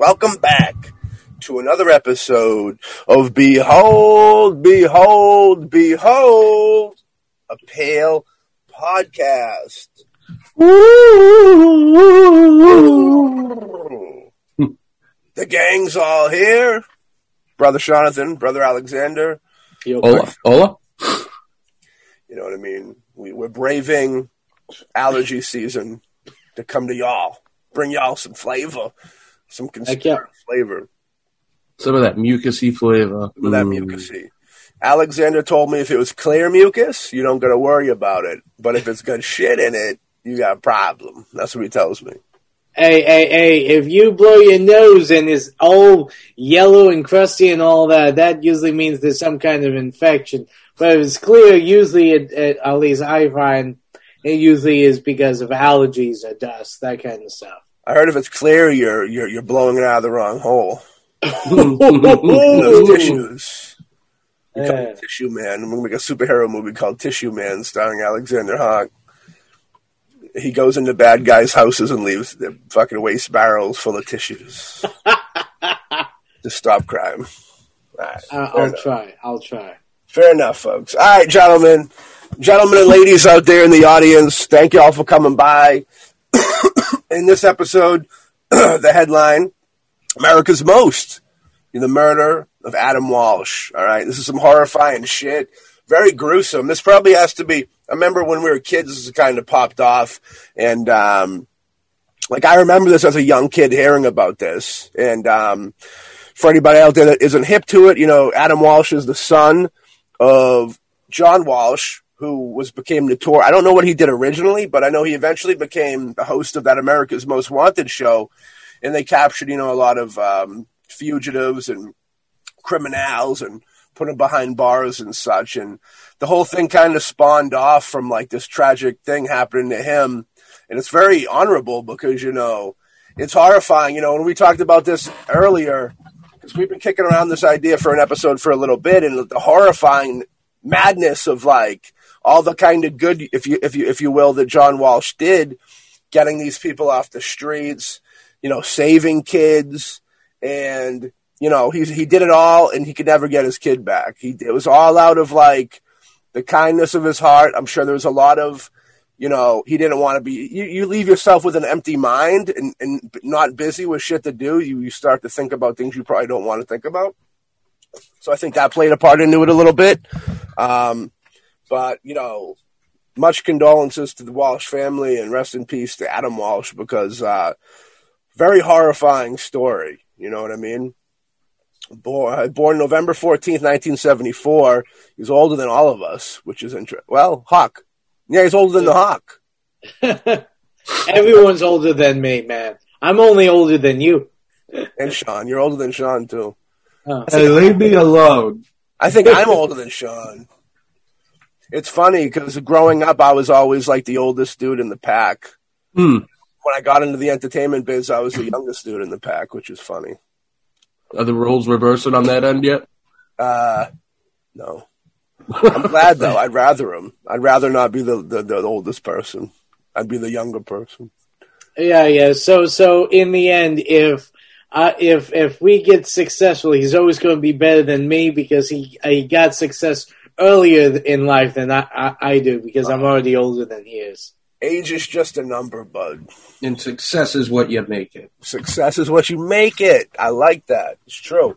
welcome back to another episode of Behold, Behold, Behold, a Pale Podcast. the gang's all here. Brother Jonathan, Brother Alexander, Hola, hola. you know what I mean? We, we're braving allergy season to come to y'all. Bring y'all some flavor, some Heck yeah. considerate flavor. Some of that mucusy flavor. with that Mm. mucusy. Alexander told me if it was clear mucus, you don't got to worry about it. But if it's got shit in it, you got a problem. That's what he tells me. Hey, hey, hey, if you blow your nose and it's all yellow and crusty and all that, that usually means there's some kind of infection. But if it's clear, usually, it, it, at least I find, it usually is because of allergies or dust, that kind of stuff. I heard if it's clear, you're you're you're blowing it out of the wrong hole. Those tissues. Yeah. Tissue Man. I'm gonna make a superhero movie called Tissue Man, starring Alexander Hawk. He goes into bad guys' houses and leaves their fucking waste barrels full of tissues to stop crime. Right, uh, fair I'll enough. try, I'll try. Fair enough, folks. All right, gentlemen, gentlemen and ladies out there in the audience, thank you all for coming by. In this episode, the headline: America's Most, the murder of Adam Walsh. All right, this is some horrifying shit. Very gruesome. This probably has to be. I remember when we were kids, this kind of popped off, and um, like I remember this as a young kid hearing about this, and um, for anybody out there that isn't hip to it, you know, Adam Walsh is the son of John Walsh, who was became notorious. I don't know what he did originally, but I know he eventually became the host of that America's Most Wanted show, and they captured, you know, a lot of um, fugitives and criminals and put them behind bars and such. And the whole thing kind of spawned off from like this tragic thing happening to him, and it's very honorable because you know it's horrifying. You know, when we talked about this earlier, because we've been kicking around this idea for an episode for a little bit, and the horrifying madness of like all the kind of good, if you if you if you will, that John Walsh did, getting these people off the streets, you know, saving kids, and you know he he did it all, and he could never get his kid back. He it was all out of like the kindness of his heart. I'm sure there was a lot of you know, he didn't want to be. You, you leave yourself with an empty mind and, and not busy with shit to do. You, you start to think about things you probably don't want to think about. So I think that played a part into it a little bit. Um, but, you know, much condolences to the Walsh family and rest in peace to Adam Walsh because uh, very horrifying story. You know what I mean? Born, born November 14th, 1974. He's older than all of us, which is interesting. Well, Hawk. Yeah, he's older than the Hawk. Everyone's older than me, man. I'm only older than you. And Sean. You're older than Sean, too. Oh. Hey, leave me alone. I think I'm older than Sean. It's funny because growing up, I was always like the oldest dude in the pack. Hmm. When I got into the entertainment biz, I was the youngest dude in the pack, which is funny. Are the roles reversing on that end yet? Uh, no. I'm glad though. I'd rather him. I'd rather not be the, the, the oldest person. I'd be the younger person. Yeah, yeah. So, so in the end, if uh, if if we get successful, he's always going to be better than me because he he got success earlier in life than I I, I do because I'm already older than he is. Age is just a number, bud. And success is what you make it. Success is what you make it. I like that. It's true.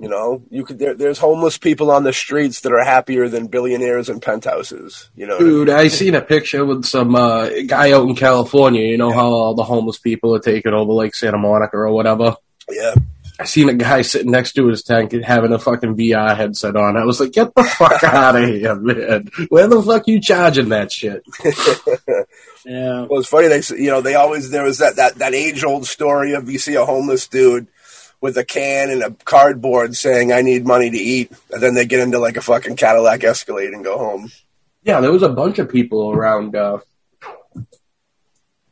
You know, you could. There, there's homeless people on the streets that are happier than billionaires in penthouses. You know, Dude, I seen a picture with some uh, guy out in California. You know how all the homeless people are taking over like Santa Monica or whatever. yeah. I seen a guy sitting next to his tank and having a fucking VR headset on. I was like, get the fuck out of here, man. Where the fuck you charging that shit? Yeah. Well, it's funny. They, s- you know, they always there was that that that age old story of you see a homeless dude with a can and a cardboard saying, "I need money to eat," and then they get into like a fucking Cadillac Escalade and go home. Yeah, there was a bunch of people around, uh,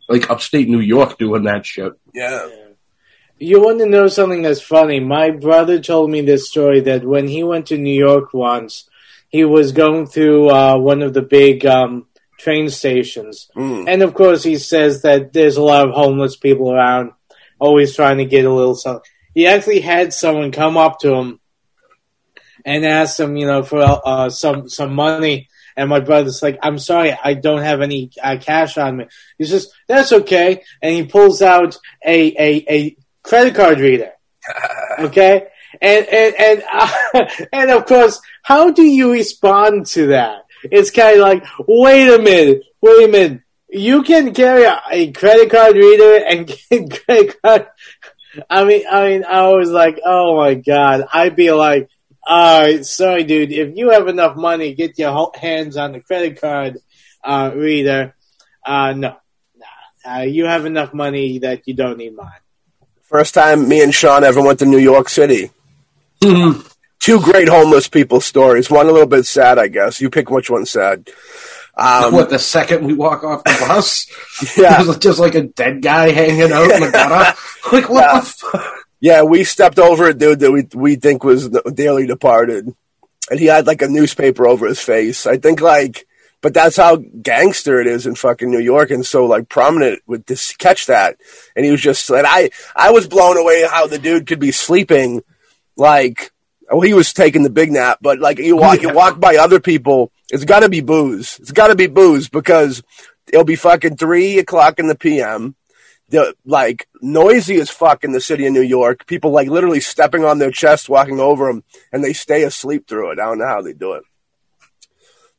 like upstate New York doing that shit. Yeah. You want to know something that's funny? My brother told me this story that when he went to New York once, he was going through uh, one of the big um, train stations. Mm. And of course, he says that there's a lot of homeless people around, always trying to get a little something. He actually had someone come up to him and ask him, you know, for uh, some some money. And my brother's like, "I'm sorry, I don't have any uh, cash on me." He says, "That's okay," and he pulls out a a, a credit card reader. Okay, and and and uh, and of course, how do you respond to that? It's kind of like, wait a minute, wait a minute. You can carry a, a credit card reader and get credit card. I mean, I mean, I was like, oh my god. I'd be like, all right, sorry, dude. If you have enough money, get your hands on the credit card uh, reader. Uh, no, nah. Uh, you have enough money that you don't need mine. First time me and Sean ever went to New York City. Two great homeless people stories. One a little bit sad, I guess. You pick which one's sad. Um, what, the second we walk off the bus? Yeah. Just like a dead guy hanging out in the gutter. Like, what Yeah. the fuck? Yeah, we stepped over a dude that we we think was dearly departed, and he had like a newspaper over his face. I think like, but that's how gangster it is in fucking New York, and so like prominent with this catch that. And he was just like, I I was blown away how the dude could be sleeping, like well he was taking the big nap, but like you walk you walk by other people, it's got to be booze. It's got to be booze because it'll be fucking three o'clock in the p.m the like noisy as fuck in the city of New York. People like literally stepping on their chest, walking over them, and they stay asleep through it. I don't know how they do it.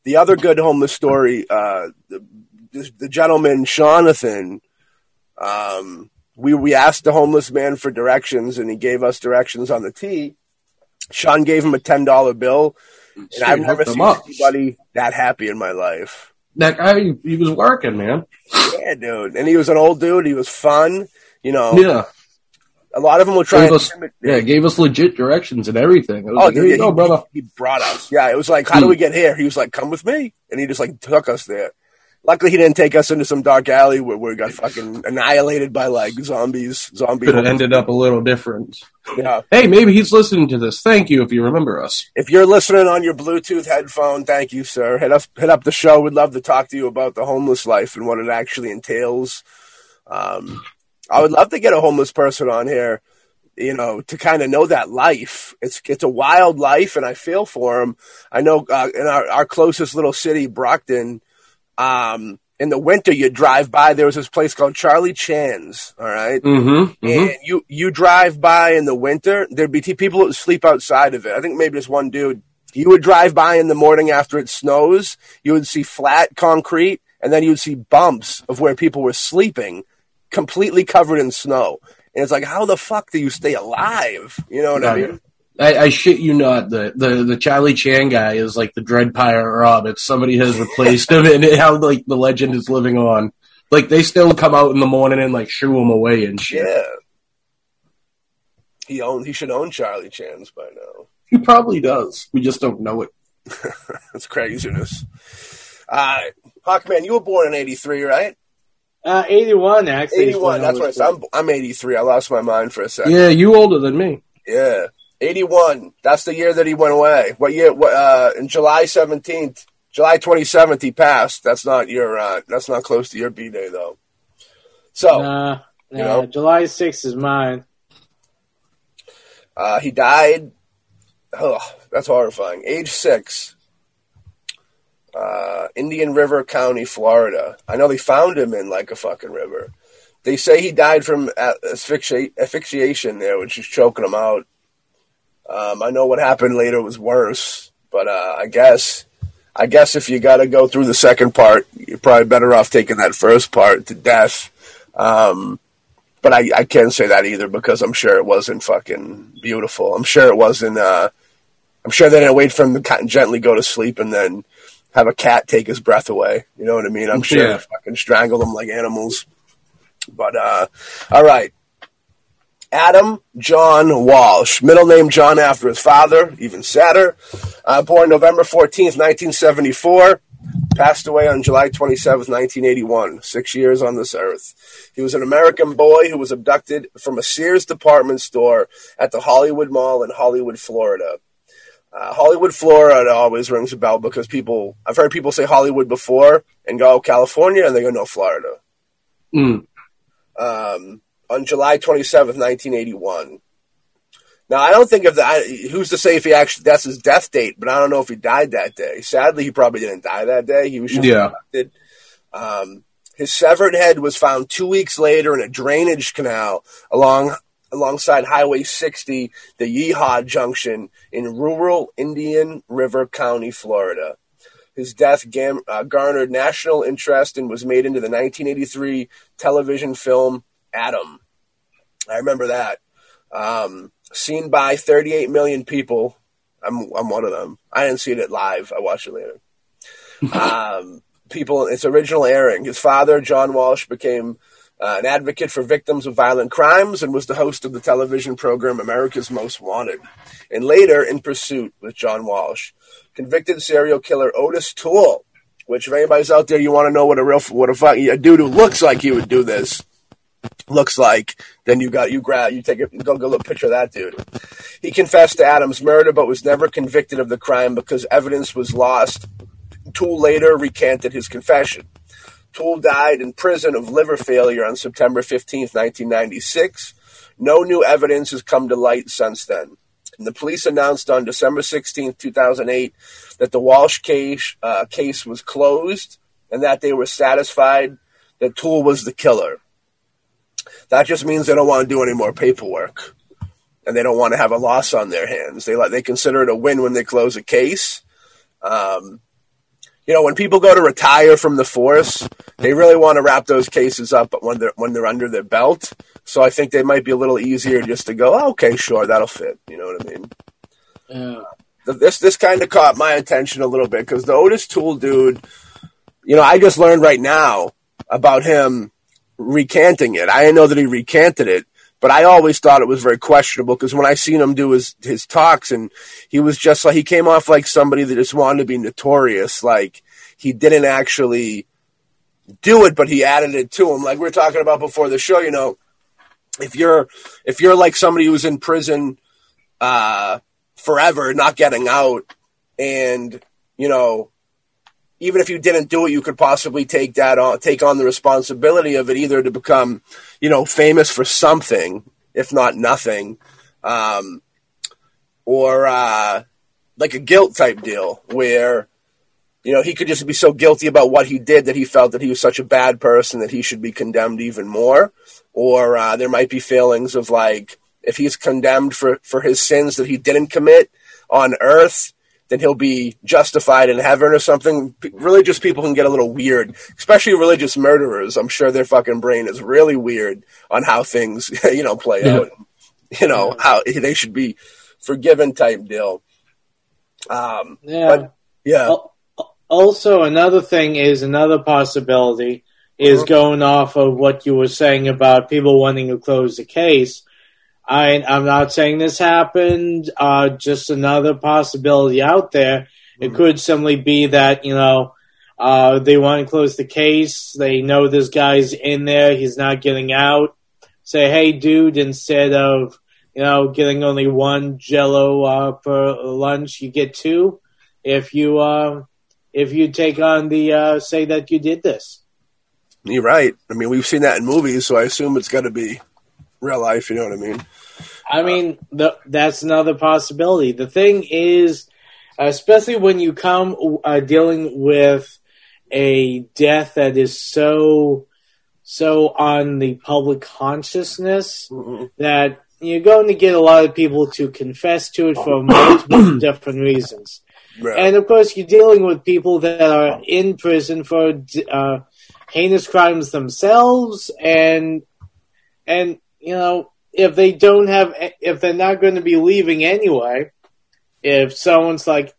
The other good homeless story, uh, the, the, the gentleman Jonathan, um, we we asked the homeless man for directions, and he gave us directions on the T. Sean gave him a ten dollar bill, and I've never seen up. anybody that happy in my life. That guy, he was working, man. Yeah, dude, and he was an old dude. He was fun. You know, Yeah. A lot of them will try Gave and us, yeah, gave us legit directions and everything. I was Oh, like, here yeah, you go, he, brother. he brought us. Yeah, it was like, how do Hmm. we get here? He was like, come with me, and he just like took us there. Luckily, he didn't take us into some dark alley where, where we got fucking annihilated by like zombies. Zombies Could have ended up a little different. Yeah. Hey, maybe he's listening to this. Thank you if you remember us. If you're listening on your Bluetooth headphone, thank you, sir. Hit us, hit up the show. We'd love to talk to you about the homeless life and what it actually entails. Um, I would love to get a homeless person on here, you know, to kind of know that life. It's it's a wild life, and I feel for them. I know uh, in our, our closest little city, Brockton, um, in the winter, you drive by. There was this place called Charlie Chan's. All right, Mm-hmm. and you you drive by in the winter, there'd be t- people that would sleep outside of it. I think maybe just one dude. You would drive by in the morning after it snows. You would see flat concrete, and then you would see bumps of where people were sleeping, completely covered in snow. And it's like, how the fuck do you stay alive? You know what I mean? I, I shit you not. The, the the Charlie Chan guy is like the Dread Pirate Roberts. Somebody has replaced him, and how like the legend is living on. Like they still come out in the morning and like shoo him away and shit. Yeah. He own he should own Charlie Chan's by now. He probably does. We just don't know it. That's craziness. Uh, Hawkman, you were born in 83, right? Uh, 81, actually. 81, that's I right. So I'm, I'm 83. I lost my mind for a second. Yeah, you older than me. Yeah. 81. That's the year that he went away. What year? What, uh, in July 17th, July 27th, he passed. That's not your, uh, that's not close to your B day, though. So, Nah, You nah, know? July 6th is mine. uh, he died. Oh, that's horrifying. Age six. Uh, Indian River County, Florida. I know they found him in like a fucking river. They say he died from a- asphyxia- asphyxiation there, which is choking him out. Um, I know what happened later was worse, but uh, I guess, I guess if you got to go through the second part, you're probably better off taking that first part to death. Um, but I, I can't say that either because I'm sure it wasn't fucking beautiful. I'm sure it wasn't. Uh, I'm sure they didn't wait for him to gently go to sleep and then have a cat take his breath away. You know what I mean? I'm sure Yeah. fucking strangle them like animals. But uh, all right, Adam John Walsh, middle name John after his father, even sadder. Uh, born November 14th, 1974. Passed away on July 27th, 1981. Six years on this earth. He was an American boy who was abducted from a Sears department store at the Hollywood Mall in Hollywood, Florida. Uh, Hollywood, Florida always rings a bell because people, I've heard people say Hollywood before and go California and they go no Florida. Mm. Um, on July 27th, 1981. Now, I don't think of that, who's to say if he actually, that's his death date, but I don't know if he died that day. Sadly, he probably didn't die that day. He was just Yeah. abducted. Um, his severed head was found two weeks later in a drainage canal along alongside Highway 60, the Yeehaw Junction in rural Indian River County, Florida. His death gam- uh, garnered national interest and was made into the 1983 television film Adam. I remember that. Um, seen by 38 million people. I'm I'm one of them. I didn't see it live. I watched it later. um, people, its original airing. His father, John Walsh, became uh, an advocate for victims of violent crimes and was the host of the television program America's Most Wanted. And later, In Pursuit with John Walsh, convicted serial killer Otis Toole. Which, if anybody's out there, you want to know what a real what a fuck a dude who looks like he would do this looks like, then you got you grab you take a go get a little picture of that dude. He confessed to Adam's murder, but was never convicted of the crime because evidence was lost. Toole later recanted his confession. Toole died in prison of liver failure on September 15, 1996. No new evidence has come to light since then. And the police announced on December 16, 2008, that the Walsh case, uh, case was closed and that they were satisfied that Toole was the killer. That just means they don't want to do any more paperwork, and they don't want to have a loss on their hands. They they consider it a win when they close a case. Um, you know, when people go to retire from the force, they really want to wrap those cases up when they're when they're under their belt. So I think they might be a little easier just to go, oh, okay, sure, that'll fit. You know what I mean? Yeah. Th- This this kind of caught my attention a little bit because the Otis Toole dude, you know, I just learned right now about him recanting it. I didn't know that he recanted it, but I always thought it was very questionable because when I seen him do his his talks and he was just like he came off like somebody that just wanted to be notorious, like he didn't actually do it, but he added it to him. Like we are talking about before the show, you know, if you're if you're like somebody who's in prison uh forever, not getting out, and you know, even if you didn't do it, you could possibly take that on, take on the responsibility of it, either to become, you know, famous for something, if not nothing, um, or uh, like a guilt type deal where. You know, he could just be so guilty about what he did that he felt that he was such a bad person that he should be condemned even more. Or uh, there might be feelings of like, if he's condemned for, for his sins that he didn't commit on earth, then he'll be justified in heaven or something. P- Religious people can get a little weird, especially religious murderers. I'm sure their fucking brain is really weird on how things, you know, play Yeah. out. You know, how they should be forgiven type deal. Um, Yeah. But- yeah. Al- Also, another thing is another possibility is Uh-huh. going off of what you were saying about people wanting to close the case. I, I'm not saying this happened. Uh, just another possibility out there It could simply be that you know uh, they want to close the case. They know this guy's in there. He's not getting out. Say, hey, dude, instead of you know getting only one Jello uh, per lunch, you get two. If you uh, if you take on the uh, say that you did this. You're right. I mean, we've seen that in movies, so I assume it's got to be real life. You know what I mean? I mean, the, that's another possibility. The thing is, especially when you come uh, dealing with a death that is so so on the public consciousness Mm-hmm. that you're going to get a lot of people to confess to it for multiple different reasons. Right. And of course, you're dealing with people that are in prison for uh, heinous crimes themselves, and and you know if they don't have, if they're not going to be leaving anyway, if someone's like,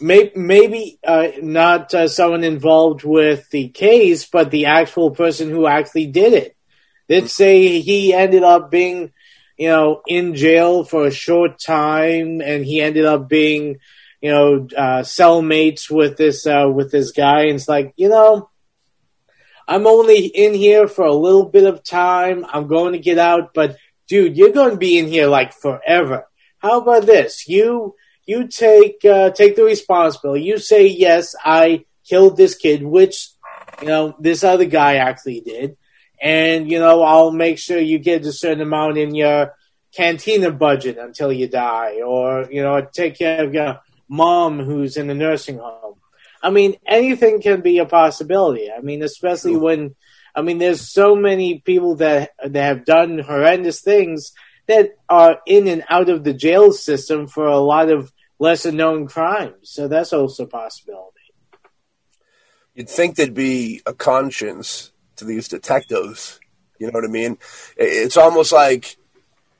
may, maybe uh, not uh, someone involved with the case, but the actual person who actually did it. Let's say he ended up being, you know, in jail for a short time, and he ended up being, you know, uh, cellmates with this uh, with this guy, and it's like, you know, I'm only in here for a little bit of time. I'm going to get out, but dude, you're going to be in here like forever. How about this? You you take uh, take the responsibility. You say yes, I killed this kid, which you know this other guy actually did, and you know I'll make sure you get a certain amount in your cantina budget until you die, or you know take care of your mom who's in a nursing home. I mean, anything can be a possibility. I mean, especially mm. when I mean, there's so many people that that have done horrendous things that are in and out of the jail system for a lot of lesser known crimes. So that's also a possibility. You'd think there'd be a conscience to these detectives. You know what I mean? It's almost like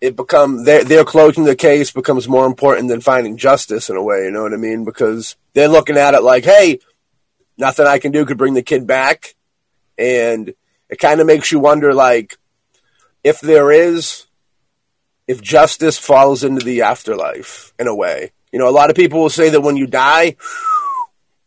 it become their their closing the case becomes more important than finding justice in a way. You know what I mean? Because they're looking at it like, hey, nothing I can do could bring the kid back, and it kind of makes you wonder, like, if there is, if justice falls into the afterlife in a way. You know, a lot of people will say that when you die,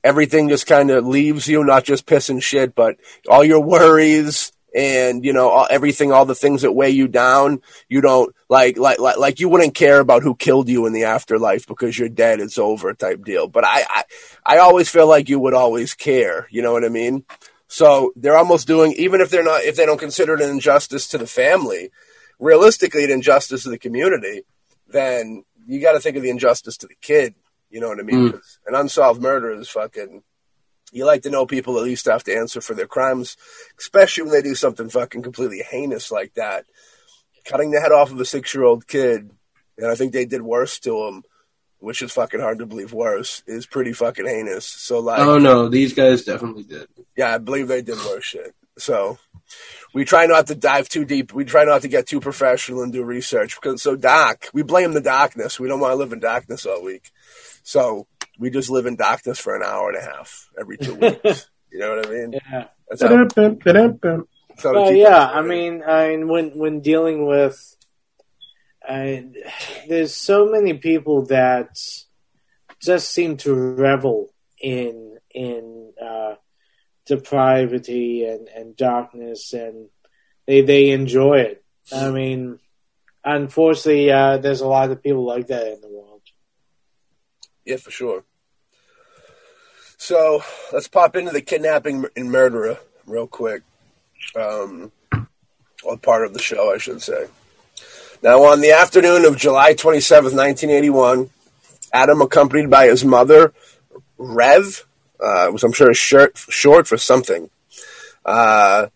everything just kind of leaves you, not just piss and shit, but all your worries and you know all, everything, all the things that weigh you down. You don't like, like, like, like you wouldn't care about who killed you in the afterlife because you're dead. It's over, type deal. But I, I, I always feel like you would always care. You know what I mean? So they're almost doing, even if they're not, if they don't consider it an injustice to the family, realistically, an injustice to the community, then you got to think of the injustice to the kid. You know what I mean? Mm. 'Cause An unsolved murder is fucking. You like to know people at least have to answer for their crimes, especially when they do something fucking completely heinous like that. Cutting the head off of a six year old kid, and I think they did worse to him, which is fucking hard to believe worse, is pretty fucking heinous. So, like, Oh no, these guys definitely did. yeah, I believe they did worse shit. So we try not to dive too deep. We try not to get too professional and do research because so Doc, We blame the darkness. We don't want to live in darkness all week. So we just live in darkness for an hour and a half every two weeks. you know what I mean? Yeah. That's how, that's how to Well, yeah. I mean, I mean, when when dealing with, uh, there's so many people that just seem to revel in in uh, depravity and, and darkness, and they they enjoy it. I mean, unfortunately, uh, there's a lot of people like that in the world. Yeah, for sure. So let's pop into the kidnapping and murderer real quick. Um, or part of the show, I should say. Now, on the afternoon of July 27th, 1981, Adam, accompanied by his mother, Rev, uh, which I'm sure is short, short for something, uh,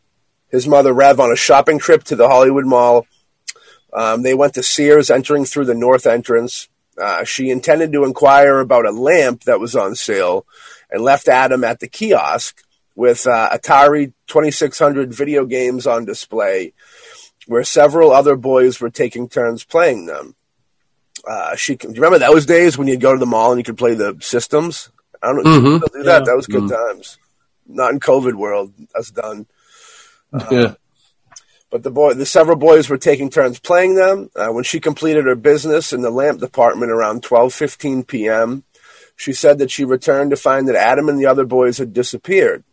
his mother, Rev, on a shopping trip to the Hollywood Mall. Um, they went to Sears, entering through the north entrance. Uh, she intended to inquire about a lamp that was on sale and left Adam at the kiosk with uh, Atari 2600 video games on display, where several other boys were taking turns playing them. Uh, she, do you remember those days when you'd go to the mall and you could play the systems? I don't know. Mhm. still do that. Yeah. That was good times. Not in COVID world. That's done. yeah. But the boy, the several boys were taking turns playing them. Uh, when she completed her business in the lamp department around 12:15 p.m., She said that she returned to find that Adam and the other boys had disappeared.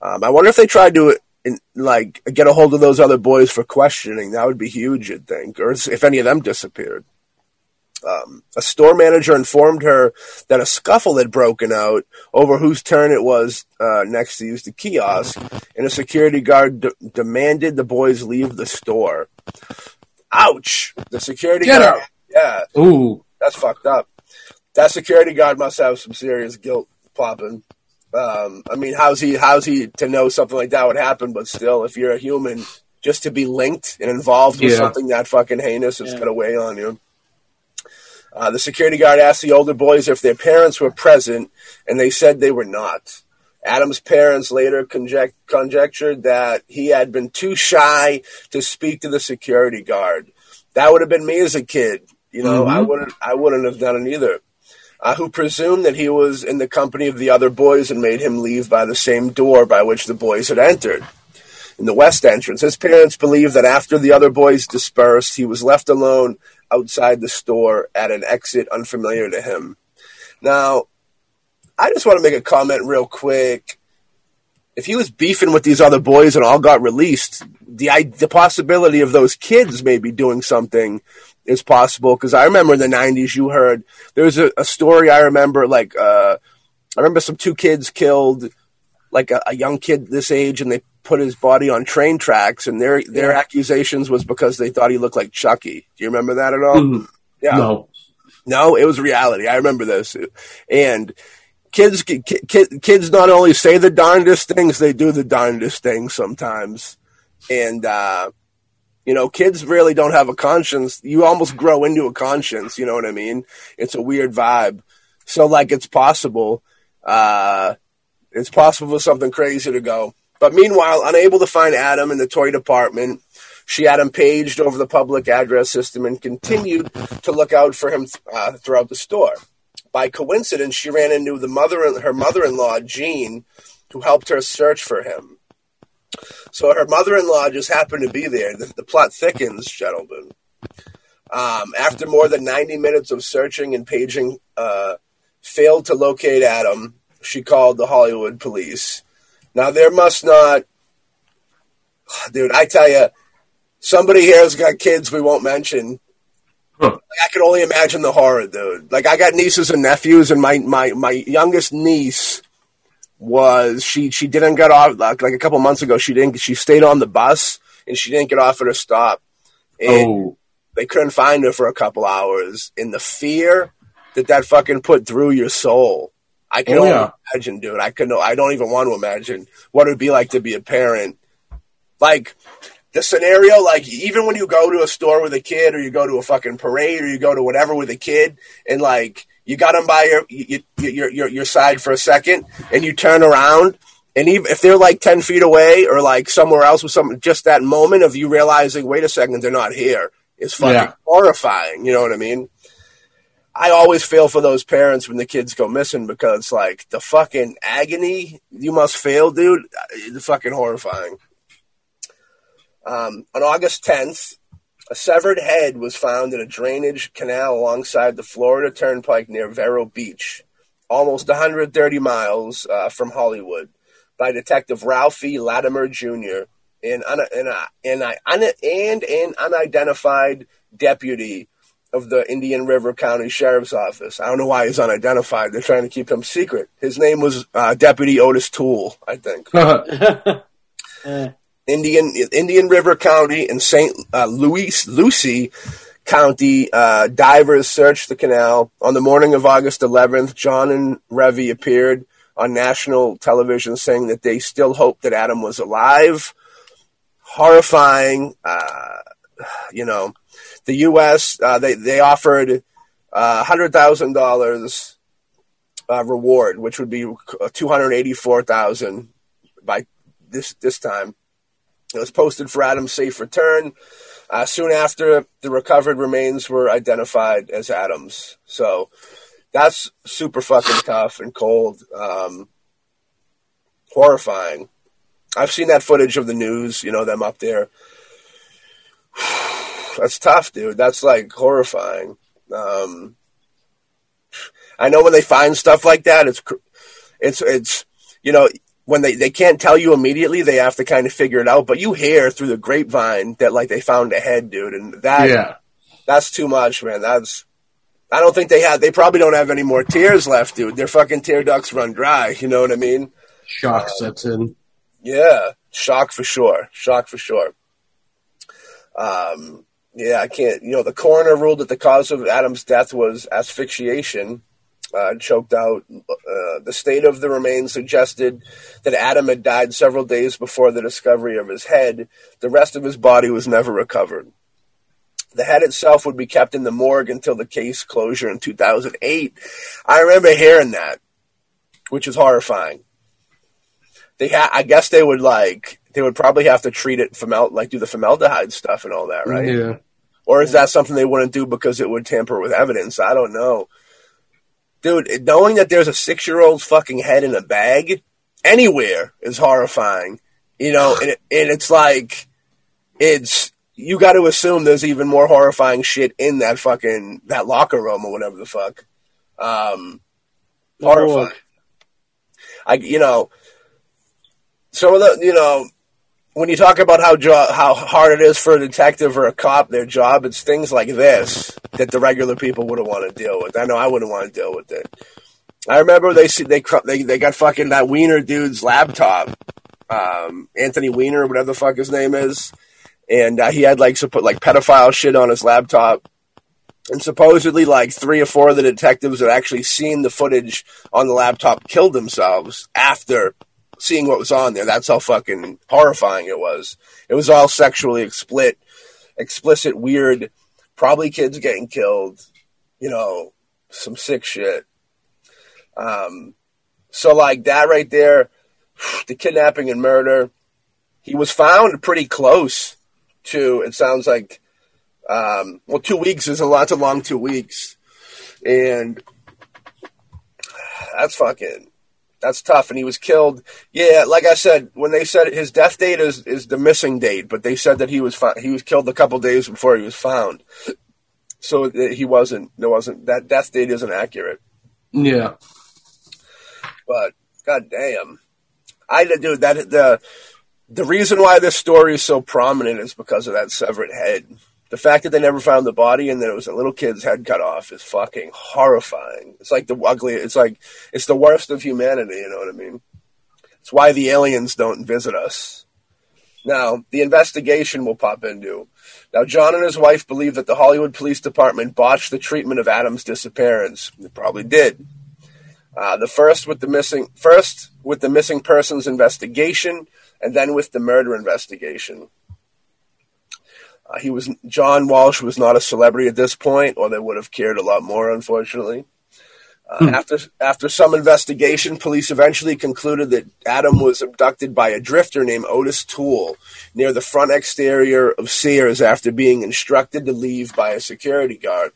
Um, I wonder if they tried to in, like get a hold of those other boys for questioning. That would be huge, you'd think, or if any of them disappeared. Um, a store manager informed her that a scuffle had broken out over whose turn it was uh, next to use the kiosk, and a security guard de- demanded the boys leave the store. Ouch! The security Get guard. out. Yeah, Ooh. that's fucked up. That security guard must have some serious guilt popping. Um, I mean, how's he? How's he to know something like that would happen? But still, if you're a human, just to be linked and involved with Yeah. something that fucking heinous is Yeah. going to weigh on you. Uh, the security guard asked the older boys if their parents were present, and they said they were not. Adam's parents later conject- conjectured that he had been too shy to speak to the security guard. That would have been me as a kid. You know, I Mhm. wouldn't. I wouldn't have done it either. Uh, who presumed that he was in the company of the other boys and made him leave by the same door by which the boys had entered. In the west entrance, his parents believed that after the other boys dispersed, he was left alone outside the store at an exit unfamiliar to him. Now, I just want to make a comment real quick. If he was beefing with these other boys and all got released, the the possibility of those kids maybe doing something is possible. Because I remember in the '90s, you heard there was a, a story. I remember like uh, I remember some two kids killed, like a, a young kid this age, and they put his body on train tracks, and their their Yeah. accusations was because they thought he looked like Chucky. Do you remember that at all? Mhm. Yeah. No. No, it was reality. I remember this. And kids, ki- ki- kids not only say the darndest things, they do the darndest things sometimes. And, uh, you know, kids really don't have a conscience. You almost grow into a conscience. You know what I mean? It's a weird vibe. So, like, it's possible, uh, it's possible for something crazy to go. But meanwhile, unable to find Adam in the toy department, she had him paged over the public address system and continued to look out for him uh, throughout the store. By coincidence, she ran into the mother, her mother-in-law, Jean, who helped her search for him. So her mother-in-law just happened to be there. The, the plot thickens, gentlemen. Um, after more than 90 minutes of searching and paging, uh, failed to locate Adam, she called the Hollywood police. Now there must not, dude. I tell you, somebody here has got kids we won't mention. Huh. Like, I can only imagine the horror, dude. Like I got nieces and nephews, and my my my youngest niece was she she didn't get off like, like a couple months ago. She didn't. She stayed on the bus and she didn't get off at a stop. And Oh. they couldn't find her for a couple hours. And the fear that that fucking put through your soul. I can Oh, only yeah. imagine, dude. I can. I don't even want to imagine what it would be like to be a parent. Like the scenario, like even when you go to a store with a kid, or you go to a fucking parade, or you go to whatever with a kid, and like you got them by your you, you, your your your side for a second, and you turn around, and even if they're like ten feet away or like somewhere else with something, just that moment of you realizing, wait a second, they're not here, is fucking Yeah. horrifying. You know what I mean? I always feel for those parents when the kids go missing because, like, the fucking agony you must feel, dude, it's fucking horrifying. Um, on August 10th, a severed head was found in a drainage canal alongside the Florida Turnpike near Vero Beach, almost 130 miles uh, from Hollywood, by Detective Ralphie Latimer Jr. and, un- and, uh, and, uh, and an unidentified deputy of the Indian River County Sheriff's Office. I don't know why he's unidentified. They're trying to keep him secret. His name was uh, Deputy Otis Toole, I think. Indian Indian River County and St. Uh, Louis Lucie County uh, divers searched the canal on the morning of August 11th. John and Revy appeared on national television saying that they still hoped that Adam was alive. Horrifying, uh, you know. The U.S. Uh, they they offered uh, hundred thousand dollars uh, reward, which would be two hundred eighty four thousand by this this time. It was posted for Adam's safe return. Uh, soon after, the recovered remains were identified as Adams. So that's super fucking tough and cold. Um, horrifying. I've seen that footage of the news, you know, them up there. That's tough, dude. That's like horrifying. Um, I know when they find stuff like that, it's it's it's you know when they they can't tell you immediately, they have to kind of figure it out. But you hear through the grapevine that like they found a head, dude, and that Yeah. that's too much, man. That's I don't think they have. They probably don't have any more tears left, dude. Their fucking tear ducts run dry. You know what I mean? Shock sets in. Yeah, shock for sure. Shock for sure. Um, yeah, I can't. You know, the coroner ruled that the cause of Adam's death was asphyxiation, uh, choked out. Uh, the state of the remains suggested that Adam had died several days before the discovery of his head. The rest of his body was never recovered. The head itself would be kept in the morgue until the case closure in 2008. I remember hearing that, which is horrifying they ha- I guess they would like they would probably have to treat it formal like do the formaldehyde stuff and all that, right? Yeah. Or is that something they wouldn't do because it would tamper with evidence? I don't know. Dude, knowing that there's a six year old's fucking head in a bag anywhere is horrifying. You know, and, it, and it's like, it's, you got to assume there's even more horrifying shit in that fucking, that locker room or whatever the fuck. Um, horrifying. I, you know, some of the, you know, when you talk about how jo- how hard it is for a detective or a cop their job, it's things like this that the regular people wouldn't want to deal with. I know I wouldn't want to deal with it. I remember they they they they got fucking that Weiner dude's laptop, um, Anthony Weiner, whatever the fuck his name is, and uh, he had like some put like pedophile shit on his laptop. And supposedly, like three or four of the detectives had actually seen the footage on the laptop killed themselves after seeing what was on there. That's how fucking horrifying it was. It was all sexually explicit, explicit, weird, probably kids getting killed, you know, some sick shit. Um, so like that right there, the kidnapping and murder, he was found pretty close to, it sounds like, um, well, two weeks is a lot too long, two weeks. And that's fucking, that's tough. And he was killed. Yeah, like I said, when they said his death date is, is the missing date, but they said that he was he was killed a couple days before he was found. So he wasn't. There wasn't that death date isn't accurate. Yeah. But god damn, I dude that the the reason why this story is so prominent is because of that severed head. The fact that they never found the body and that it was a little kid's head cut off is fucking horrifying. It's like the ugly. It's like it's the worst of humanity. You know what I mean? It's why the aliens don't visit us. Now the investigation will pop into. Now John and his wife believe that the Hollywood Police Department botched the treatment of Adam's disappearance. They probably did. Uh, the first with the missing first with the missing persons investigation, and then with the murder investigation. Uh, he was John Walsh was not a celebrity at this point, or they would have cared a lot more. Unfortunately, uh, after after some investigation, police eventually concluded that Adam was abducted by a drifter named Otis Toole near the front exterior of Sears after being instructed to leave by a security guard.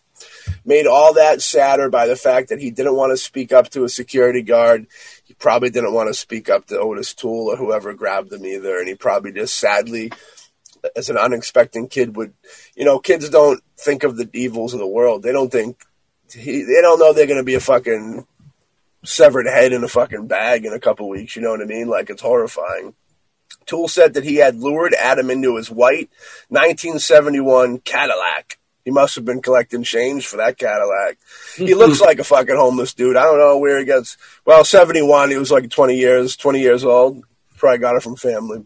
Made all that sadder by the fact that he didn't want to speak up to a security guard. He probably didn't want to speak up to Otis Toole or whoever grabbed him either, and he probably just sadly as an unexpected kid would, you know, kids don't think of the evils of the world. They don't think he, they don't know they're going to be a fucking severed head in a fucking bag in a couple weeks. You know what I mean? Like it's horrifying. Toole said that he had lured Adam into his white 1971 Cadillac. He must have been collecting change for that Cadillac. He looks like a fucking homeless dude. I don't know where he gets. Well, 71. He was like 20 years, 20 years old. Probably got it from family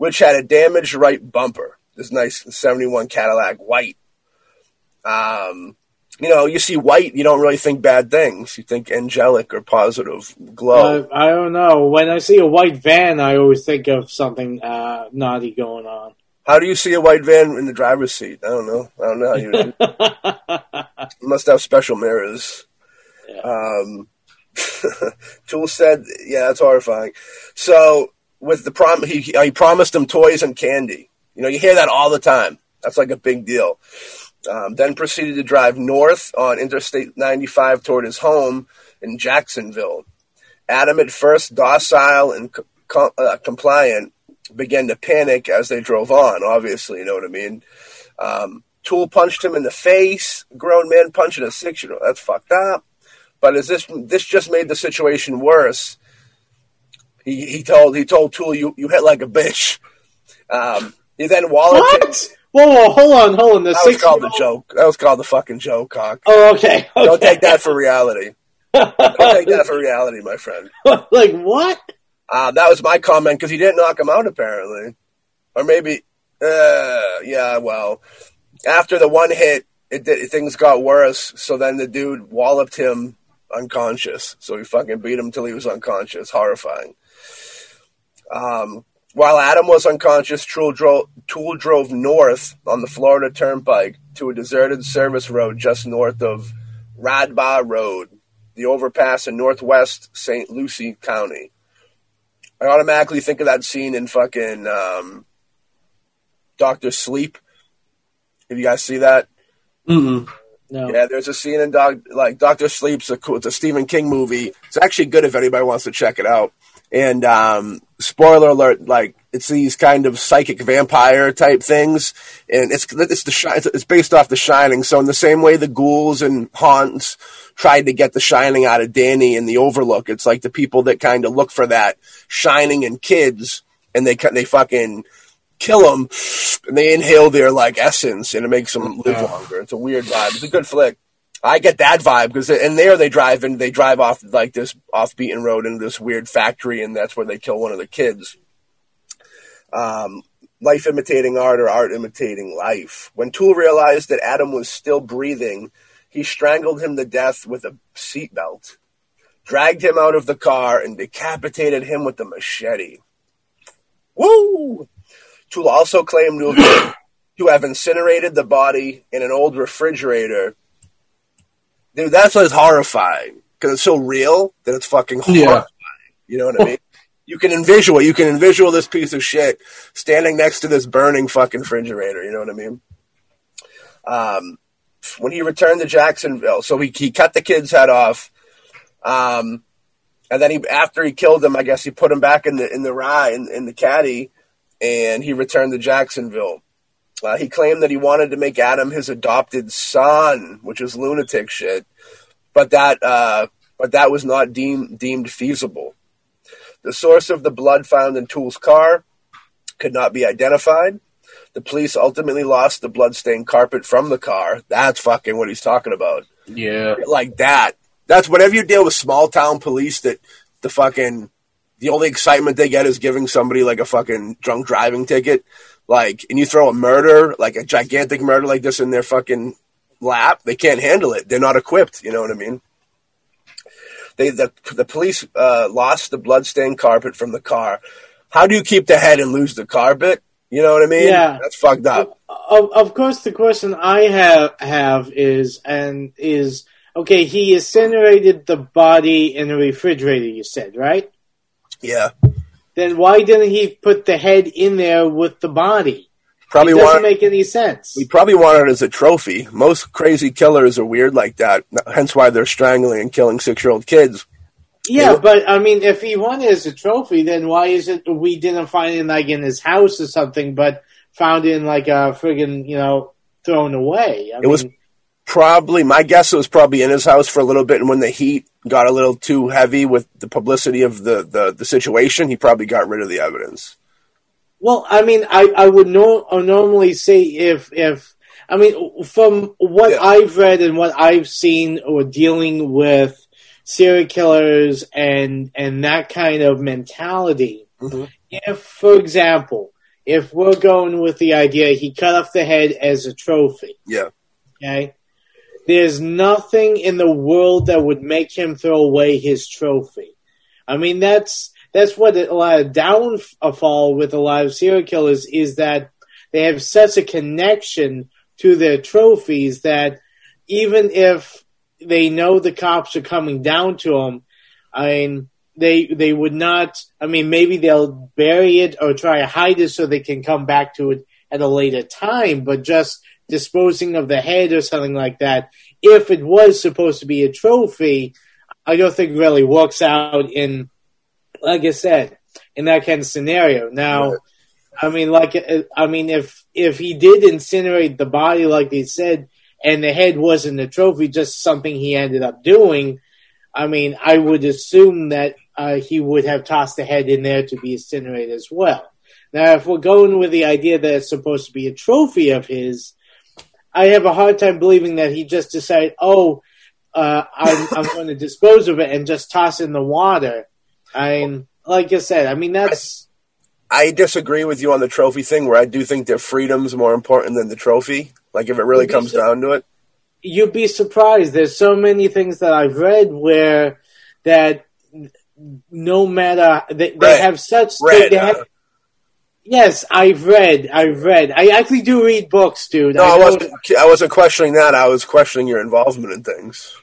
which had a damaged right bumper. This nice 71 Cadillac white. Um, you know, you see white, you don't really think bad things. You think angelic or positive glow. Uh, I don't know. When I see a white van, I always think of something uh, naughty going on. how do you see a white van in the driver's seat? I don't know. I don't know how you, you must have special mirrors. Yeah. Um, Toole said, yeah, that's horrifying. So with the prom, he, he promised him toys and candy. You know, you hear that all the time. That's like a big deal. Um, then proceeded to drive north on Interstate 95 toward his home in Jacksonville. Adam, at first docile and uh, compliant, began to panic as they drove on. Obviously, you know what I mean. Um, Toole punched him in the face. Grown man punching a six-year-old. That's fucked up. But as this this just made the situation worse. He, he told he told Toole you you hit like a bitch. Um, he then walloped him. What? Whoa, whoa, hold on, hold on. The That was called the joke. That was called the fucking joke, cock. Oh, okay. okay. Don't take that for reality. Don't take that for reality, my friend. like what? Uh, that was my comment because he didn't knock him out apparently, or maybe, uh, yeah. Well, after the one hit, it did, things got worse. So then the dude walloped him unconscious. So he fucking beat him till he was unconscious. Horrifying. Um, while Adam was unconscious, Toole drove, Toole drove north on the Florida Turnpike to a deserted service road just north of Radba Road, the overpass in northwest St. Lucie County. I automatically think of that scene in fucking um, Doctor Sleep. Have you guys see that? Mm-mm. No. Yeah, there's a scene in Doc, like Doctor Sleep's a cool, it's a Stephen King movie. It's actually good if anybody wants to check it out. And um, spoiler alert, like it's these kind of psychic vampire type things, and it's it's the shi- it's based off The Shining. So in the same way the ghouls and haunts tried to get the Shining out of Danny in the Overlook, it's like the people that kind of look for that Shining in kids, and they they fucking kill them, and they inhale their like essence, and it makes them live longer. It's a weird vibe. It's a good flick. I get that vibe because in there they drive and they drive off like this off beaten road into this weird factory, and that's where they kill one of the kids. Um, life imitating art or art imitating life. When Toole realized that Adam was still breathing, he strangled him to death with a seatbelt, dragged him out of the car, and decapitated him with a machete. Woo! Toole also claimed to have, to have incinerated the body in an old refrigerator. Dude, that's what's horrifying because it's so real that it's fucking Yeah. horrifying. You know what I mean? You can envision you can envision this piece of shit standing next to this burning fucking refrigerator. You know what I mean? Um, when he returned to Jacksonville, so he he cut the kid's head off, um, and then he after he killed him, I guess he put him back in the in the rye in, in the caddy, and he returned to Jacksonville. Uh, he claimed that he wanted to make Adam his adopted son, which is lunatic shit, but that uh, but that was not deemed deemed feasible. The source of the blood found in Toole's car could not be identified. The police ultimately lost the bloodstained carpet from the car. That's fucking what he's talking about. Yeah. Like that. That's whenever you deal with small town police that the fucking the only excitement they get is giving somebody like a fucking drunk driving ticket. Like and you throw a murder, like a gigantic murder like this in their fucking lap, they can't handle it. They're not equipped, you know what I mean? They the the police uh, lost the bloodstained carpet from the car. How do you keep the head and lose the carpet? You know what I mean? Yeah. That's fucked up. Of, of course, the question I have have is and is okay. He incinerated the body in a refrigerator. You said right. Yeah. Then why didn't he put the head in there with the body? Probably it doesn't want make any sense. we probably want it as a trophy. Most crazy killers are weird like that. Hence why they're strangling and killing six year old kids. Yeah, but I mean, if he won it as a trophy, then why is it we didn't find it like in his house or something, but found it in like a friggin' you know thrown away? I It was- mean, Probably my guess it was probably in his house for a little bit and when the heat got a little too heavy with the publicity of the, the, the situation, he probably got rid of the evidence. Well, I mean, I, I would no, uh, normally say if if I mean from what Yeah. I've read and what I've seen or dealing with serial killers and and that kind of mentality. Mhm. If, for example, if we're going with the idea he cut off the head as a trophy, Yeah. okay, there's nothing in the world that would make him throw away his trophy. I mean, that's that's what a lot of downfall with a lot of serial killers is that they have such a connection to their trophies that even if they know the cops are coming down to them, I mean, they they would not. I mean, maybe they'll bury it or try to hide it so they can come back to it at a later time. But just disposing of the head or something like that, if it was supposed to be a trophy, I don't think really works out in, like I said, in that kind of scenario. Now, Right. I mean, like, I mean, if if he did incinerate the body, like they said, and the head wasn't a trophy, just something he ended up doing, I mean, I would assume that uh, he would have tossed the head in there to be incinerated as well. Now, if we're going with the idea that it's supposed to be a trophy of his, I have a hard time believing that he just decided, oh, uh, I'm, I'm going to dispose of it and just toss in the water. I mean, like I said, I mean that's. I disagree with you on the trophy thing, where I do think that freedom's more important than the trophy. Like if it really comes su- down to it. you'd be surprised. There's so many things that I've read where that no matter they, they Read. have such Read, they have, uh, yes, I've read, I've read. I actually do read books, dude. No, I know- wasn't. I wasn't questioning that. I was questioning your involvement in things.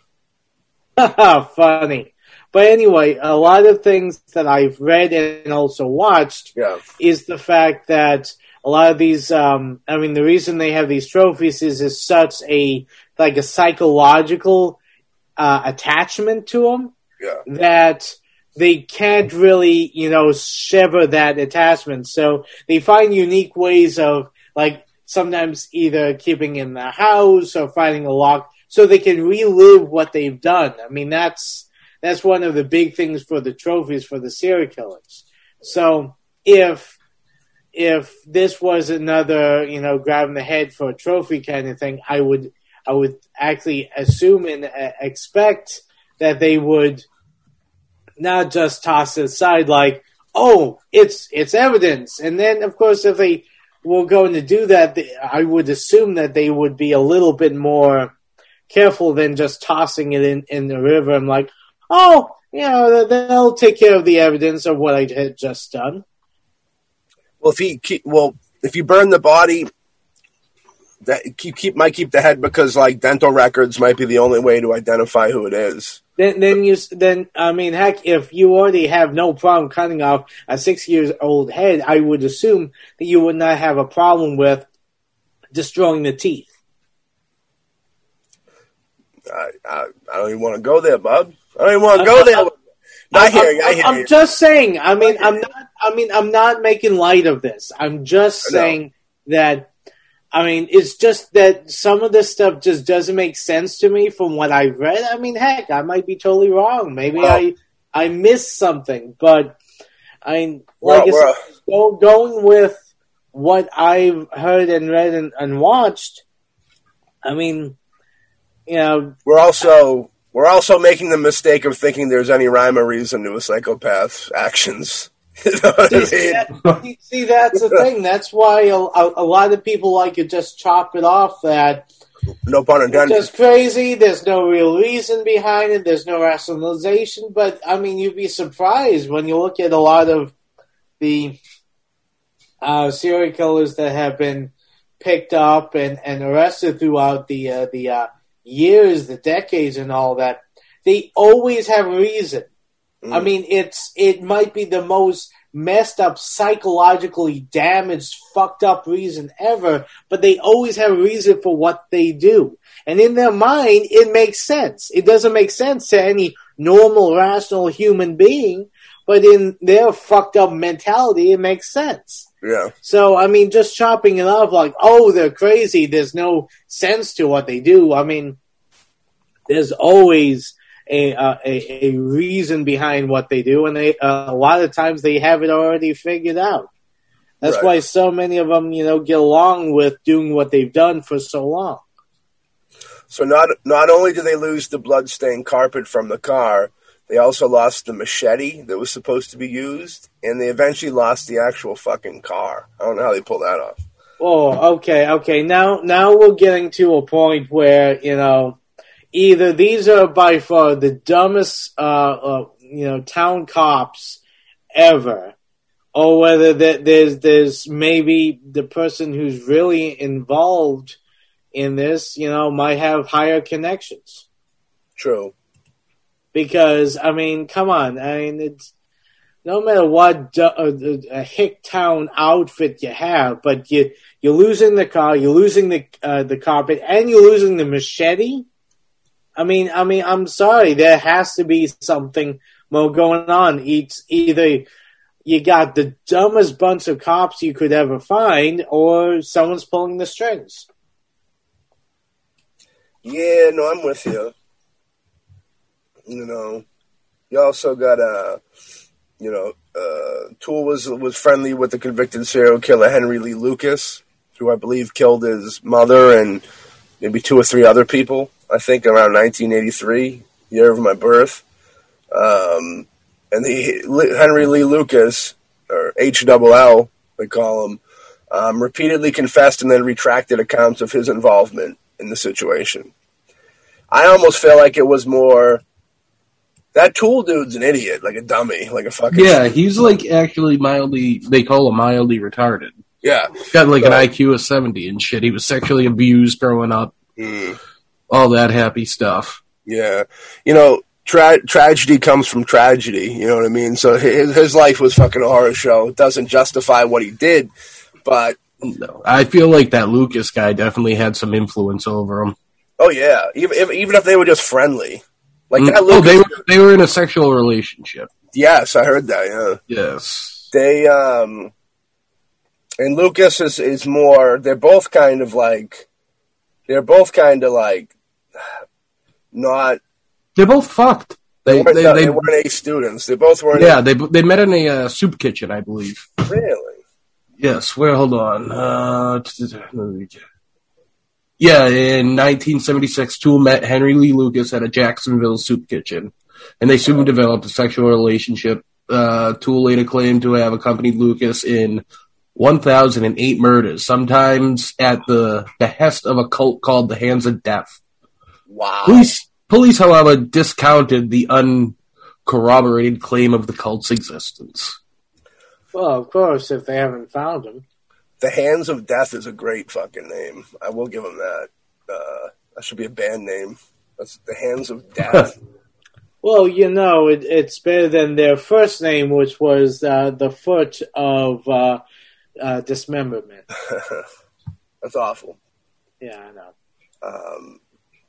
funny. But anyway, a lot of things that I've read and also watched Yeah, is the fact that a lot of these um I mean the reason they have these trophies is is such a like a psychological uh attachment to them yeah. that they can't really, you know, sever that attachment. So they find unique ways of like sometimes either keeping in the house or finding a lock so they can relive what they've done. I mean that's that's one of the big things for the trophies for the serial killers. So if if this was another, you know, grabbing the head for a trophy kind of thing, I would I would actually assume and uh, expect that they would not just toss it aside like, oh, it's it's evidence. And then, of course, if they were going to do that, they, I would assume that they would be a little bit more careful than just tossing it in in the river. I'm like, oh, you know, they'll take care of the evidence of what I had just done. Well, if he well, if you burn the body, that keep keep might keep the head because like dental records might be the only way to identify who it is. Then, then you, then I mean, heck, if you already have no problem cutting off a six years old head, I would assume that you would not have a problem with destroying the teeth. I I, I don't even want to go there, bud. I don't even want to go there. I hear you. I hear I'm you. just saying. I mean, I'm not. I mean, I'm not making light of this. I'm just saying that. I mean, it's just that some of this stuff just doesn't make sense to me from what I've read. I mean, heck, I might be totally wrong. Maybe Well- I I missed something, but I mean, Well, like I well- go, going with what I've heard and read and, and watched. I mean, you know, We're also we're also making the mistake of thinking there's any rhyme or reason to a psychopath's actions. You know what I See, mean? that- see, that's the thing. That's why a, a, a lot of people like to just chop it off that No pun it's intended. just crazy. There's no real reason behind it. There's no rationalization. But I mean, you'd be surprised when you look at a lot of the uh, serial killers that have been picked up and, and arrested throughout the uh, the uh, years, the decades, and all that. They always have a reason. Mm. I mean, it's it might be the most messed up, psychologically damaged, fucked up reason ever, but they always have a reason for what they do. And in their mind, it makes sense. It doesn't make sense to any normal, rational human being, but in their fucked up mentality, it makes sense. Yeah. So, I mean, just chopping it off like, oh, they're crazy. There's no sense to what they do. I mean, there's always a uh, a, a reason behind what they do, and they uh, a lot of times they have it already figured out. That's Right. why so many of them, you know, get along with doing what they've done for so long. So not not only do they lose the bloodstained carpet from the car, they also lost the machete that was supposed to be used, and they eventually lost the actual fucking car. I don't know how they pulled that off. Oh, okay, okay. Now, now we're getting to a point where you know, either these are by far the dumbest, uh, uh you know, town cops ever, or whether that there's there's maybe the person who's really involved in this, you know, might have higher connections. True. Because I mean, come on, I mean, it's no matter what du- uh, a hick town outfit you have, but you you're losing the car, you're losing the uh, the carpet, and you're losing the machete. I mean, I mean, I'm sorry, there has to be something more going on. It's either you got the dumbest bunch of cops you could ever find, or someone's pulling the strings. Yeah, no, I'm with you. You know, you also got uh, you know, uh, Toole was was friendly with the convicted serial killer Henry Lee Lucas, who I believe killed his mother and maybe two or three other people. I think around 1983, year of my birth. Um, and the Henry Lee Lucas, or H double L, they call him, um, repeatedly confessed and then retracted accounts of his involvement in the situation. I almost feel like it was more that Toole dude's an idiot, like a dummy, like a fucking Yeah, he's like actually mildly. They call him mildly retarded. yeah. He's got like an IQ of seventy and shit. He was sexually abused growing up. Mm, All that happy stuff. yeah, you know, tra- tragedy comes from tragedy. You know what I mean? So his, his life was fucking a horror show. It doesn't justify what he did, but No, I feel like that Lucas guy definitely had some influence over him. oh yeah, even if, even if they were just friendly, like that. oh, they were they were in a sexual relationship. yes, I heard that. Yeah. Yes. they um and Lucas is is more they're both kind of like they're both kind of like not They're both fucked. They, they, they, they, weren't A students. They both weren't yeah, they they met in a uh, soup kitchen, I believe. Really. Yes. Where? Hold on. Uh, yeah, in 1976, Toole met Henry Lee Lucas at a Jacksonville soup kitchen, and they soon developed a sexual relationship. Uh, Toole later claimed to have accompanied Lucas in 1,008 murders, sometimes at the behest of a cult called the Hands of Death. Wow. Police, police, however, discounted the uncorroborated claim of the cult's existence. Well, of course, if they haven't found him. The Hands of Death is a great fucking name. I will give them that. Uh, that should be a band name. That's the Hands of Death. Well, you know, it, it's better than their first name, which was uh, the foot of uh, uh, dismemberment. That's awful. Yeah, I know. Um,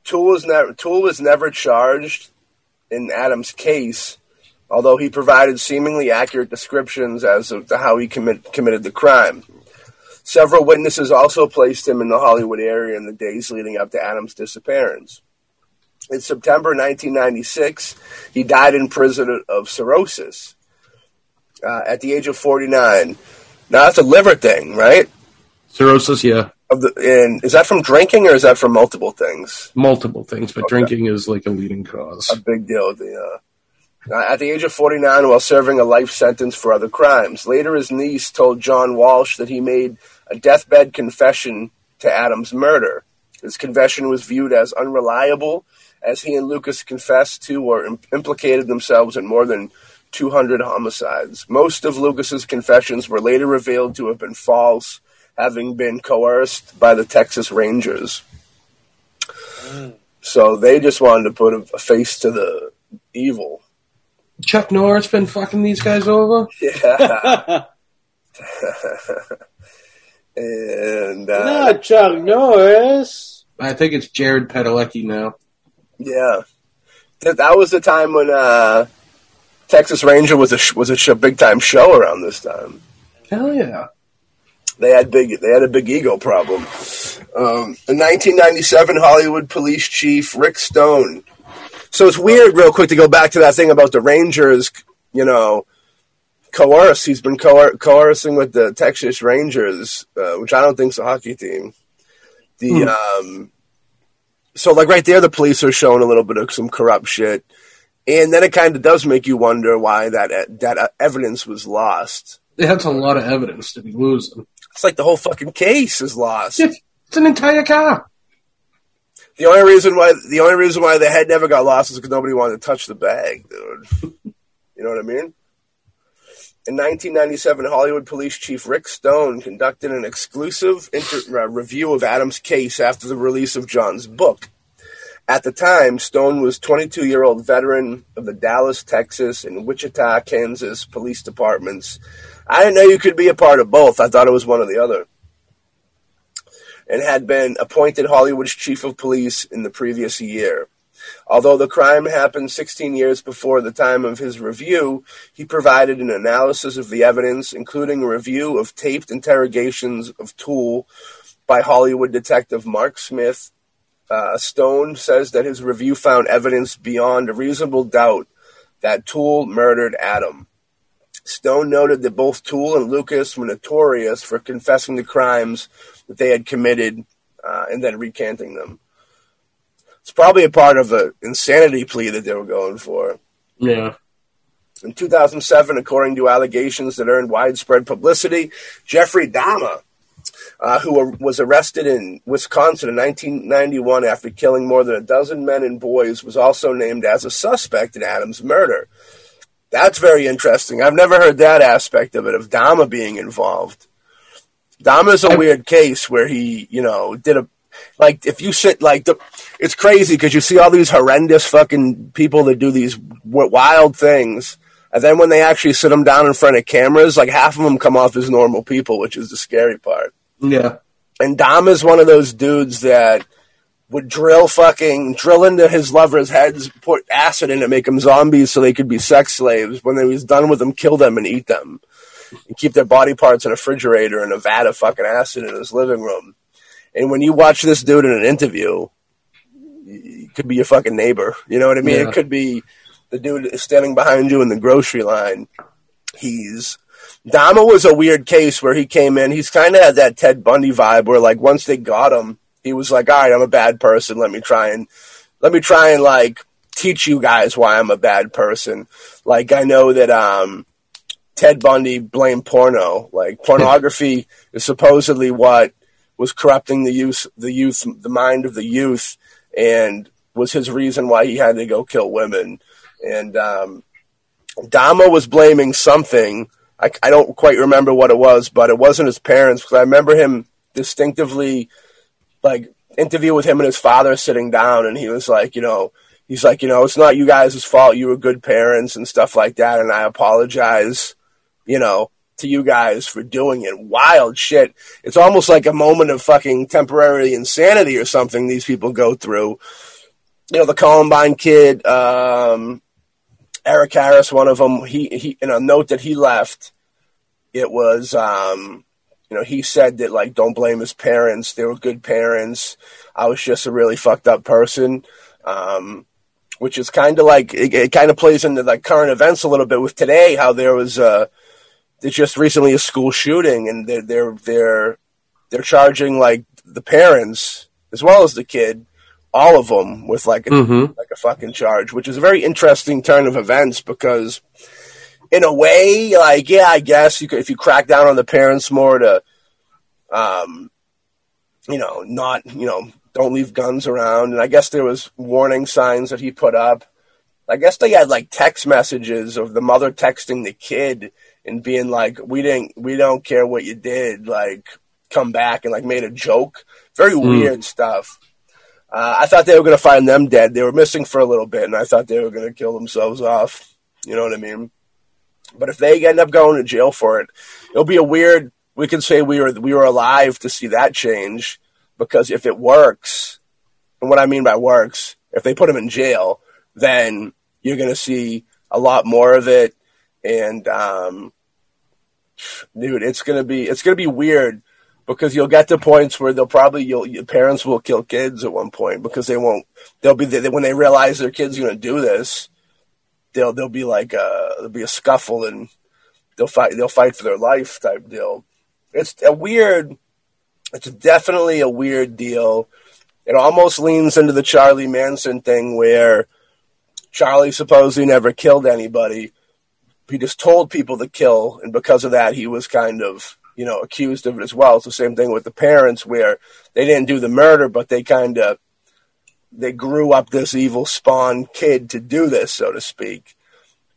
Toole was never Toole was never charged in Adams' case, although he provided seemingly accurate descriptions as to how he commit, committed the crime. Several witnesses also placed him in the Hollywood area in the days leading up to Adams' disappearance. In September 1996, he died in prison of cirrhosis uh, at the age of 49. Now that's a liver thing, right? Cirrhosis, yeah, Of the, and is that from drinking or is that from multiple things? multiple things, but Okay. drinking is like a leading cause. a big deal. The, uh, at the age of 49, while serving a life sentence for other crimes. Later, his niece told John Walsh that he made a deathbed confession to Adams' murder. His confession was viewed as unreliable, as he and Lucas confessed to or im- implicated themselves in more than 200 homicides. Most of Lucas's confessions were later revealed to have been false, having been coerced by the Texas Rangers. So they just wanted to put a, a face to the evil. Chuck Norris been fucking these guys over? Yeah. and uh, Not Chuck Norris. I think it's Jared Padalecki now. yeah, that, that was the time when uh, Texas Ranger was a was a sh- big time show around this time. Hell yeah. They had big they had a big ego problem. Um, in 1997, Hollywood police chief Rick Stone. So it's weird, real quick, to go back to that thing about the Rangers. You know, coerce. He's been coer- coercing with the Texas Rangers, uh, which I don't think's a hockey team. The um, so like right there, the police are showing a little bit of some corrupt shit, and then it kind of does make you wonder why that that uh, evidence was lost. That's a lot of evidence to be losing. It's like the whole fucking case is lost. It's, it's an entire car. The only reason why the only reason why the head never got lost is because nobody wanted to touch the bag, dude. you know what I mean? In 1997, Hollywood Police Chief Rick Stone conducted an exclusive inter- uh, review of Adams' case after the release of John's book. At the time, Stone was 22-year-old veteran of the Dallas, Texas, and Wichita, Kansas police departments. I didn't know you could be a part of both. I thought it was one or the other and had been appointed Hollywood's chief of police in the previous year. Although the crime happened 16 years before the time of his review, he provided an analysis of the evidence, including a review of taped interrogations of Toole by Hollywood detective Mark Smith, Uh, Stone says that his review found evidence beyond a reasonable doubt that Toole murdered Adam. Stone noted that both Toole and Lucas were notorious for confessing to crimes that they had committed uh, and then recanting them. It's probably a part of an insanity plea that they were going for. Yeah. In 2007, according to allegations that earned widespread publicity, Jeffrey Dahmer, uh, who was arrested in Wisconsin in 1991 after killing more than a dozen men and boys, was also named as a suspect in Adams' murder. That's very interesting. I've never heard that aspect of it, of Dahmer being involved. Dahmer's a weird case where he, you know, did a like if you sit like the, it's crazy because you see all these horrendous fucking people that do these wild things, and then when they actually sit them down in front of cameras, like half of them come off as normal people, which is the scary part. Yeah. And Dom is one of those dudes that would drill fucking drill into his lovers' heads, put acid in it, make them zombies so they could be sex slaves. When they was done with them, kill them and eat them, and keep their body parts in a refrigerator and a vat of fucking acid in his living room. And when you watch this dude in an interview, it could be your fucking neighbor. You know what I mean? Yeah. It could be the dude standing behind you in the grocery line. He's Dahmer was a weird case where he came in. He's kind of had that Ted Bundy vibe where, like, once they got him, he was like, "All right, I'm a bad person. Let me try and let me try and like teach you guys why I'm a bad person." Like, I know that um, Ted Bundy blamed porno. Like, pornography is supposedly what was corrupting the youth, the youth, the mind of the youth, and was his reason why he had to go kill women. And um, Dahmer was blaming something. I, I don't quite remember what it was, but it wasn't his parents because I remember him distinctively, like interview with him and his father sitting down, and he was like, you know, he's like, you know, it's not you guys' fault. You were good parents and stuff like that, and I apologize, you know, to you guys for doing it. Wild shit. It's almost like a moment of fucking temporary insanity or something these people go through. You know, the Columbine kid, um, Eric Harris, one of them, he, he, in a note that he left, it was, um, you know, he said that, like, don't blame his parents. They were good parents. I was just a really fucked up person. Um, which is kind of like, it, it kind of plays into like current events a little bit with today, how there was, uh, there's just recently a school shooting and they're, they're, they're, they're charging like the parents as well as the kid, all of them with like a, Mhm. like a fucking charge, which is a very interesting turn of events because in a way, like, yeah, I guess you could, if you crack down on the parents more to, um, you know, not, you know, don't leave guns around. And I guess there was warning signs that he put up. I guess they had like text messages of the mother texting the kid and being like, "We didn't, we don't care what you did. Like, come back," and like made a joke. Very weird stuff. Uh, I thought they were going to find them dead. They were missing for a little bit, and I thought they were going to kill themselves off. You know what I mean? But if they end up going to jail for it, it'll be a weird. We can say we were we were alive to see that change because if it works, and what I mean by works, if they put him in jail, then you're going to see a lot more of it. And um, dude, it's gonna be it's gonna be weird because you'll get to points where they'll probably your parents will kill kids at one point because they won't they'll be they, when they realize their kid's are gonna do this they'll they'll be like uh there'll be a scuffle and they'll fight they'll fight for their life type deal. It's a weird it's definitely a weird deal. It almost leans into the Charlie Manson thing where Charlie supposedly never killed anybody. He just told people to kill, and because of that, he was kind of, you know, accused of it as well. It's the same thing with the parents, where they didn't do the murder, but they kind of they grew up this evil spawn kid to do this, so to speak.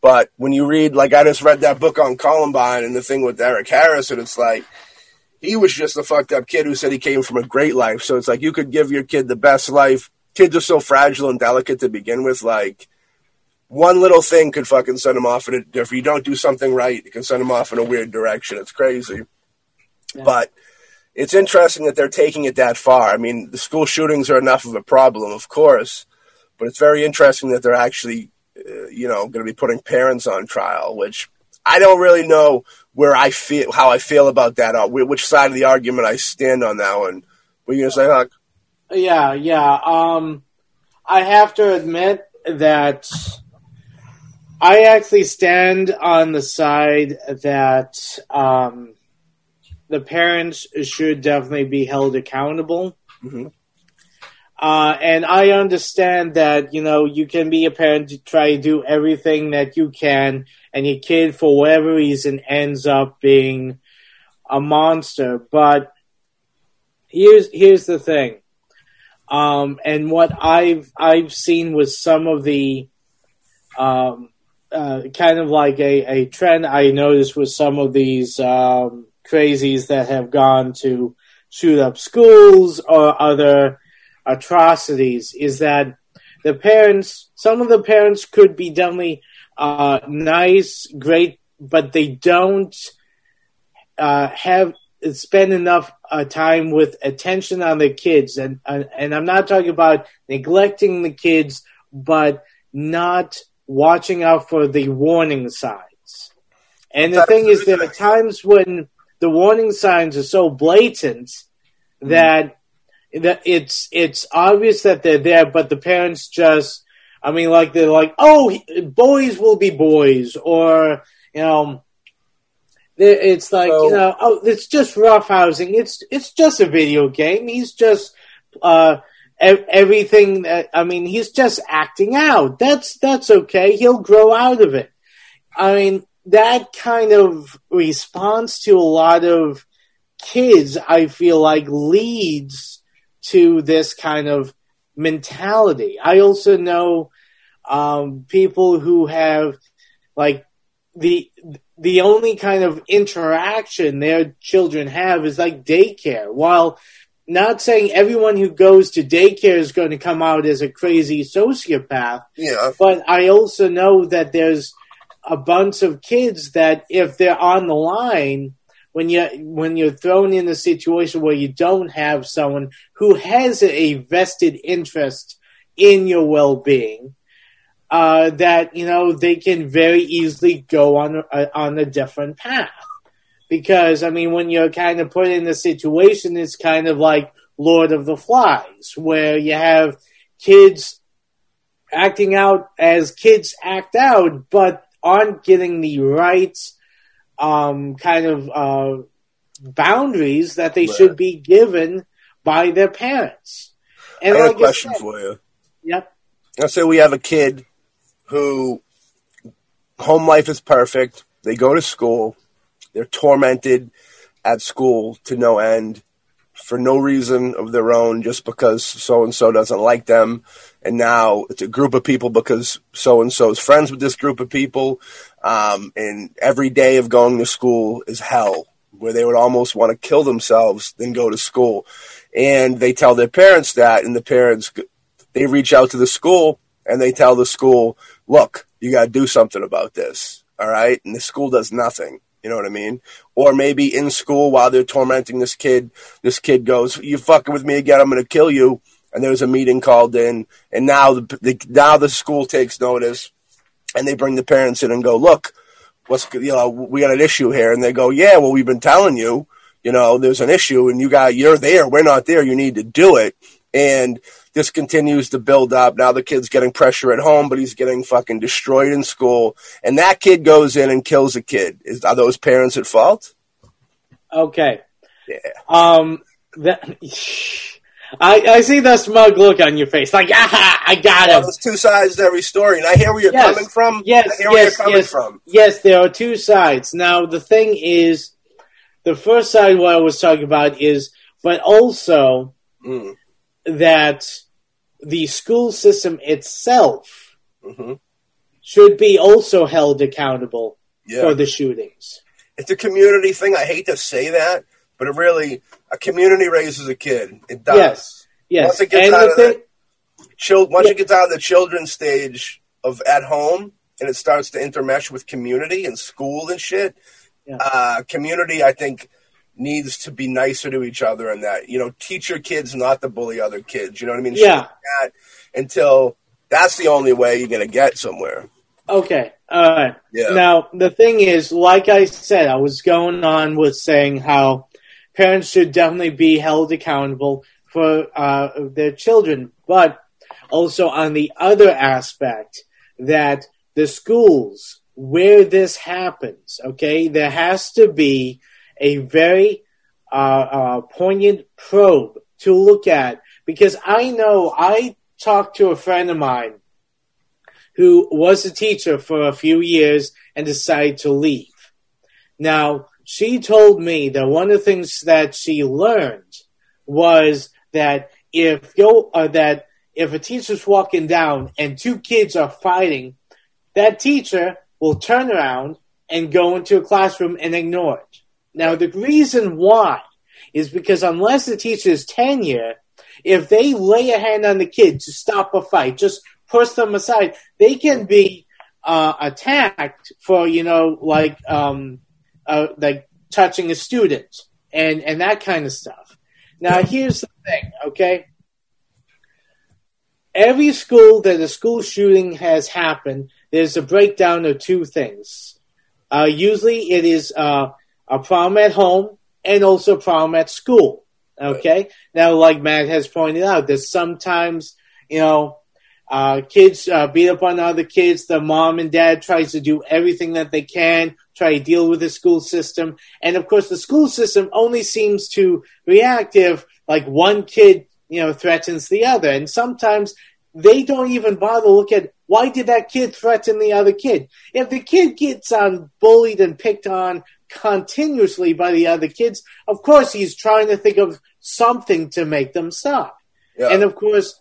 But when you read, like I just read that book on Columbine and the thing with Eric Harris, and it's like he was just a fucked up kid who said he came from a great life. So it's like you could give your kid the best life. Kids are so fragile and delicate to begin with. Like one little thing could fucking send them off in a. If you don't do something right, it can send them off in a weird direction. It's crazy. But it's interesting that they're taking it that far. I mean, the school shootings are enough of a problem, of course, but it's very interesting that they're actually, uh, you know, going to be putting parents on trial, which I don't really know where I feel, how I feel about that, uh, which side of the argument I stand on that one. What are you going to say, Huck? Yeah, yeah. Um, I have to admit that I actually stand on the side that um, the parents should definitely be held accountable. Mhm. Uh, and I understand that, you know, you can be a parent to try to do everything that you can, and your kid, for whatever reason, ends up being a monster. But here's here's the thing. Um, and what I've I've seen with some of the um, uh, kind of like a, a trend I noticed with some of these um, crazies that have gone to shoot up schools or other atrocities is that the parents, some of the parents could be definitely uh, nice, great, but they don't uh, have spend enough uh, time with attention on the kids, and uh, and I'm not talking about neglecting the kids, but not watching out for the warning signs. And the That's thing is, the there are times when the warning signs are so blatant that that it's it's obvious that they're there, but the parents just, I mean, like they're like, oh, boys will be boys, or you know, it's like So- you know, oh, it's just roughhousing. It's it's just a video game. He's just uh everything that I mean, he's just acting out. That's that's okay. He'll grow out of it. I mean, that kind of response to a lot of kids, I feel like leads to this kind of mentality. I also know um, people who have like the the only kind of interaction their children have is like daycare. While not saying everyone who goes to daycare is going to come out as a crazy sociopath, Yeah. but I also know that there's a bunch of kids that if they're on the line, when you when you're thrown in a situation where you don't have someone who has a vested interest in your well-being, uh, that you know they can very easily go on a, on a different path. Because I mean, when you're kind of put in a situation, it's kind of like Lord of the Flies, where you have kids acting out as kids act out, but aren't getting the right um, kind of uh, boundaries that they Right. should be given by their parents. And I got like a question said- for you. Yep. Let's say we have a kid who home life is perfect. They go to school. They're tormented at school to no end for no reason of their own, just because so and so doesn't like them. And now it's a group of people because so and so is friends with this group of people. Um, and every day of going to school is hell, where they would almost want to kill themselves than go to school. And they tell their parents that, and the parents they reach out to the school and they tell the school, look, you got to do something about this. All right. And the school does nothing. You know what I mean? Or maybe in school while they're tormenting this kid, this kid goes, you fucking with me again. I'm going to kill you. And there was a meeting called in and now the, the, now the school takes notice and they bring the parents in and go, look, what's, you know, we got an issue here. And they go, yeah, well, we've been telling you, you know, there's an issue and you got, you're there. We're not there. You need to do it. And this continues to build up. Now the kid's getting pressure at home, but he's getting fucking destroyed in school. And that kid goes in and kills a kid. Is, are those parents at fault? Okay. Yeah. Um. That. I, I see the smug look on your face, like, aha, I got Well, him. there's two sides to every story, and I hear where you're Yes. coming from. Yes, I hear where yes, you're coming yes. from. Yes, there are two sides. Now, the thing is, the first side, what I was talking about is, but also Mm. that the school system itself hmm should be also held accountable Yeah. for the shootings. it's a community thing. I hate to say that, but it really a community raises a kid. It does. Yes, yes. Once it gets and out the of thing, Chil- once Yeah. it gets out of the children's stage of at home and it starts to intermesh with community and school and shit, Yeah. uh, community I think needs to be nicer to each other and that you know teach your kids not to bully other kids. You know what I mean? Yeah. like that until that's the only way you're gonna get somewhere. Okay. All right. Yeah. Now, the thing is, like I said, I was going on with saying how parents should definitely be held accountable for uh, their children, but also on the other aspect that the schools where this happens, okay, there has to be a very uh, uh, poignant probe to look at because I know I talked to a friend of mine who was a teacher for a few years and decided to leave. Now, she told me that one of the things that she learned was that if you uh, that if a teacher's walking down and two kids are fighting, that teacher will turn around and go into a classroom and ignore it. Now, the reason why is because unless the teacher is tenure, if they lay a hand on the kid to stop a fight, just push them aside, they can be uh, attacked for you know like um, uh, like touching a student and and that kind of stuff. Now, here's the thing, okay? Every school that a school shooting has happened, there's a breakdown of two things. Uh, usually, it is uh, a problem at home and also a problem at school. Okay. Now, like Matt has pointed out, that sometimes, you know, uh, kids uh, beat up on other kids. The mom and dad tries to do everything that they can, try to deal with the school system. And of course, the school system only seems to react if like one kid, you know, threatens the other. And sometimes they don't even bother to look at why did that kid threaten the other kid? If the kid gets on bullied and picked on continuously by the other kids, of course he's trying to think of something to make them stop. Yeah. And of course,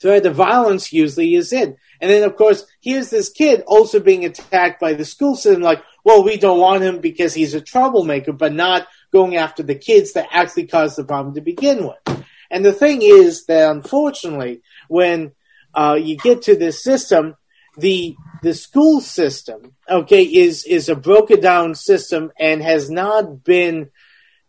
threat of violence usually is it. And then of course, here's this kid also being attacked by the school system, like, well, we don't want him because he's a troublemaker, but not going after the kids that actually caused the problem to begin with. And the thing is that unfortunately, when uh, you get to this system, the the school system, okay, is is a broken down system and has not been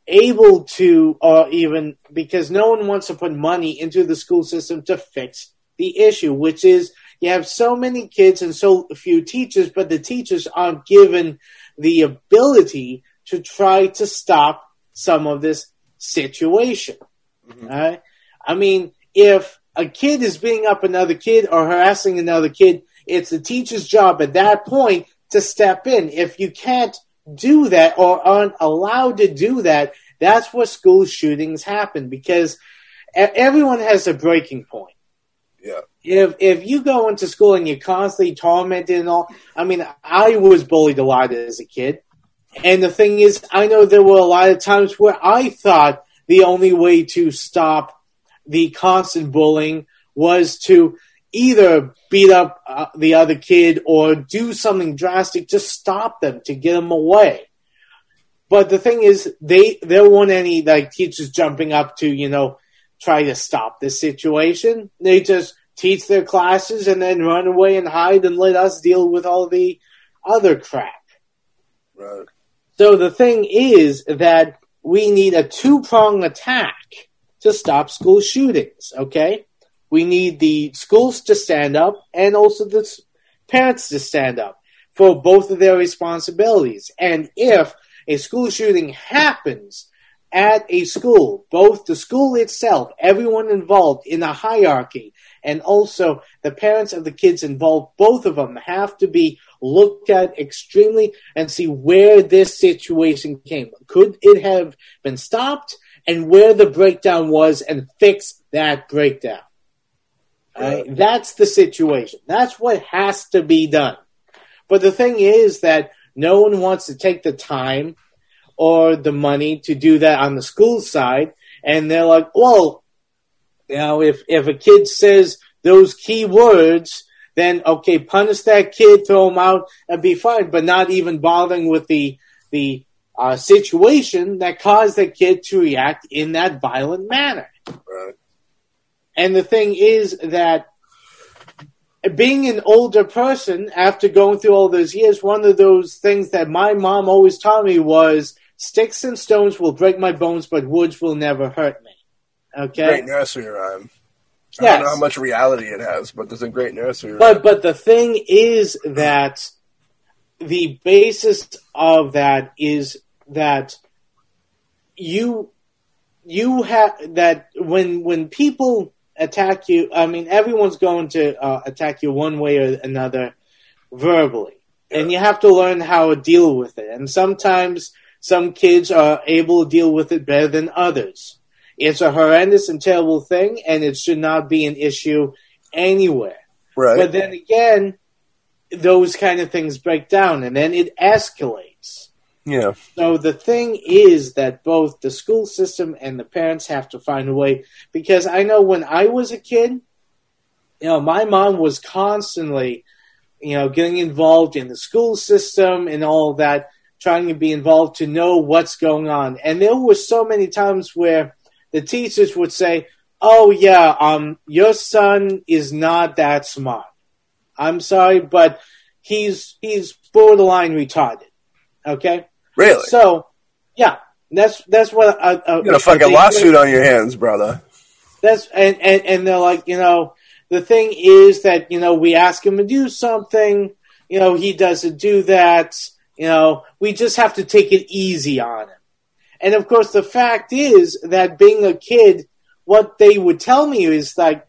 able to, or even because no one wants to put money into the school system to fix the issue, which is you have so many kids and so few teachers, but the teachers aren't given the ability to try to stop some of this situation. Mm-hmm. Right? I mean, if a kid is beating up another kid or harassing another kid, it's the teacher's job at that point to step in. If you can't do that or aren't allowed to do that, that's where school shootings happen because everyone has a breaking point. Yeah. If if you go into school and you're constantly tormented and all, I mean, I was bullied a lot as a kid, and the thing is, I know there were a lot of times where I thought the only way to stop the constant bullying was to either beat up uh, the other kid or do something drastic to stop them to get them away. But the thing is, they there weren't any like teachers jumping up to you know try to stop this situation. They just teach their classes and then run away and hide and let us deal with all the other crap. Right. So the thing is that we need a two prong attack to stop school shootings, okay? We need the schools to stand up and also the parents to stand up for both of their responsibilities. And if a school shooting happens at a school, both the school itself, everyone involved in a hierarchy, and also the parents of the kids involved, both of them have to be looked at extremely and see where this situation came. Could it have been stopped and where the breakdown was and fix that breakdown? That's the situation. That's what has to be done. But the thing is that no one wants to take the time or the money to do that on the school side. And they're like, well, you know, if, if a kid says those key words, then okay, punish that kid, throw him out, and be fine. But not even bothering with the the uh, situation that caused the kid to react in that violent manner. Right. And the thing is that being an older person after going through all those years, one of those things that my mom always taught me was sticks and stones will break my bones, but words will never hurt me. Okay. Great nursery rhyme. I don't know how much reality it has, but there's a great nursery. Rhyme. But but the thing is that the basis of that is that you you have that when when people attack you. I mean, everyone's going to uh, attack you one way or another verbally, and you have to learn how to deal with it. And sometimes some kids are able to deal with it better than others. It's a horrendous and terrible thing, and it should not be an issue anywhere. Right. But then again, those kind of things break down, and then it escalates. yeah. So the thing is that both the school system and the parents have to find a way. Because I know when I was a kid, you know, my mom was constantly, you know, getting involved in the school system and all that, trying to be involved to know what's going on. And there were so many times where the teachers would say, "Oh yeah, um, your son is not that smart. I'm sorry, but he's he's borderline retarded." Okay. Really? So, yeah, that's that's what I, I, you got a fucking lawsuit on your hands, brother. That's and, and and they're like, you know, the thing is that you know we ask him to do something, you know, he doesn't do that. You know, we just have to take it easy on him. And of course, the fact is that being a kid, what they would tell me is like,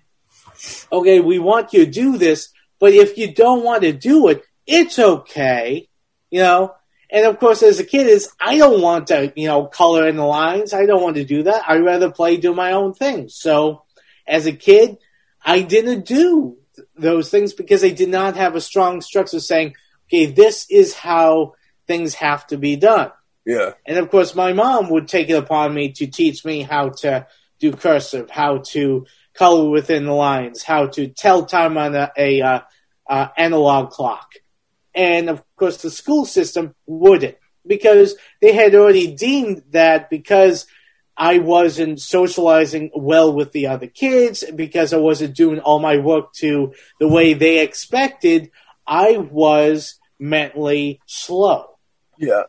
okay, we want you to do this, but if you don't want to do it, it's okay. You know, and of course, as a kid, is I don't want to, you know, color in the lines. I don't want to do that. I'd rather play, do my own thing. So, as a kid, I didn't do those things because I did not have a strong structure saying, okay, this is how things have to be done. Yeah. And of course, my mom would take it upon me to teach me how to do cursive, how to color within the lines, how to tell time on a, a uh, uh, analog clock. And of course, the school system wouldn't because they had already deemed that because I wasn't socializing well with the other kids, because I wasn't doing all my work to the way they expected, I was mentally slow. Yeah.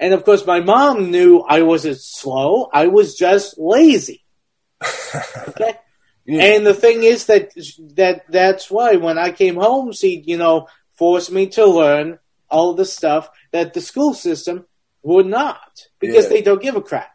And of course, my mom knew I wasn't slow. I was just lazy. Okay. Yeah. And the thing is that that that's why when I came home, she you know forced me to learn all the stuff that the school system would not because Yeah. they don't give a crap.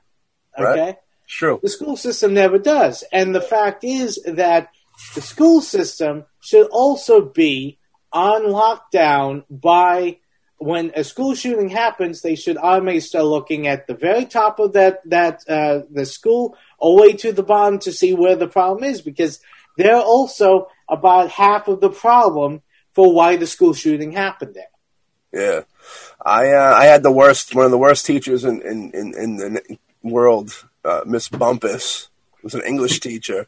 Right. Okay. True. The school system never does. And the fact is that the school system should also be on lockdown by when a school shooting happens, they should automatically start looking at the very top of that that uh, the school all the way to the bottom to see where the problem is because they're also about half of the problem for why the school shooting happened there. Yeah. I uh, I had the worst one of the worst teachers in in in, in the world, uh, Miss Bumpus, was an English teacher,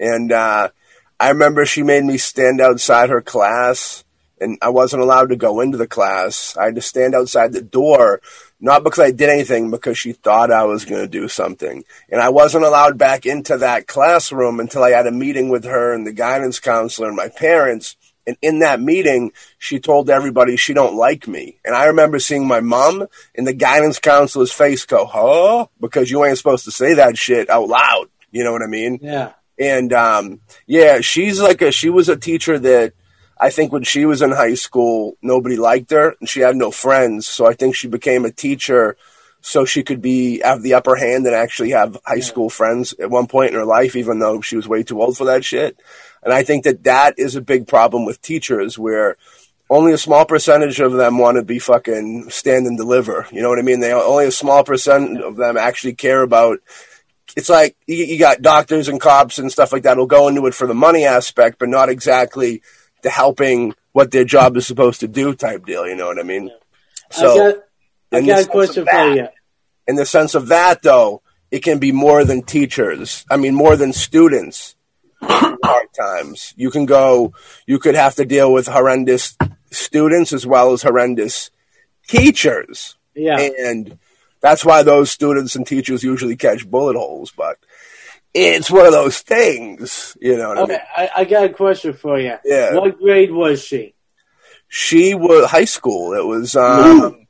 and uh, I remember she made me stand outside her class, and I wasn't allowed to go into the class. I had to stand outside the door, not because I did anything, because she thought I was going to do something, and I wasn't allowed back into that classroom until I had a meeting with her and the guidance counselor and my parents. And in that meeting, she told everybody she don't like me. And I remember seeing my mom in the guidance counselor's face go, huh? Because you ain't supposed to say that shit out loud. You know what I mean? Yeah. And um, yeah, she's like a she was a teacher that I think when she was in high school, nobody liked her and she had no friends. So I think she became a teacher so she could be have the upper hand and actually have high school friends at one point in her life, even though she was way too old for that shit. And I think that that is a big problem with teachers where only a small percentage of them want to be fucking stand and deliver. You know what I mean? They only a small percent of them actually care about. It's like you, you got doctors and cops and stuff like that will go into it for the money aspect, but not exactly the helping what their job is supposed to do type deal. You know what I mean? So I got, I in got the a sense question of for that- you. in the sense of that, though, it can be more than teachers. I mean, more than students. Hard times. You can go. You could have to deal with horrendous students as well as horrendous teachers, Yeah. and that's why those students and teachers usually catch bullet holes. But it's one of those things, you know. What I Okay, mean? I, I got a question for you. Yeah. What grade was she? She was high school. It was. Um,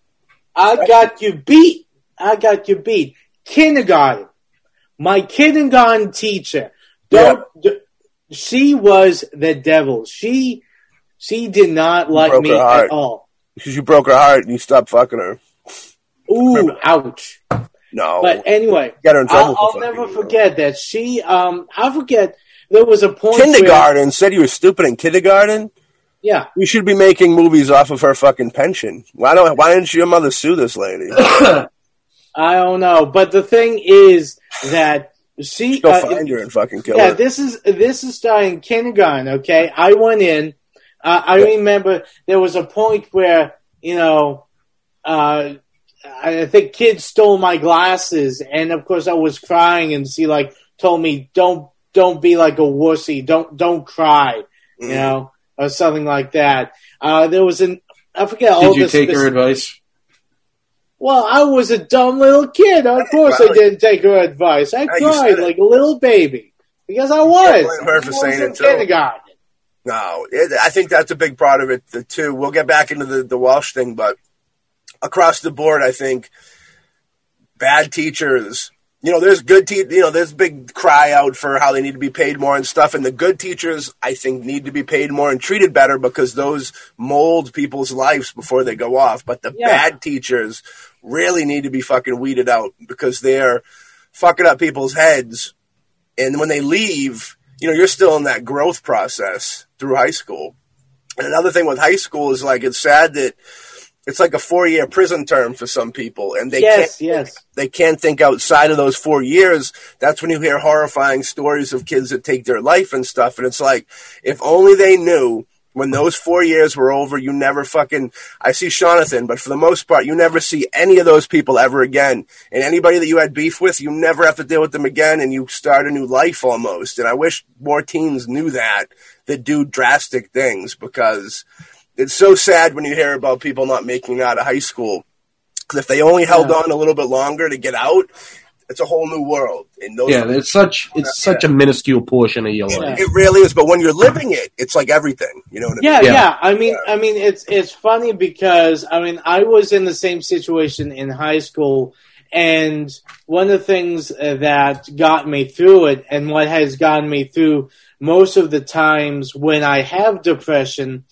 I got you beat. I got you beat. Kindergarten. My kindergarten teacher. Don't. d- She was the devil. She she did not like me at all. because you broke her heart and you stopped fucking her. Ooh, ouch. No. But anyway, Get her in trouble I'll, I'll never you forget that she. Um, I forget there was a point. where- kindergarten said you were stupid in kindergarten. yeah, You should be making movies off of her fucking pension. Why don't? Why didn't your mother sue this lady? I don't know, but the thing is that she. Go uh, find her and fucking kill yeah, her. this is this is starting kindergarten. Okay, I went in. Uh, I remember there was a point where you know, uh, I think kids stole my glasses, and of course I was crying, and she like told me, "Don't don't be like a wussy. Don't don't cry," Mm. you know, or something like that. Uh, there was an I forget all Did you the take spec- her advice? Well, I was a dumb little kid. Of course, I didn't take her advice. I cried like a little baby because I was. blame her for I was saying in it, too. kindergarten. No, it, I think that's a big part of it the, too. We'll get back into the, the Walsh thing, but across the board, I think bad teachers. You know, there's good te- You know, there's big cry out for how they need to be paid more and stuff. And the good teachers, I think, need to be paid more and treated better because those mold people's lives before they go off. But the Yeah. bad teachers really need to be fucking weeded out because they're fucking up people's heads. And when they leave, you know, you're still in that growth process through high school. And another thing with high school is like it's sad that it's like a four year prison term for some people, and they yes, can't yes. they can't think outside of those four years. That's when you hear horrifying stories of kids that take their life and stuff. And it's like if only they knew. When those four years were over, you never fucking. I see Jonathan, but for the most part, you never see any of those people ever again. And anybody that you had beef with, you never have to deal with them again, and you start a new life almost. And I wish more teens knew that that do drastic things because it's so sad when you hear about people not making it out of high school. 'Cause if they only held Yeah. on a little bit longer to get out, it's a whole new world. And those, Yeah, it's such it's such a minuscule portion of your life. it really is. But when you're living it, it's like everything. You know what I Yeah, mean? yeah, Yeah. I mean, I mean, it's it's funny because I mean, I was in the same situation in high school, and one of the things uh, that got me through it, and what has gotten me through most of the times when I have depression,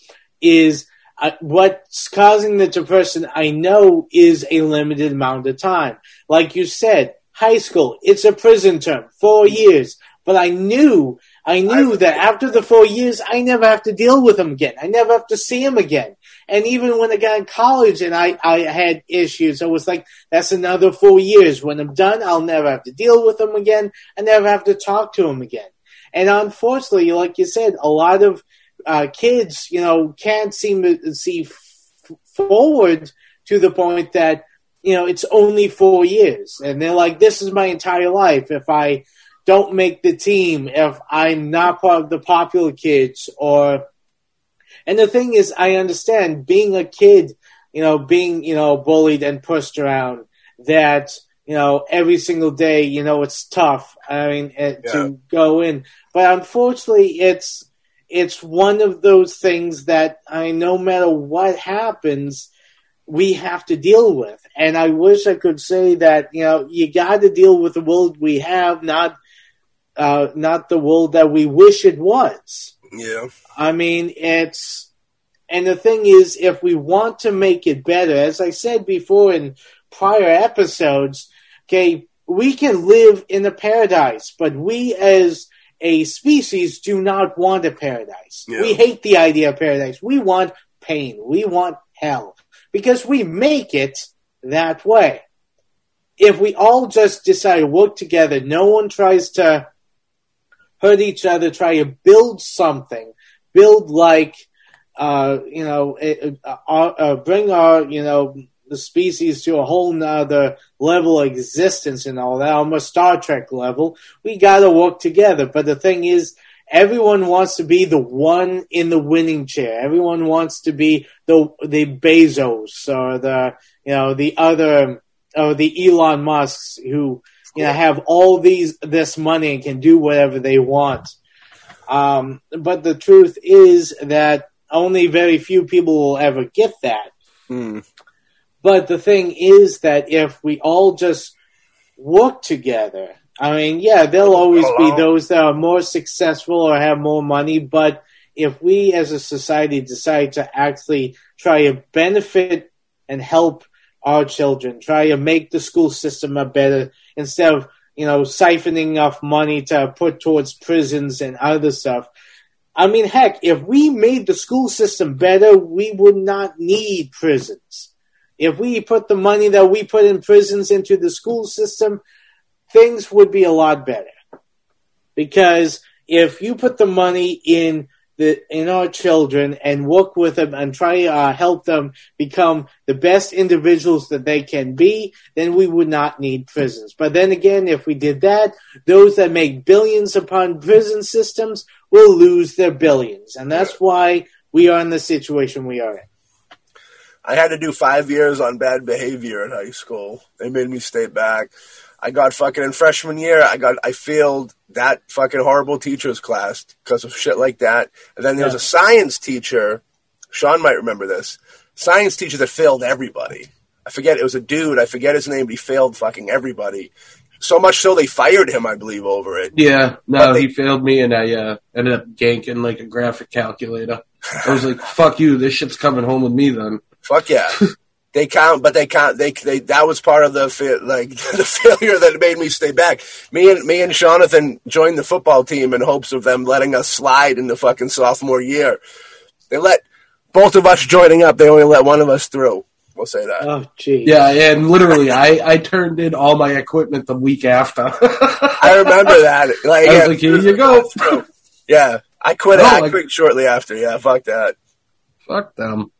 is uh, what's causing the depression. I know is a limited amount of time. Like you said, high school, it's a prison term, four years. But I knew I knew that after the four years, I never have to deal with him again. I never have to see him again. And even when I got in college and I, I had issues, I was like, that's another four years. When I'm done, I'll never have to deal with him again. I never have to talk to him again. And unfortunately, like you said, a lot of uh, kids, you know, can't seem to see f- forward to the point that, you know, it's only four years. And they're like, this is my entire life. If I, don't make the team if I'm not part of the popular kids or and the thing is I understand being a kid, you know, being, you know, bullied and pushed around that, you know, every single day, you know, it's tough. I mean, uh, Yeah. to go in, but unfortunately it's it's one of those things that I no matter what happens, we have to deal with. And I wish I could say that, you know, you got to deal with the world we have, not uh, not the world that we wish it was. Yeah. I mean, it's, and the thing is, if we want to make it better, as I said before in prior episodes, okay, we can live in a paradise, but we as a species do not want a paradise. Yeah. We hate the idea of paradise. We want pain. We want hell because we make it that way. If we all just decide to work together, no one tries to hurt each other, try to build something, build like, uh, you know, uh, uh, uh, bring our, you know, the species to a whole nother level of existence and all that, almost Star Trek level. We gotta work together. But the thing is, everyone wants to be the one in the winning chair. Everyone wants to be the, the Bezos or the, you know, the other, or the Elon Musks who, you know, have all these this money and can do whatever they want. Um, but the truth is that only very few people will ever get that. Hmm. But the thing is that if we all just work together, I mean, yeah, there'll always be those that are more successful or have more money, but if we as a society decide to actually try to benefit and help our children, try to make the school system a better instead of you know siphoning off money to put towards prisons and other stuff. I mean, heck, if we made the school system better, we would not need prisons. If we put the money that we put in prisons into the school system, things would be a lot better. Because if you put the money in the in our children and work with them and try to uh, help them become the best individuals that they can be, then we would not need prisons. But then again, if we did that, those that make billions upon prison systems will lose their billions, and that's why we are in the situation we are in. I had to do five years on bad behavior in high school. They made me stay back. I got fucking in freshman year. I got I failed that fucking horrible teacher's class because of shit like that. And then there was a science teacher. Sean might remember this. Science teacher that failed everybody. I forget it was a dude. I forget his name. But he failed fucking everybody. So much so they fired him. I believe over it. Yeah, no, they- he failed me, and I uh, ended up ganking like a graphic calculator. I was like, "Fuck you! This shit's coming home with me." Then Fuck yeah. They count, but they count. They, they that was part of the fa- like the failure that made me stay back. Me and me and Jonathan joined the football team in hopes of them letting us slide in the fucking sophomore year. They let both of us joining up. They only let one of us through. We'll say that. Oh, gee. yeah, and literally, I I turned in all my equipment the week after. I remember that. Like, I was yeah, like, "Here you go." Yeah, I quit. No, I like- quit shortly after. Yeah, fuck that. Fuck them.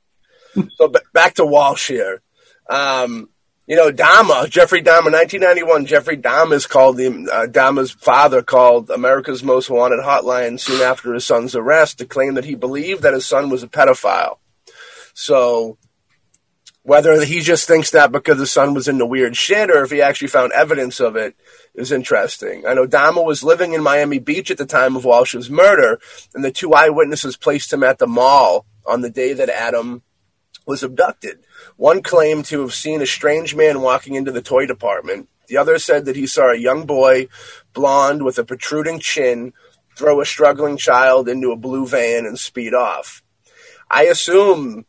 So b- back to Walsh here. Um, you know, Dahmer, Jeffrey Dahmer, 1991. Jeffrey Dahmer is called the uh, Dahmer's father called America's Most Wanted hotline soon after his son's arrest to claim that he believed that his son was a pedophile. So whether he just thinks that because his son was into weird shit or if he actually found evidence of it is interesting. I know Dahmer was living in Miami Beach at the time of Walsh's murder, and the two eyewitnesses placed him at the mall on the day that Adam was abducted. One claimed to have seen a strange man walking into the toy department. The other said that he saw a young boy, blonde with a protruding chin, throw a struggling child into a blue van and speed off. I assume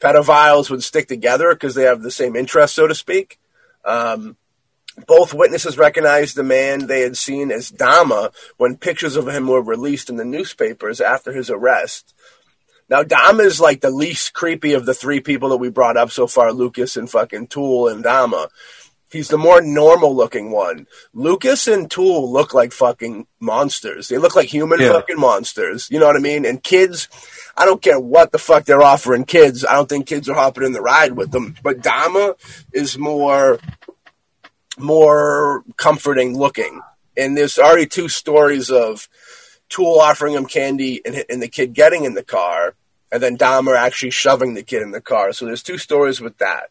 pedophiles would stick together because they have the same interest, so to speak. Um, both witnesses recognized the man they had seen as Dahmer when pictures of him were released in the newspapers after his arrest. Now, Dahmer is like the least creepy of the three people that we brought up so far Lucas and fucking Toole and Dahmer. He's the more normal looking one. Lucas and Toole look like fucking monsters. They look like human Yeah. fucking monsters. You know what I mean? And kids, I don't care what the fuck they're offering kids. I don't think kids are hopping in the ride with them. But Dahmer is more more comforting looking. And there's already two stories of Toole offering him candy and, and the kid getting in the car, and then Dahmer actually shoving the kid in the car. So there's two stories with that.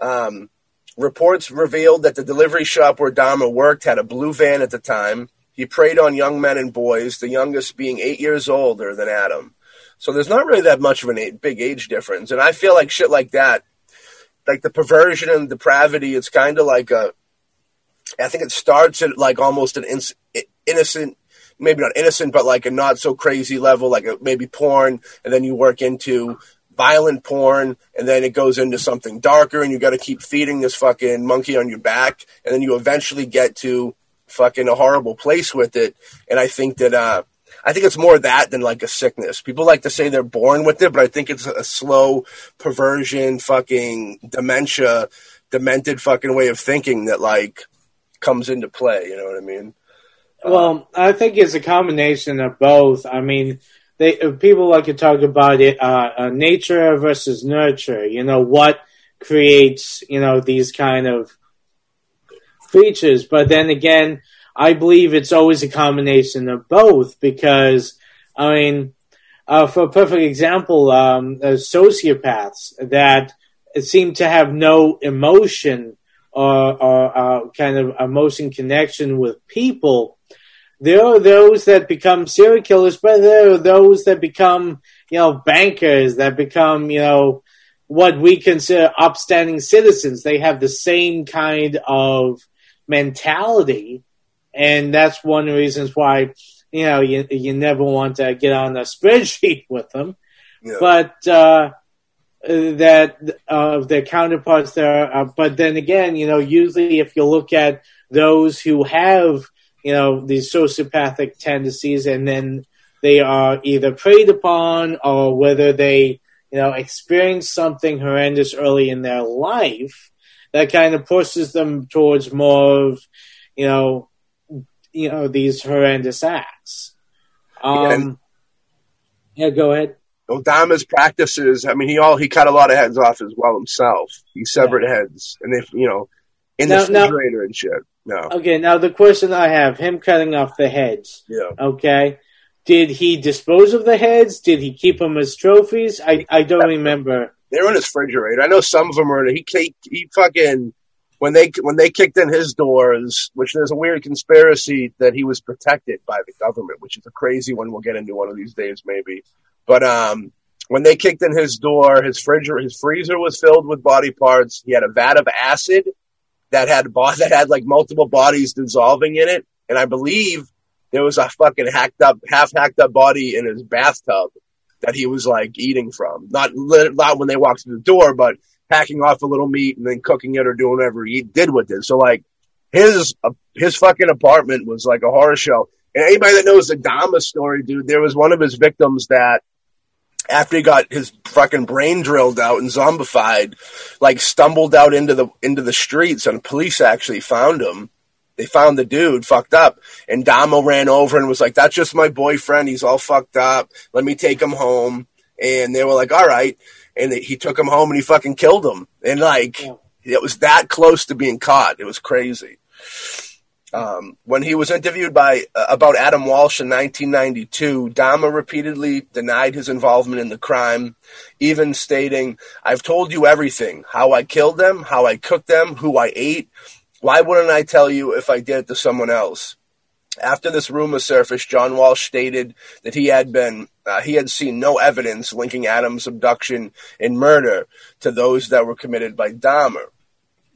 Um, reports revealed that the delivery shop where Dahmer worked had a blue van at the time. He preyed on young men and boys, the youngest being eight years older than Adam. So there's not really that much of a big age difference. And I feel like shit like that, like the perversion and depravity, it's kind of like a, I think it starts at like almost an in, innocent, maybe not innocent, but like a not so crazy level, like maybe porn, and then you work into violent porn, and then it goes into something darker, and you got to keep feeding this fucking monkey on your back, and then you eventually get to fucking a horrible place with it. And I think that, uh, I think it's more that than like a sickness. People like to say they're born with it, but I think it's a slow perversion, fucking dementia, demented fucking way of thinking that like comes into play. You know what I mean? Well, I think it's a combination of both. I mean, they uh, people like to talk about it, uh, uh, nature versus nurture. You know what creates you know these kind of features, but then again, I believe it's always a combination of both because I mean, uh, for a perfect example, um, uh, sociopaths that seem to have no emotion or, or uh, kind of emotion connection with people. There are those that become serial killers, but there are those that become, you know, bankers, that become, you know, what we consider upstanding citizens. They have the same kind of mentality. And that's one of the reasons why, you know, you, you never want to get on a spreadsheet with them. Yeah. But, uh, uh, that of their counterparts there. Uh, but then again, you know, usually if you look at those who have, you know, these sociopathic tendencies and then they are either preyed upon or whether they, you know, experience something horrendous early in their life, that kind of pushes them towards more of, you know, you know, these horrendous acts. Um, yeah, yeah go ahead. Odama's practices. I mean, he all he cut a lot of heads off as well himself. He severed yeah. heads, and if you know, in now, the refrigerator now, and shit. No. Okay, now the question I have: him cutting off the heads. Yeah. Okay. Did he dispose of the heads? Did he keep them as trophies? I, I don't remember. They were in his refrigerator. I know some of them were. He he, he fucking when they when they kicked in his doors, which there's a weird conspiracy that he was protected by the government, which is a crazy one. We'll get into one of these days, maybe. But um, when they kicked in his door, his fridge, his freezer was filled with body parts. He had a vat of acid that had that had like multiple bodies dissolving in it, and I believe there was a fucking hacked up, half hacked up body in his bathtub that he was like eating from. Not not when they walked through the door, but hacking off a little meat and then cooking it or doing whatever he did with it. So like his uh, his fucking apartment was like a horror show. And anybody that knows the Dahmer story, dude, there was one of his victims that after he got his fucking brain drilled out and zombified, like stumbled out into the into the streets and police actually found him. They found the dude fucked up and Dahmer ran over and was like, that's just my boyfriend. He's all fucked up. Let me take him home. And they were like, all right. And he took him home and he fucking killed him. And like, yeah. it was that close to being caught. It was crazy. Um, when he was interviewed by uh, about Adam Walsh in 1992, Dahmer repeatedly denied his involvement in the crime, even stating, "I've told you everything: how I killed them, how I cooked them, who I ate. Why wouldn't I tell you if I did it to someone else?" After this rumor surfaced, John Walsh stated that he had been uh, he had seen no evidence linking Adam's abduction and murder to those that were committed by Dahmer.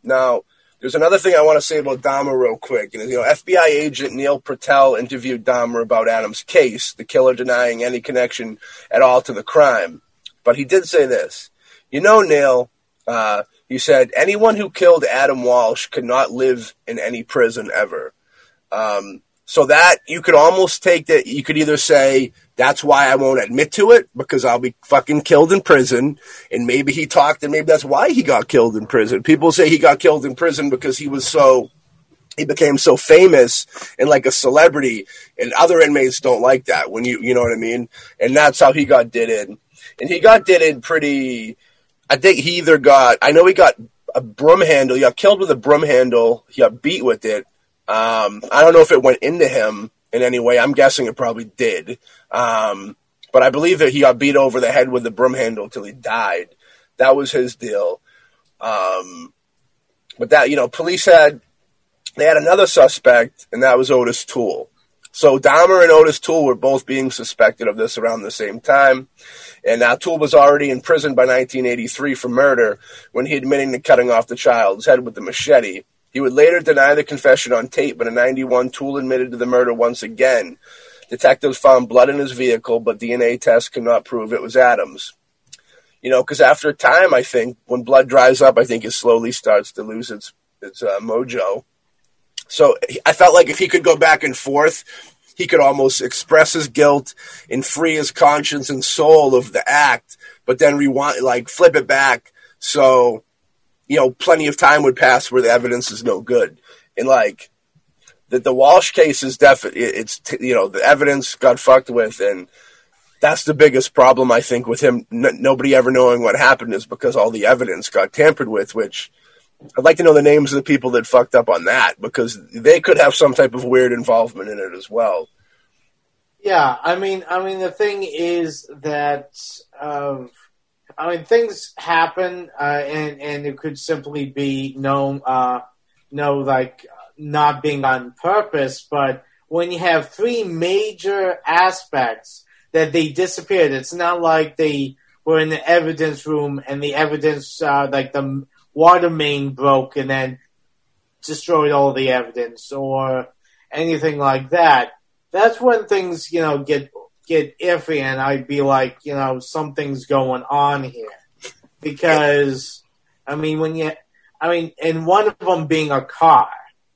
Now, there's another thing I want to say about Dahmer real quick. You know, FBI agent Neil Purtell interviewed Dahmer about Adam's case, the killer denying any connection at all to the crime. But he did say this. You know, Neil, uh, he said, anyone who killed Adam Walsh could not live in any prison ever. Um, so that you could almost take that. You could either say that's why I won't admit to it because I'll be fucking killed in prison, and maybe he talked, and maybe that's why he got killed in prison. People say he got killed in prison because he was so he became so famous and like a celebrity, and other inmates don't like that when you you know what I mean. And that's how he got did in, and he got did in pretty. I think he either got I know he got a broom handle. He got killed with a broom handle. He got beat with it um, I don't know if it went into him in any way. I'm guessing it probably did. Um, but I believe that he got beat over the head with the broom handle till he died. That was his deal. Um, but that, you know, police had, they had another suspect, and that was Otis Toole. So Dahmer and Otis Toole were both being suspected of this around the same time. And now Toole was already in prison by 1983 for murder when he admitted to cutting off the child's head with the machete. He would later deny the confession on tape, but in 91, Toole admitted to the murder once again. Detectives found blood in his vehicle, but DNA tests could not prove it was Adams. You know, because after a time, I think, when blood dries up, I think it slowly starts to lose its, its uh, mojo. So I felt like if he could go back and forth, he could almost express his guilt and free his conscience and soul of the act, but then rewind, like flip it back. So you know, plenty of time would pass where the evidence is no good. And like that, the Walsh case is definitely it's you know the evidence got fucked with, and that's the biggest problem I think with him. N- nobody ever knowing what happened is because all the evidence got tampered with, which. I'd like to know the names of the people that fucked up on that because they could have some type of weird involvement in it as well. Yeah, I mean, I mean, the thing is that um, I mean, things happen, uh, and and it could simply be no, uh, no, like not being on purpose. But when you have three major aspects that they disappeared, it's not like they were in the evidence room and the evidence, uh, like the water main broke and then destroyed all the evidence or anything like that. That's when things, you know, get get iffy and I'd be like, you know, something's going on here. because I mean when you I mean and one of them being a car.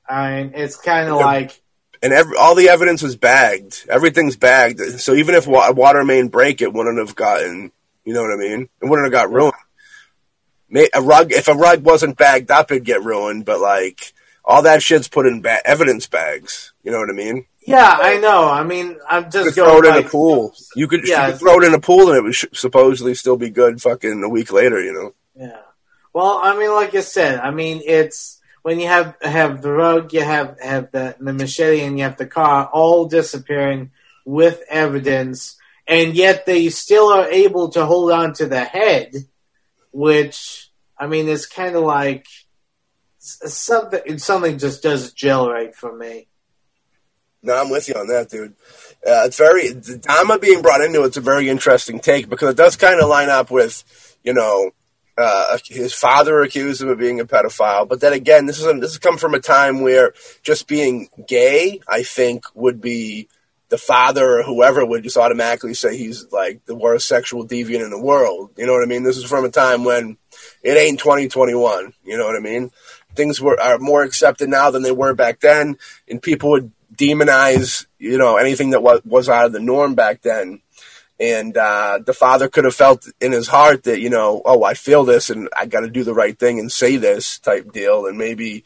I mean it's kind of like and every, all the evidence was bagged. Everything's bagged. So even if wa- water main break, it wouldn't have gotten. You know what I mean? It wouldn't have got ruined. May, a rug, if a rug wasn't bagged up, it'd get ruined. But like all that shit's put in ba- evidence bags. You know what I mean? Yeah, I know. I mean I'm just throw it in a pool. You could, Yeah. you could throw it in a pool, and it would supposedly still be good. Fucking a week later, you know. Yeah. Well, I mean, like I said, I mean, it's when you have have the rug, you have have the the machete, and you have the car all disappearing with evidence, and yet they still are able to hold on to the head, which I mean, is kind of like something. Something just doesn't gel right for me. No, I'm with you on that, dude. Uh, it's very Dahmer being brought into it's a very interesting take because it does kind of line up with, you know, uh, his father accused him of being a pedophile. But then again, this is a, this has come from a time where just being gay, I think, would be the father or whoever would just automatically say he's like the worst sexual deviant in the world. You know what I mean? This is from a time when it ain't 2021. You know what I mean? Things were are more accepted now than they were back then, and people would demonize you know anything that was was out of the norm back then. And uh, the father could have felt in his heart that you know, oh, I feel this, and I got to do the right thing and say this type deal, and maybe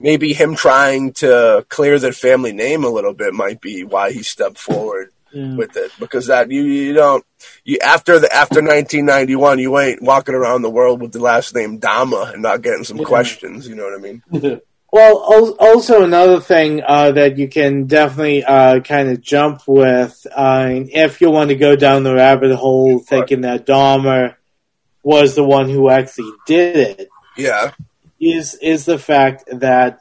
maybe him trying to clear the family name a little bit might be why he stepped forward with it because that you you don't you after the after 1991 you ain't walking around the world with the last name Dahmer and not getting some Yeah. questions you know what I mean Well, also another thing uh, that you can definitely uh, kind of jump with, uh, if you want to go down the rabbit hole, thinking that Dahmer was the one who actually did it, yeah is is the fact that,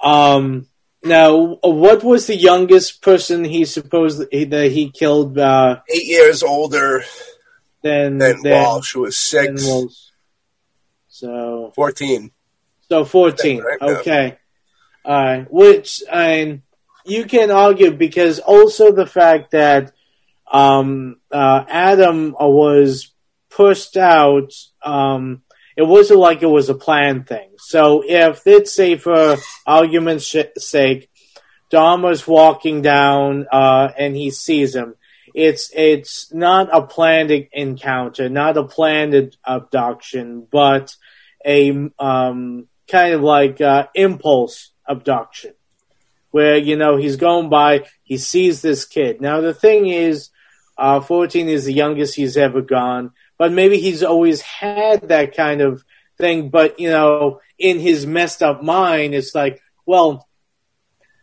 um, now what was the youngest person he supposed that he killed? Uh, eight years older than than than- Walsh who was six Walsh. So 14 So 14. Okay. All right. Which, and you can argue because also the fact that um, uh, Adam was pushed out, um, it wasn't like it was a planned thing. So if let's say for argument's sake, Dahmer's walking down uh, and he sees him. It's it's not a planned encounter, not a planned abduction, but a um, kind of like uh, impulse abduction, where you know he's going by, he sees this kid. Now the thing is, uh, fourteen is the youngest he's ever gone, but maybe he's always had that kind of thing. But you know, in his messed up mind, it's like, well,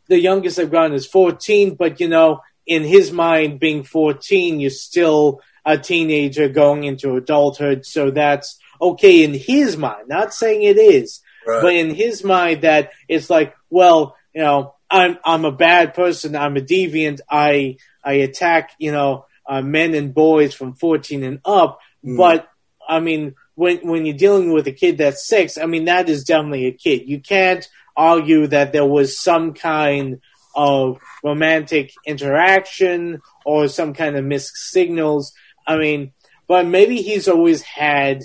the youngest I've gone is fourteen, but you know, in his mind, being fourteen, you're still a teenager going into adulthood, so that's okay in his mind. Not saying it is, right but in his mind that it's like, well, you know, I'm I'm a bad person. I'm a deviant. I I attack, you know, uh, men and boys from 14 and up. Mm. But I mean, when when you're dealing with a kid that's six, I mean, that is definitely a kid. You can't argue that there was some kind of romantic interaction or some kind of missed signals. I mean, but maybe he's always had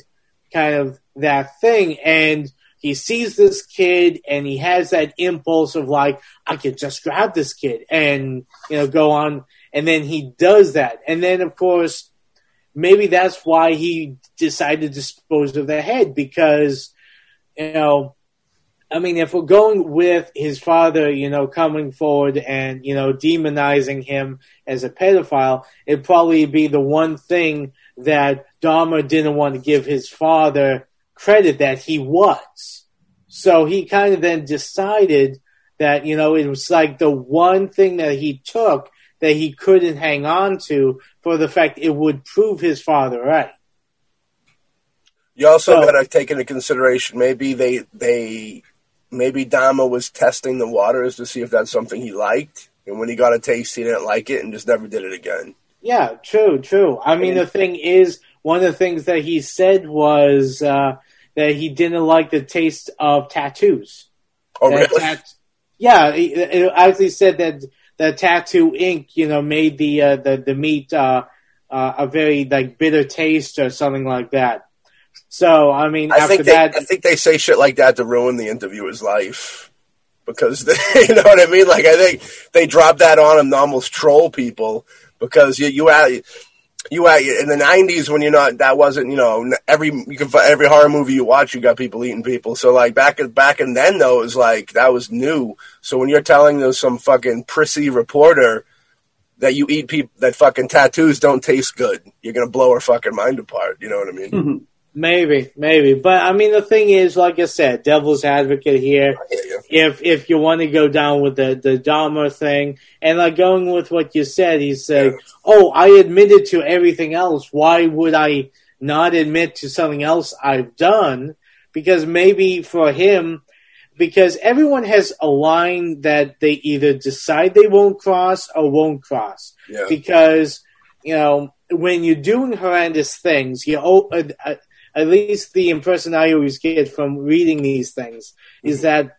kind of that thing and he sees this kid and he has that impulse of like i could just grab this kid and you know go on. And then he does that. And then of course maybe that's why he decided to dispose of the head because you know i mean if we're going with his father you know coming forward and you know demonizing him as a pedophile it'd probably be the one thing that Dahmer didn't want to give his father credit that he was. So he kind of then decided that, you know, it was like the one thing that he took that he couldn't hang on to for the fact it would prove his father right. You also So- got to take into consideration maybe they they maybe Dahmer was testing the waters to see if that's something he liked, and when he got a taste, he didn't like it and just never did it again. Yeah, true, true. I mean, the thing is, one of the things that he said was uh, that he didn't like the taste of tattoos. Oh, That really? tat- yeah, it, it actually said that the tattoo ink, you know, made the uh, the the meat uh, uh, a very like bitter taste or something like that. So I mean, I after think they, that, I think they say shit like that to ruin the interviewer's life because they, you know what I mean. Like I think they drop that on them to almost troll people because you you you in the '90s when you're not that wasn't you know every you can every horror movie you watch you got people eating people. So like back back and then though it was like that was new. So when you're telling those some fucking prissy reporter that you eat people that fucking tattoos don't taste good, you're gonna blow her fucking mind apart. You know what I mean? Mm-hmm. Maybe, maybe, but I mean, the thing is, like I said, devil's advocate here. I hear you. if if you want to go down with the the Dahmer thing, and like going with what you said, he said, Yeah. "Oh, I admitted to everything else. Why would I not admit to something else I've done?" Because maybe for him, because everyone has a line that they either decide they won't cross or won't cross. Yeah. Because you know when you're doing horrendous things, you oh, uh, uh, at least the impression I always get from reading these things is mm-hmm. that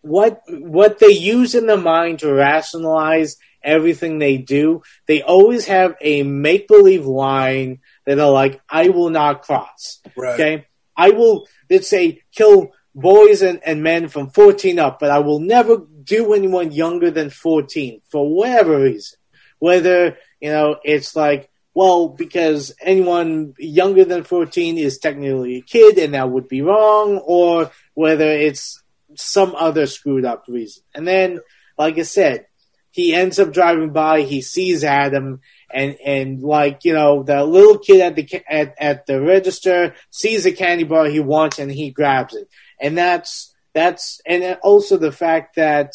what what they use in the mind to rationalize everything they do, they always have a make believe line that are like, "I will not cross." Right. Okay, I will let's say kill boys and, and men from fourteen up, but I will never do anyone younger than fourteen for whatever reason. Whether you know it's like well, because anyone younger than 14 is technically a kid and that would be wrong, or whether it's some other screwed up reason. And then, like I said, he ends up driving by, he sees Adam, and, and like, you know, the little kid at the, at, at the register sees a candy bar he wants and he grabs it. And that's, that's, and also the fact that,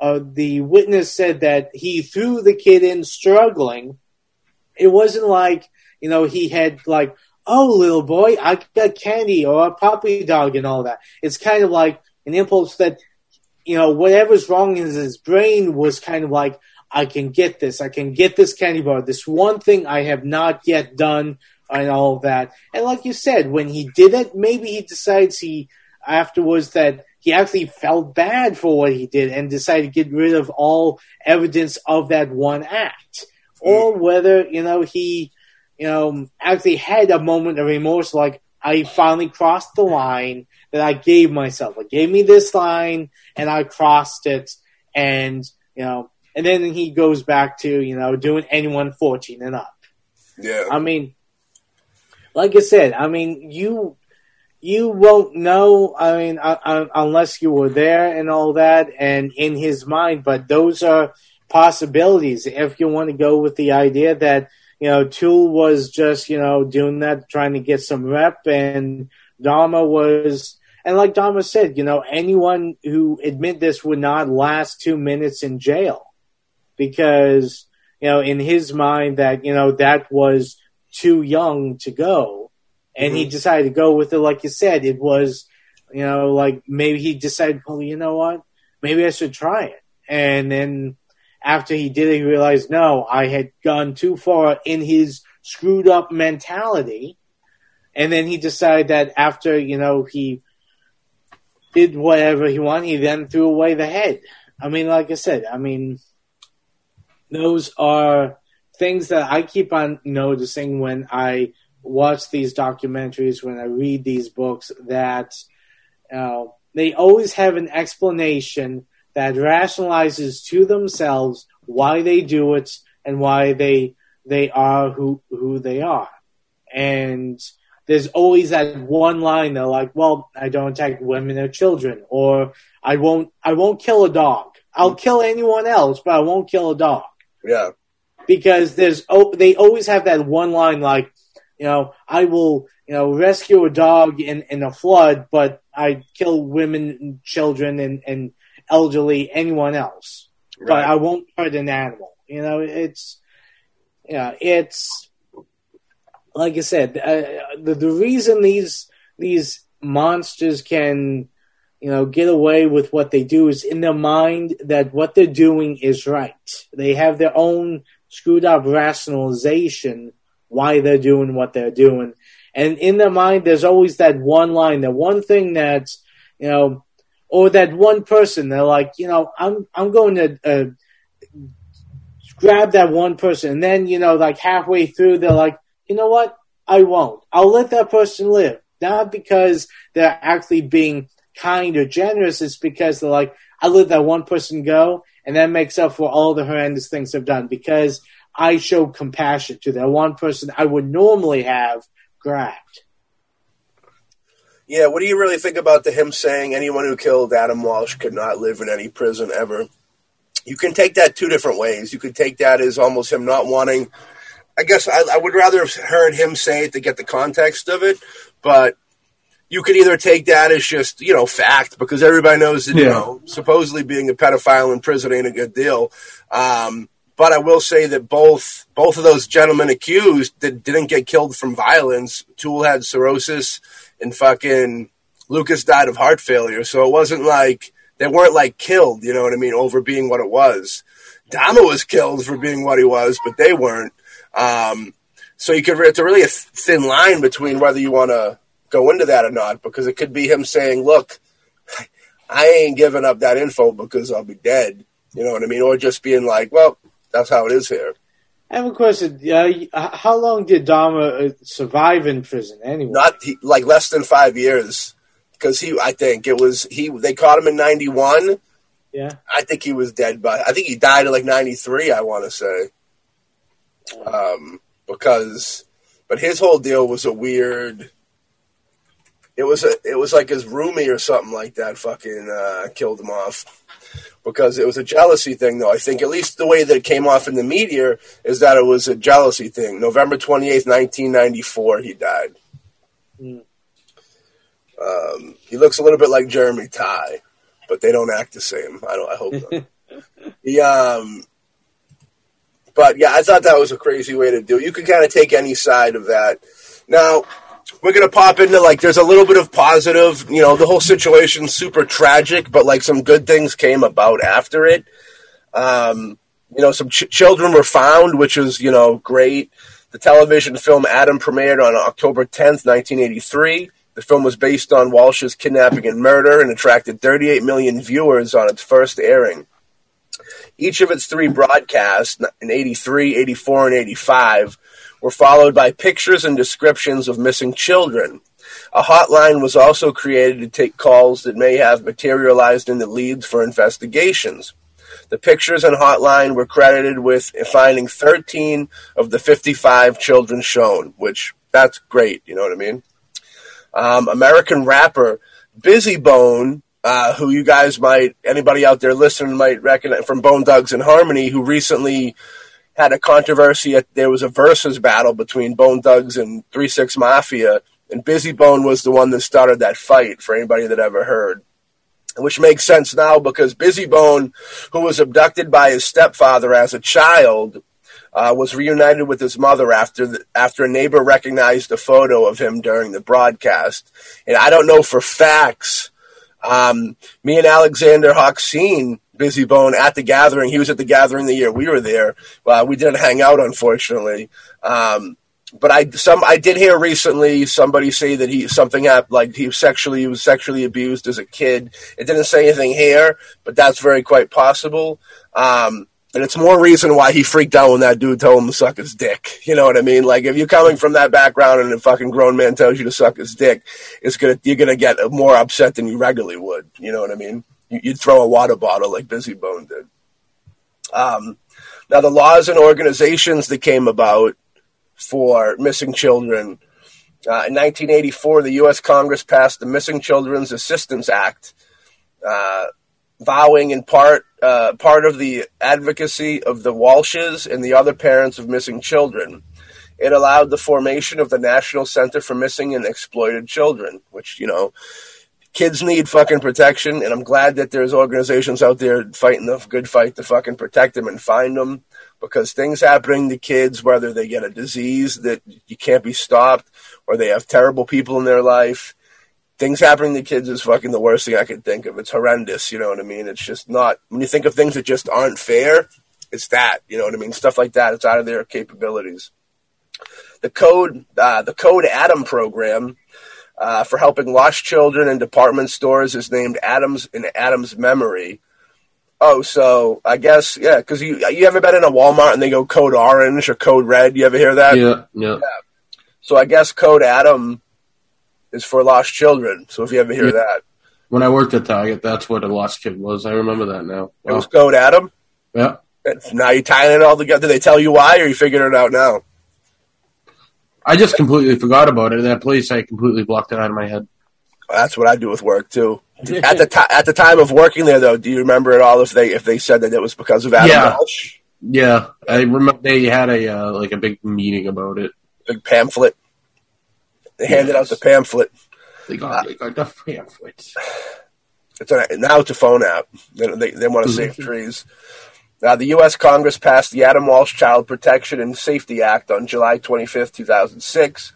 uh, the witness said that he threw the kid in struggling it wasn't like you know he had like oh little boy i got candy or a puppy dog and all that. It's kind of like an impulse that you know whatever's wrong in his brain was kind of like i can get this i can get this candy bar this one thing i have not yet done and all that. And like you said when he did it maybe he decides he afterwards that he actually felt bad for what he did and decided to get rid of all evidence of that one act or whether you know he you know actually had a moment of remorse like i finally crossed the line that i gave myself i gave me this line and i crossed it and you know and then he goes back to you know doing anyone 14 and up Yeah. i mean like i said i mean you you won't know i mean uh, uh, unless you were there and all that and in his mind but those are possibilities. If you want to go with the idea that you know Toole was just you know doing that trying to get some rep and Dahmer was and like Dahmer said you know anyone who admit this would not last two minutes in jail. Because you know in his mind that you know that was too young to go. And he mm-hmm. decided to go with it like you said it was you know like maybe he decided well you know what? Maybe I should try it. And then after he did it, he realized, no, I had gone too far in his screwed up mentality. And then he decided that after, you know, he did whatever he wanted, he then threw away the head. I mean, like I said, I mean, those are things that I keep on noticing when I watch these documentaries, when I read these books, that uh, they always have an explanation that rationalizes to themselves why they do it and why they they are who who they are. And there's always that one line they're like, well, I don't attack women or children, or I won't I won't kill a dog. I'll kill anyone else, but I won't kill a dog Yeah. because there's oh, they always have that one line like, you know, I will you know rescue a dog in in a flood, but I kill women, and children, and and elderly, anyone else, but I won't hurt an animal. You know, it's yeah, it's like I said, uh, the the reason these these monsters can you know get away with what they do is in their mind that what they're doing is right. They have their own screwed up rationalization why they're doing what they're doing, and in their mind there's always that one line, that one thing that you know or that one person they're like you know i'm i'm going to uh, grab that one person, and then you know, like halfway through, they're like, you know what? I won't. I'll let that person live. Not because they're actually being kind or generous. It's because they're like, I let that one person go, and that makes up for all the horrendous things I've done because I showed compassion to that one person I would normally have grabbed. Yeah, what do you really think about the him saying anyone who killed Adam Walsh could not live in any prison ever? You can take that two different ways. You could take that as almost him not wanting. I guess I, I would rather have heard him say it to get the context of it, but you could either take that as just you know fact because everybody knows that you know supposedly being a pedophile in prison ain't a good deal. Um, but I will say that both both of those gentlemen accused that didn't get killed from violence. Toole had cirrhosis, and fucking Lucas died of heart failure. So it wasn't like they weren't like killed. You know what I mean? Over being what it was. Dahmer was killed for being what he was, but they weren't. Um, so you could it's a really a thin line between whether you want to go into that or not, because it could be him saying, "Look, I ain't giving up that info because I'll be dead." You know what I mean? Or just being like, "Well, that's how it is here." I have a question. Uh, how long did Dahmer uh, survive in prison anyway? Not he, like less than five years, because he. I think it was he. They caught him in ninety one. yeah. I think he was dead by. I think he died in like ninety three. I want to say, um, because, but his whole deal was a weird. It was a. It was like his roomie or something like that. Fucking uh, killed him off because it was a jealousy thing. Though I think at least the way that it came off in the media is that it was a jealousy thing. November twenty eighth, nineteen ninety four, he died. Mm. Um, he looks a little bit like Jeremy Ty, but they don't act the same. I don't. I hope not. he, um, but yeah, I thought that was a crazy way to do it. You could kind of take any side of that. Now we're gonna pop into like there's a little bit of positive. You know, the whole situation's super tragic, but like some good things came about after it. Um, you know, some ch- children were found, which is you know great. The television film Adam premiered on October 10th, 1983. The film was based on Walsh's kidnapping and murder and attracted 38 million viewers on its first airing. Each of its three broadcasts in 83, 84, and 85 were followed by pictures and descriptions of missing children. A hotline was also created to take calls that may have materialized into leads for investigations. The pictures and hotline were credited with finding 13 of the 55 children shown, which that's great, you know what I mean? Um, American rapper Bizzy Bone, uh, who you guys might, anybody out there listening might recognize from Bone Thugs-n-Harmony, who recently had a controversy. There was a versus battle between Bone Thugs and Three Six Mafia, and Bizzy Bone was the one that started that fight. For anybody that ever heard, which makes sense now because Bizzy Bone, who was abducted by his stepfather as a child, uh, was reunited with his mother after the, after a neighbor recognized a photo of him during the broadcast. And I don't know for facts. Um, me and Alexander Hoxine, Bizzy Bone, at the gathering. He was at the gathering the year we were there. Uh, we didn't hang out, unfortunately. Um, but I some I did hear recently somebody say that he something happened like he was sexually he was sexually abused as a kid. It didn't say anything here, but that's very quite possible. Um, and it's more reason why he freaked out when that dude told him to suck his dick. You know what I mean? Like if you're coming from that background and a fucking grown man tells you to suck his dick, it's gonna you're gonna get more upset than you regularly would. You know what I mean? You- You'd throw a water bottle like Bizzy Bone did. Um, now the laws and organizations that came about for missing children. Uh, in 1984, the U.S. Congress passed the Missing Children's Assistance Act, uh, vowing in part uh, part of the advocacy of the Walshes and the other parents of missing children. It allowed the formation of the National Center for Missing and Exploited Children, which you know, kids need fucking protection, and I'm glad that there's organizations out there fighting the good fight to fucking protect them and find them because things happening to kids, whether they get a disease that you can't be stopped or they have terrible people in their life, things happening to kids is fucking the worst thing I could think of. It's horrendous, you know what I mean? It's just not, when you think of things that just aren't fair, it's that, you know what I mean? Stuff like that, it's out of their capabilities. The code, uh, the Code Adam program, uh, for helping lost children in department stores is named Adams in Adams memory. Oh, so I guess yeah, because you you ever been in a Walmart and they go code orange or code red? You ever hear that? Yeah, yeah. So I guess code Adam is for lost children. So if you ever hear Yeah. that, When I worked at Target, that's what a lost kid was. I remember that now. it was code Adam. Yeah. Now you're tying it all together. Did they tell you why, or you figuring it out now? I just completely forgot about it. That place, I completely blocked it out of my head. That's what I do with work too. at the ti at the time of working there, though, do you remember at all if they if they said that it was because of Adam Yeah. Walsh? Yeah, I remember they had a uh, like a big meeting about it. Big pamphlet. They handed out the pamphlet. They got, they got the pamphlets. It's a, now it's a phone app. They, they, they want to save trees. Now, the U.S. Congress passed the Adam Walsh Child Protection and Safety Act on July 25, 2006,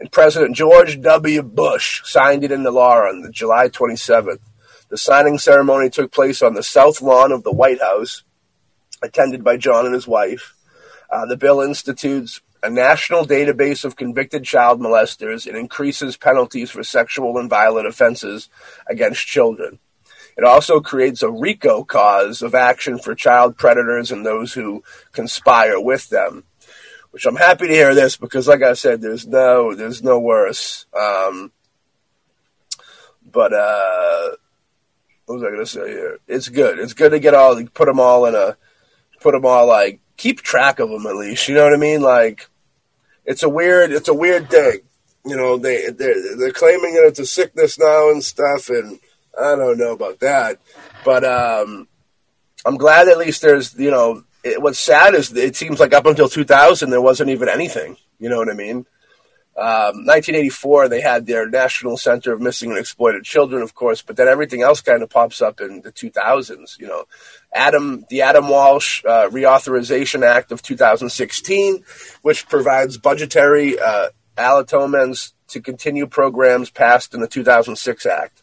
and President George W. Bush signed it into law on July 27th. The signing ceremony took place on the south lawn of the White House, attended by John and his wife. Uh, the bill institutes a national database of convicted child molesters and increases penalties for sexual and violent offenses against children. It also creates a RICO cause of action for child predators and those who conspire with them. Which I'm happy to hear this because, like I said, there's no there's no worse. Um, but uh, what was I going to say here? It's good. It's good to get all put them all in a put them all like keep track of them at least. You know what I mean? Like it's a weird it's a weird thing. You know they they're, they're claiming that it's a sickness now and stuff, and I don't know about that. But um, I'm glad at least there's you know it, what's sad is it seems like up until 2000 there wasn't even anything. You know what I mean? Um, 1984 they had their National Center of Missing and Exploited Children, of course, but then everything else kind of pops up in the 2000s. You know, Adam the Adam Walsh uh, Reauthorization Act of 2016, which provides budgetary uh, to continue programs passed in the 2006 Act.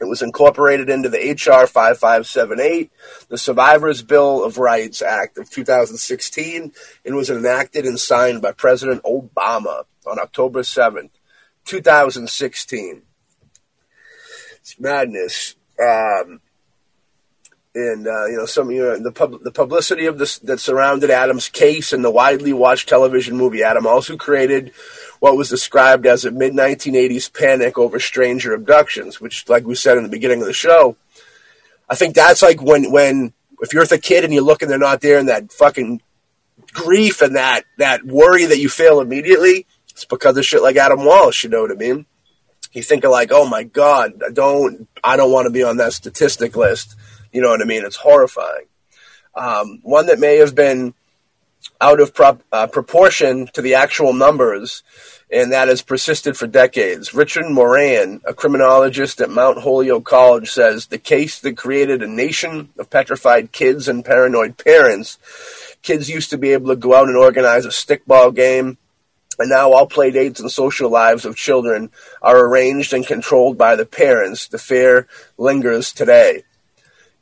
It was incorporated into the H.R. 5578, the Survivors Bill of Rights Act of 2016, and was enacted and signed by President Obama on October 7th, 2016. It's madness. Um, and uh, you know some you know the pub- the publicity of this that surrounded Adam's case and the widely watched television movie Adam also created what was described as a mid 1980s panic over stranger abductions, which, like we said in the beginning of the show, I think that's like when when if you're the kid and you look and they're not there, and that fucking grief and that that worry that you feel immediately, it's because of shit like Adam Walsh. You know what I mean? You think of like, oh my god, I don't I don't want to be on that statistic list. You know what I mean? It's horrifying. Um, one that may have been out of prop, uh, proportion to the actual numbers, and that has persisted for decades. Richard Moran, a criminologist at Mount Holyoke College, says the case that created a nation of petrified kids and paranoid parents. Kids used to be able to go out and organize a stickball game, and now all play dates and social lives of children are arranged and controlled by the parents. The fear lingers today.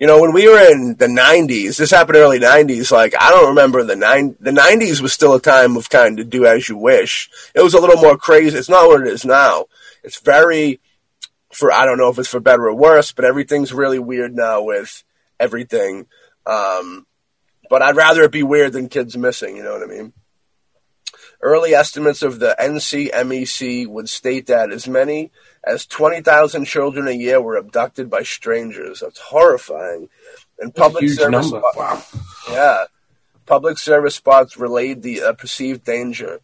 You know, when we were in the '90s, this happened early '90s. Like, I don't remember the nine. The '90s was still a time of kind of do as you wish. It was a little more crazy. It's not what it is now. It's very, for I don't know if it's for better or worse, but everything's really weird now with everything. Um, but I'd rather it be weird than kids missing. You know what I mean? Early estimates of the NCMEC would state that as many as 20,000 children a year were abducted by strangers. That's horrifying. And public service spot- Wow. yeah. Public service spots relayed the uh, perceived danger.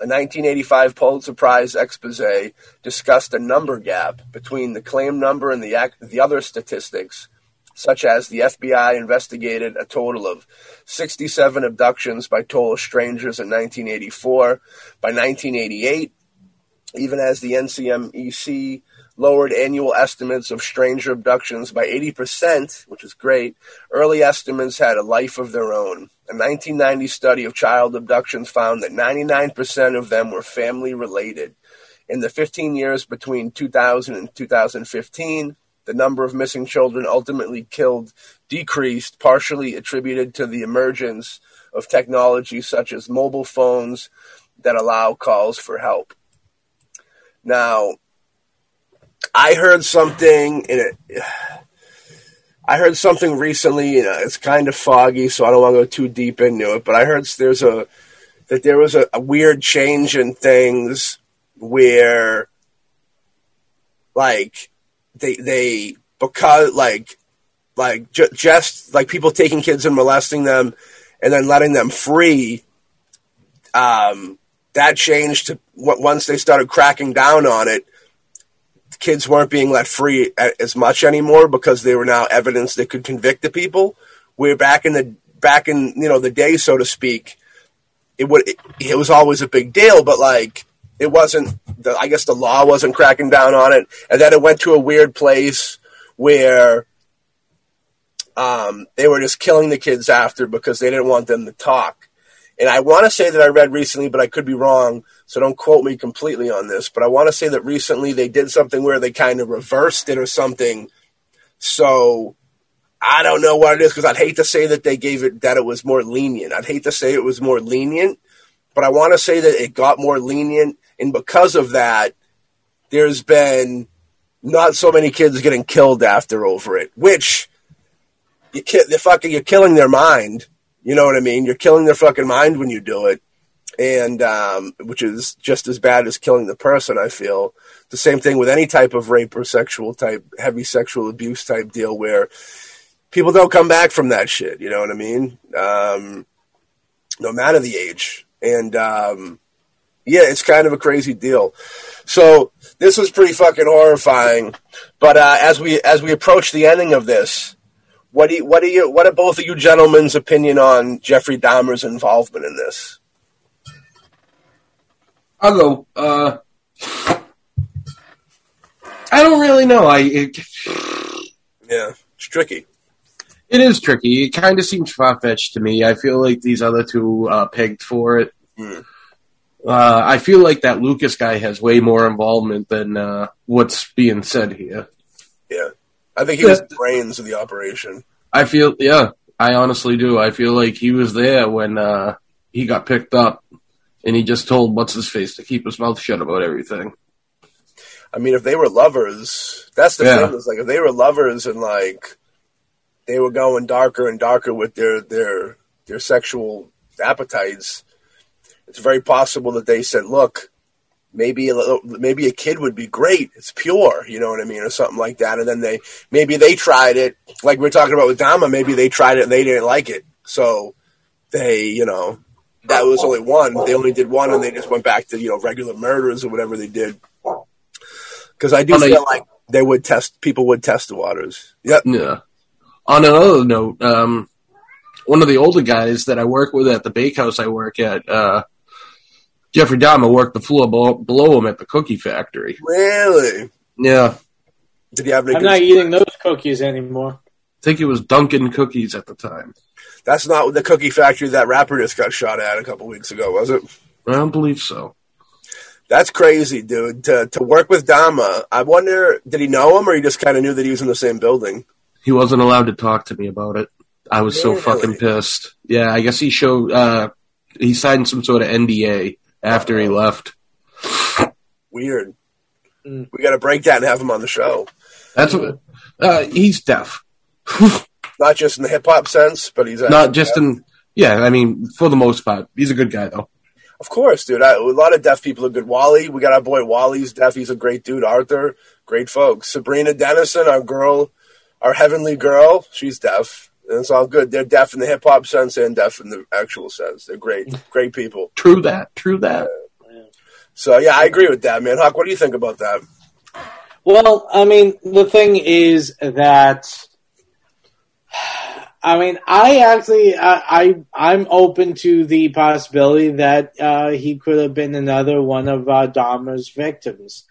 A 1985 Pulitzer Prize expose discussed a number gap between the claim number and the, ac- the other statistics, such as the FBI investigated a total of 67 abductions by total strangers in 1984. By 1988, even as the NCMEC lowered annual estimates of stranger abductions by 80%, which is great, early estimates had a life of their own. A 1990 study of child abductions found that 99% of them were family related. In the 15 years between 2000 and 2015, the number of missing children ultimately killed decreased, partially attributed to the emergence of technology such as mobile phones that allow calls for help. Now, I heard something in it. I heard something recently. You know, it's kind of foggy, so I don't want to go too deep into it. But I heard there's a that there was a, a weird change in things where, like, they they because like like ju- just like people taking kids and molesting them and then letting them free. Um, that changed to once they started cracking down on it kids weren't being let free as much anymore because they were now evidence that could convict the people. Where back in the back in you know the day, so to speak, it would it was always a big deal, but like it wasn't. The, I guess the law wasn't cracking down on it, and then it went to a weird place where um, they were just killing the kids after because they didn't want them to talk. And I want to say that I read recently, but I could be wrong, so don't quote me completely on this. But I want to say that recently they did something where they kind of reversed it or something. So I don't know what it is because I'd hate to say that they gave it that it was more lenient. I'd hate to say it was more lenient, but I want to say that it got more lenient, and because of that, there's been not so many kids getting killed after over it. Which you ki- they're fucking you're killing their mind. You know what I mean? You're killing their fucking mind when you do it, and um, which is just as bad as killing the person. I feel the same thing with any type of rape or sexual type, heavy sexual abuse type deal where people don't come back from that shit. You know what I mean? Um, no matter the age, and um, yeah, it's kind of a crazy deal. So this was pretty fucking horrifying. But uh, as we as we approach the ending of this, what do you, what do you what are both of you gentlemen's opinion on Jeffrey Dahmer's involvement in this? I'll go. Uh, I don't really know. I it, Yeah, it's tricky. it is tricky. It kind of seems far fetched to me. I feel like these other two uh, pegged for it. Hmm. Uh, I feel like that Lucas guy has way more involvement than uh, what's being said here. Yeah, I think he was the brains of the operation. I feel, yeah, I honestly do. I feel like he was there when uh, he got picked up, and he just told what's his face to keep his mouth shut about everything. I mean, if they were lovers, that's the Yeah. thing. Is like if they were lovers and like they were going darker and darker with their their their sexual appetites, it's very possible that they said, "Look, maybe a little, maybe a kid would be great. It's pure, you know what I mean, or something like that." And then they maybe they tried it, like we are talking about with Dahmer. Maybe they tried it and they didn't like it, so they, you know, that was only one. They only did one, and they just went back to you know regular murders or whatever they did. Because I do feel like they would test people would test the waters. Yep. Yeah. On another note, um, one of the older guys that I work with at the bakehouse I work at, uh, Jeffrey Dahmer worked the floor below, below him at the cookie factory. Really? Yeah. Did he have any? I'm not stories? eating those cookies anymore. I think it was Dunkin' Cookies at the time. That's not the cookie factory that rapper just got shot at a couple weeks ago, was it? I don't believe so. That's crazy, dude. To to work with Dahmer, I wonder, did he know him or he just kind of knew that he was in the same building? He wasn't allowed to talk to me about it. I was so fucking pissed. Yeah, I guess he showed, uh, he signed some sort of NDA after he left. Weird. Mm. We got to break that and have him on the show. That's what, uh, he's deaf. Not just in the hip hop sense, but he's Not just in, yeah, I mean, for the most part. He's a good guy though. Of course, dude. I, a lot of deaf people are good. Wally, we got our boy Wally's deaf. He's a great dude. Arthur, great folks. Sabrina Dennison, our girl, our heavenly girl, she's deaf. And it's all good. They're deaf in the hip hop sense and deaf in the actual sense. They're great, great people. True that. True that. So yeah, I agree with that, man. Huck, what do you think about that? Well, I mean, the thing is that I mean, I actually, I, I I'm open to the possibility that uh, he could have been another one of uh, Dahmer's victims,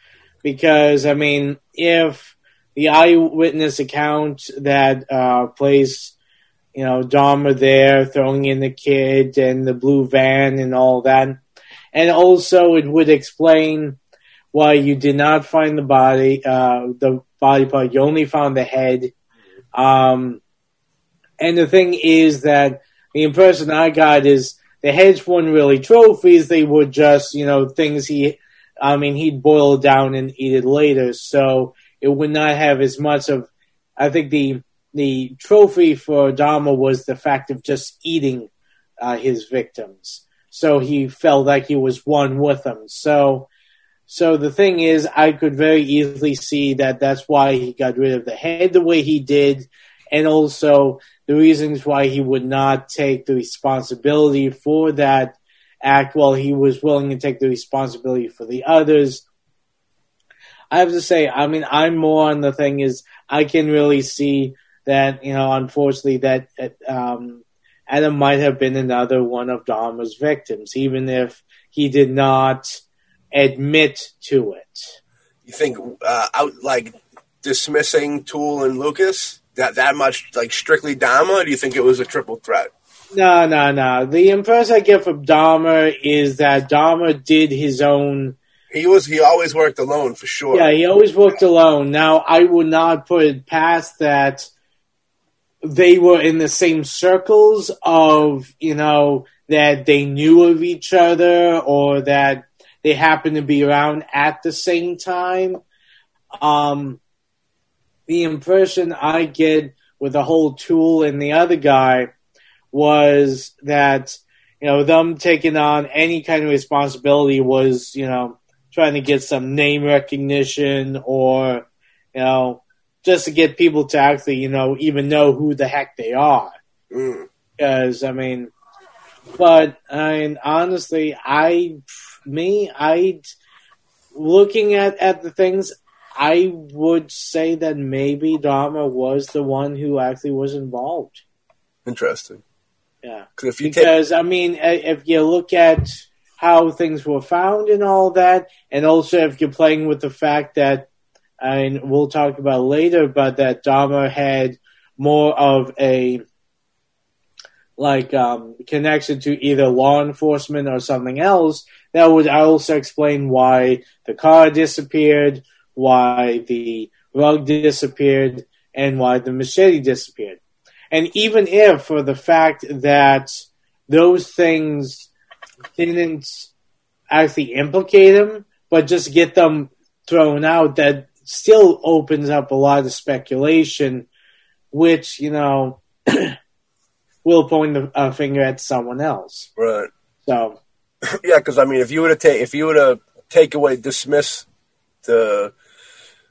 because I mean, if the eyewitness account that uh, placed, you know, Dahmer there throwing in the kid and the blue van and all that, and also it would explain why you did not find the body, uh, the body part. You only found the head. Um, and the thing is that the impression I got is the heads weren't really trophies. They were just, you know, things he, I mean, he'd boil down and eat it later. So it would not have as much of, I think the the trophy for Dahmer was the fact of just eating uh, his victims. So he felt like he was one with them. So, so the thing is, I could very easily see that that's why he got rid of the head the way he did, and also the reasons why he would not take the responsibility for that act while he was willing to take the responsibility for the others. I have to say, I mean, I'm more on the thing is I can really see that, you know, unfortunately that um, Adam might have been another one of Dahmer's victims, even if he did not admit to it. You think uh, out like dismissing Toole and Lucas that that much like strictly Dahmer? do you think it was a triple threat? No, no, no. The impression I get from Dahmer is that Dahmer did his own. He was he always worked alone for sure. Yeah, he always worked alone. Now I would not put it past that they were in the same circles of you know that they knew of each other or that they happened to be around at the same time. Um, the impression I get with the whole Toole and the other guy was that you know them taking on any kind of responsibility was you know trying to get some name recognition or you know just to get people to actually you know even know who the heck they are because mm. I mean but I mean honestly I me I looking at at the things I would say that maybe Dahmer was the one who actually was involved. Interesting. Yeah, if you because take- I mean, if you look at how things were found and all that, and also if you're playing with the fact that, and we'll talk about later, but that Dahmer had more of a like um, connection to either law enforcement or something else, that would also explain why the car disappeared, why the rug disappeared, and why the machete disappeared. And even if for the fact that those things didn't actually implicate him, but just get them thrown out, that still opens up a lot of speculation, which, you know, will point a uh, finger at someone else. Right. So. Yeah, because I mean, if you were to take, if you were to take away, dismiss the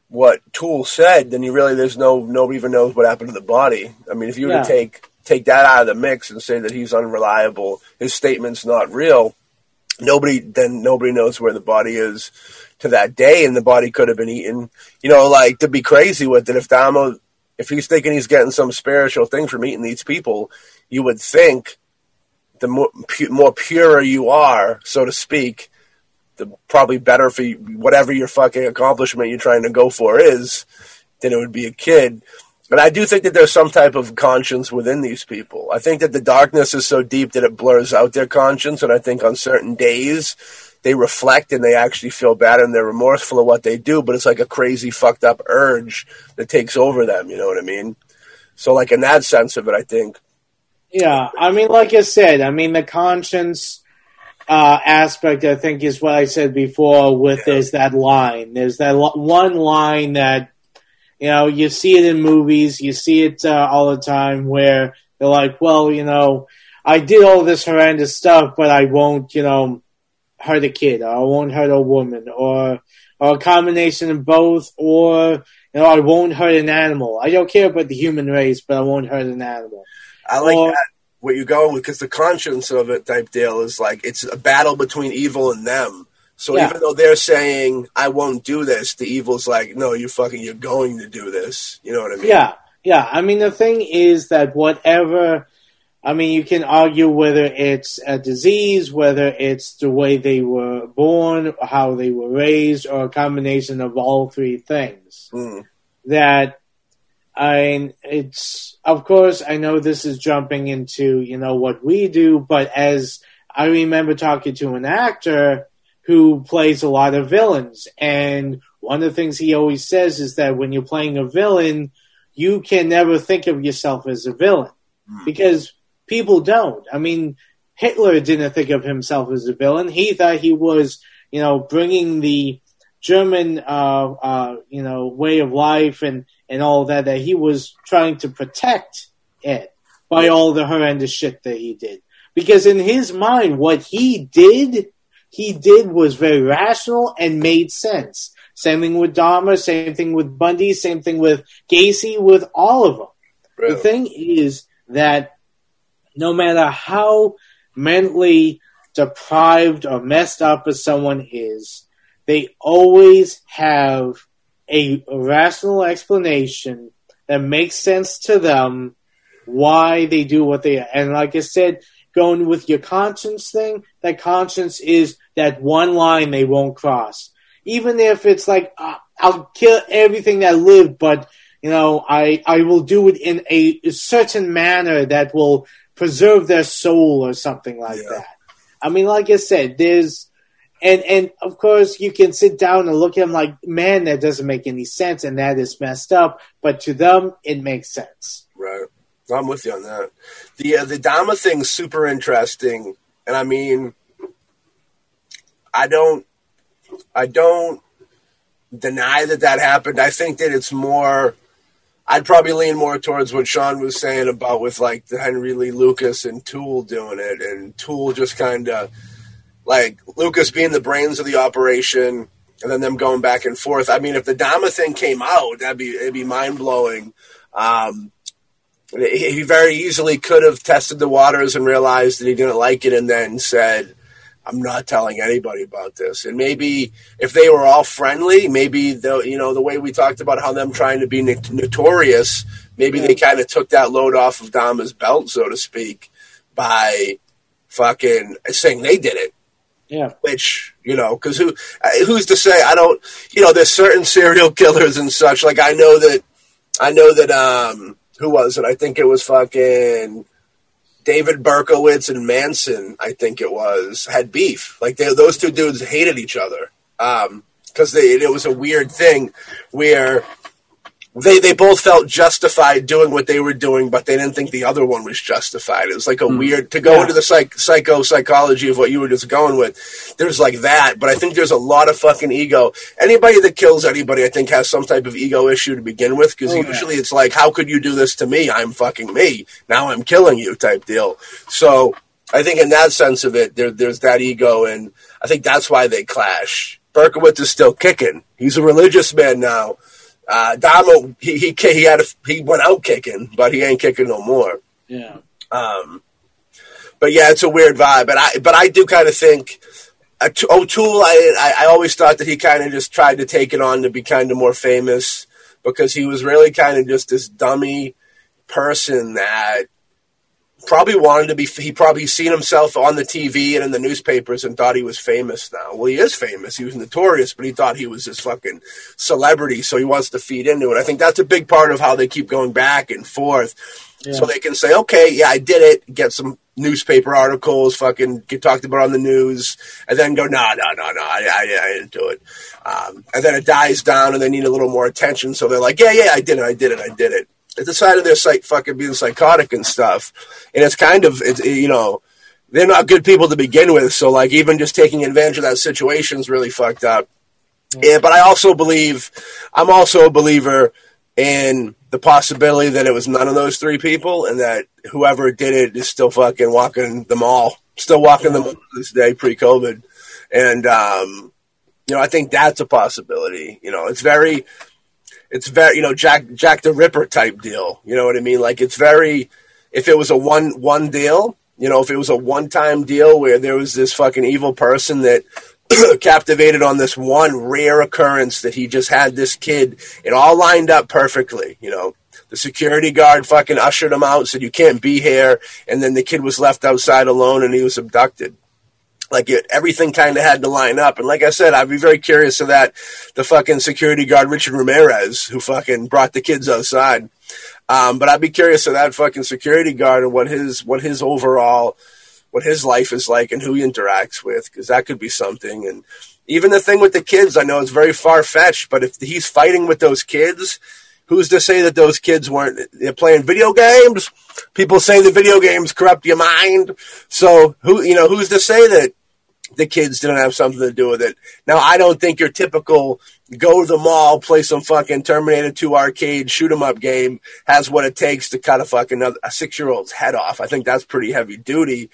what Toole said, then you really there's no nobody even knows what happened to the body. I mean, if you were yeah. to take take that out of the mix and say that he's unreliable, his statement's not real, nobody then nobody knows where the body is to that day, and the body could have been eaten. You know, like to be crazy with it. If Dahmer, if he's thinking he's getting some spiritual thing from eating these people, you would think the more, more pure you are, so to speak, the probably better for you, whatever your fucking accomplishment you're trying to go for is than it would be a kid. And I do think that there's some type of conscience within these people. I think that the darkness is so deep that it blurs out their conscience. And I think on certain days they reflect and they actually feel bad and they're remorseful of what they do. But it's like a crazy fucked up urge that takes over them. You know what I mean? So like in that sense of it, I think. Yeah. I mean, like I said, I mean, the conscience uh, aspect, I think, is what I said before. With yeah. there's that line. There's that lo- one line that you know you see it in movies. You see it uh, all the time where they're like, "Well, you know, I did all this horrendous stuff, but I won't, you know, hurt a kid, or I won't hurt a woman, or or a combination of both, or you know, I won't hurt an animal. I don't care about the human race, but I won't hurt an animal." I like or, that what you're going with because the conscience of it type deal is like it's a battle between evil and them. So yeah. even though they're saying I won't do this, the evil's like, no, you fucking, you're going to do this. You know what I mean? Yeah, yeah. I mean, the thing is that whatever, I mean, you can argue whether it's a disease, whether it's the way they were born, how they were raised, or a combination of all three things. Mm. That I it's of course I know this is jumping into you know what we do, but as I remember talking to an actor who plays a lot of villains, and one of the things he always says is that when you're playing a villain, you can never think of yourself as a villain hmm. because people don't. I mean, Hitler didn't think of himself as a villain. He thought he was, you know, bringing the German, uh, uh, you know, way of life and and all that, that he was trying to protect it by all the horrendous shit that he did. Because in his mind, what he did, he did was very rational and made sense. Same thing with Dahmer, same thing with Bundy, same thing with Gacy, with all of them. The thing is that no matter how mentally deprived or messed up as someone is, they always have a rational explanation that makes sense to them why they do what they and like I said, going with your conscience thing, that conscience is that one line they won't cross. Even if it's like uh, I'll kill everything that lived, but you know I I will do it in a, a certain manner that will preserve their soul or something like Yeah. that. I mean, like I said, there's and and of course you can sit down and look at them like, man, that doesn't make any sense, and that is messed up. But to them, it makes sense. Right. I'm with you on that. The uh, the Dahmer thing's super interesting, and I mean, I don't, I don't deny that that happened. I think that it's more. I'd probably lean more towards what Sean was saying about with like the Henry Lee Lucas and Toole doing it, and Toole just kind of like Lucas being the brains of the operation, and then them going back and forth. I mean, if the Dahmer thing came out, that'd be it'd be mind blowing. Um, he he very easily could have tested the waters and realized that he didn't like it, and then said, "I'm not telling anybody about this." And maybe if they were all friendly, maybe the you know the way we talked about how them trying to be no- notorious, maybe they kind of took that load off of Dahmer's belt, so to speak, by fucking saying they did it. Yeah, which you know because who who's to say? I don't you know there's certain serial killers and such. Like i know that i know that um who was it? I think it was fucking david berkowitz and manson i think it was had beef. Like they, those two dudes hated each other. Um because they it was a weird thing where they they both felt justified doing what they were doing, but they didn't think the other one was justified. It was like a hmm. weird to go Yeah. into the psych, psycho psychology of what you were just going with. There's like that, but I think there's a lot of fucking ego. Anybody that kills anybody, I think, has some type of ego issue to begin with, because Oh, yeah. usually it's like, how could you do this to me? I'm fucking me. Now I'm killing you, type deal. So I think in that sense of it, there, there's that ego, and I think that's why they clash. Berkowitz is still kicking. He's a religious man now. Uh, Dahmer, he, he he had a, he went out kicking, but he ain't kicking no more. yeah, Um, but yeah, it's a weird vibe. But I but I do kind of think uh, O'Toole. I, I I always thought that he kind of just tried to take it on to be kind of more famous because he was really kind of just this dummy person that probably wanted to be. He probably seen himself on the TV and in the newspapers and thought he was famous now. Well, he is famous. He was notorious, but he thought he was this fucking celebrity, so he wants to feed into it. I think that's a big part of how they keep going back and forth, so they can say, "Okay, yeah, I did it." Get some newspaper articles, fucking get talked about on the news, and then go, "No, no, no, no, I, I, I didn't do it." Um, and then it dies down, and they need a little more attention, so they're like, "Yeah, yeah, I did it, I did it, I did it." It's the side of their psych fucking being psychotic and stuff, and it's kind of it's you know they're not good people to begin with. So like even just taking advantage of that situation is really fucked up. Yeah, but I also believe I'm also a believer in the possibility that it was none of those three people, and that whoever did it is still fucking walking them all, still walking them to this day pre-COVID, and um, you know I think that's a possibility. You know, it's very it's very you know Jack Jack the Ripper type deal. You know what I mean? Like it's very if it was a one one deal, you know, if it was a one time deal where there was this fucking evil person that captivated on this one rare occurrence that he just had this kid, it all lined up perfectly. You know, the security guard fucking ushered him out, said you can't be here, and then the kid was left outside alone and he was abducted like it, everything kind of had to line up. And like I said, I'd be very curious of that. The fucking security guard Richard Ramirez, who fucking brought the kids outside. Um, but I'd be curious of that fucking security guard and what his what his overall what his life is like and who he interacts with, because that could be something. And even the thing with the kids, I know it's very far fetched, but if he's fighting with those kids. Who's to say that those kids weren't they're playing video games? People say the video games corrupt your mind. So who you know who's to say that the kids didn't have something to do with it. Now, I don't think your typical go to the mall, play some fucking Terminator 2 arcade shoot 'em up game has what it takes to cut a fucking a six year old's head off. I think that's pretty heavy duty.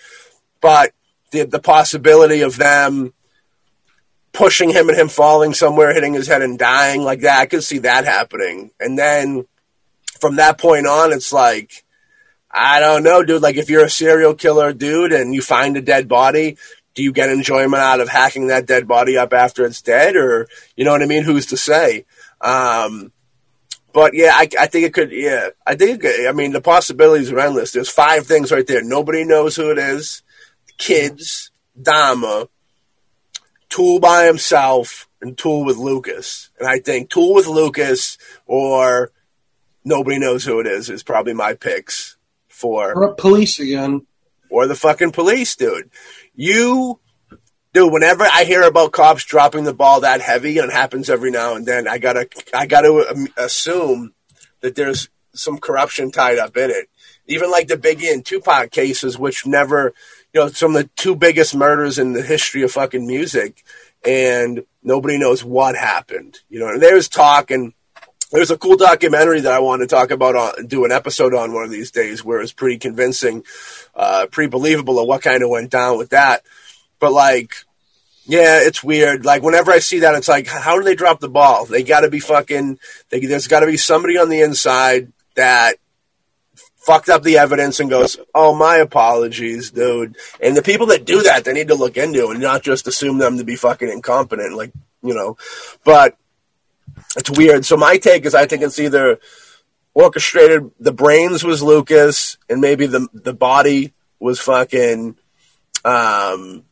But the, the possibility of them pushing him and him falling somewhere, hitting his head and dying like that, I could see that happening. And then from that point on, it's like, I don't know, dude. Like, if you're a serial killer dude and you find a dead body, do you get enjoyment out of hacking that dead body up after it's dead? Or, you know what I mean? Who's to say? Um, but yeah, I, I, think it could. Yeah, I think it could. I mean, the possibilities are endless. There's five things right there. Nobody knows who it is. Kids, Dahmer, Toole by himself, and Toole with Lucas. And I think Toole with Lucas or nobody knows who it is is probably my picks for or police again or the fucking police, dude. You, dude. Whenever I hear about cops dropping the ball that heavy, and it happens every now and then, I gotta, I gotta um, assume that there's some corruption tied up in it. Even like the Biggie and Tupac cases, which never, you know, some of the two biggest murders in the history of fucking music, and nobody knows what happened. You know, and there's talk and there's a cool documentary that I want to talk about on do an episode on one of these days where it's pretty convincing, uh, pretty believable of what kind of went down with that. But like, yeah, it's weird. Like whenever I see that, it's like, how do they drop the ball? They got to be fucking. They, there's got to be somebody on the inside that fucked up the evidence and goes, "Oh, my apologies, dude." And the people that do that, they need to look into and not just assume them to be fucking incompetent, like you know. But it's weird. So my take is I think it's either orchestrated. The brains was Lucas, and maybe the the body was fucking um,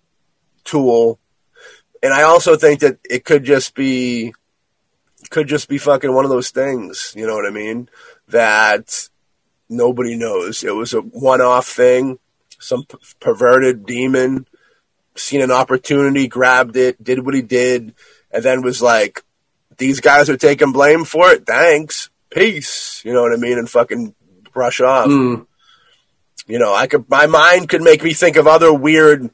Toole. And I also think that it could just be could just be fucking one of those things. You know what I mean? That nobody knows. It was a one off thing. Some p- perverted demon seen an opportunity, grabbed it, did what he did, and then was like, these guys are taking blame for it. Thanks. Peace. You know what I mean? And fucking brush off. Mm. You know, I could, my mind could make me think of other weird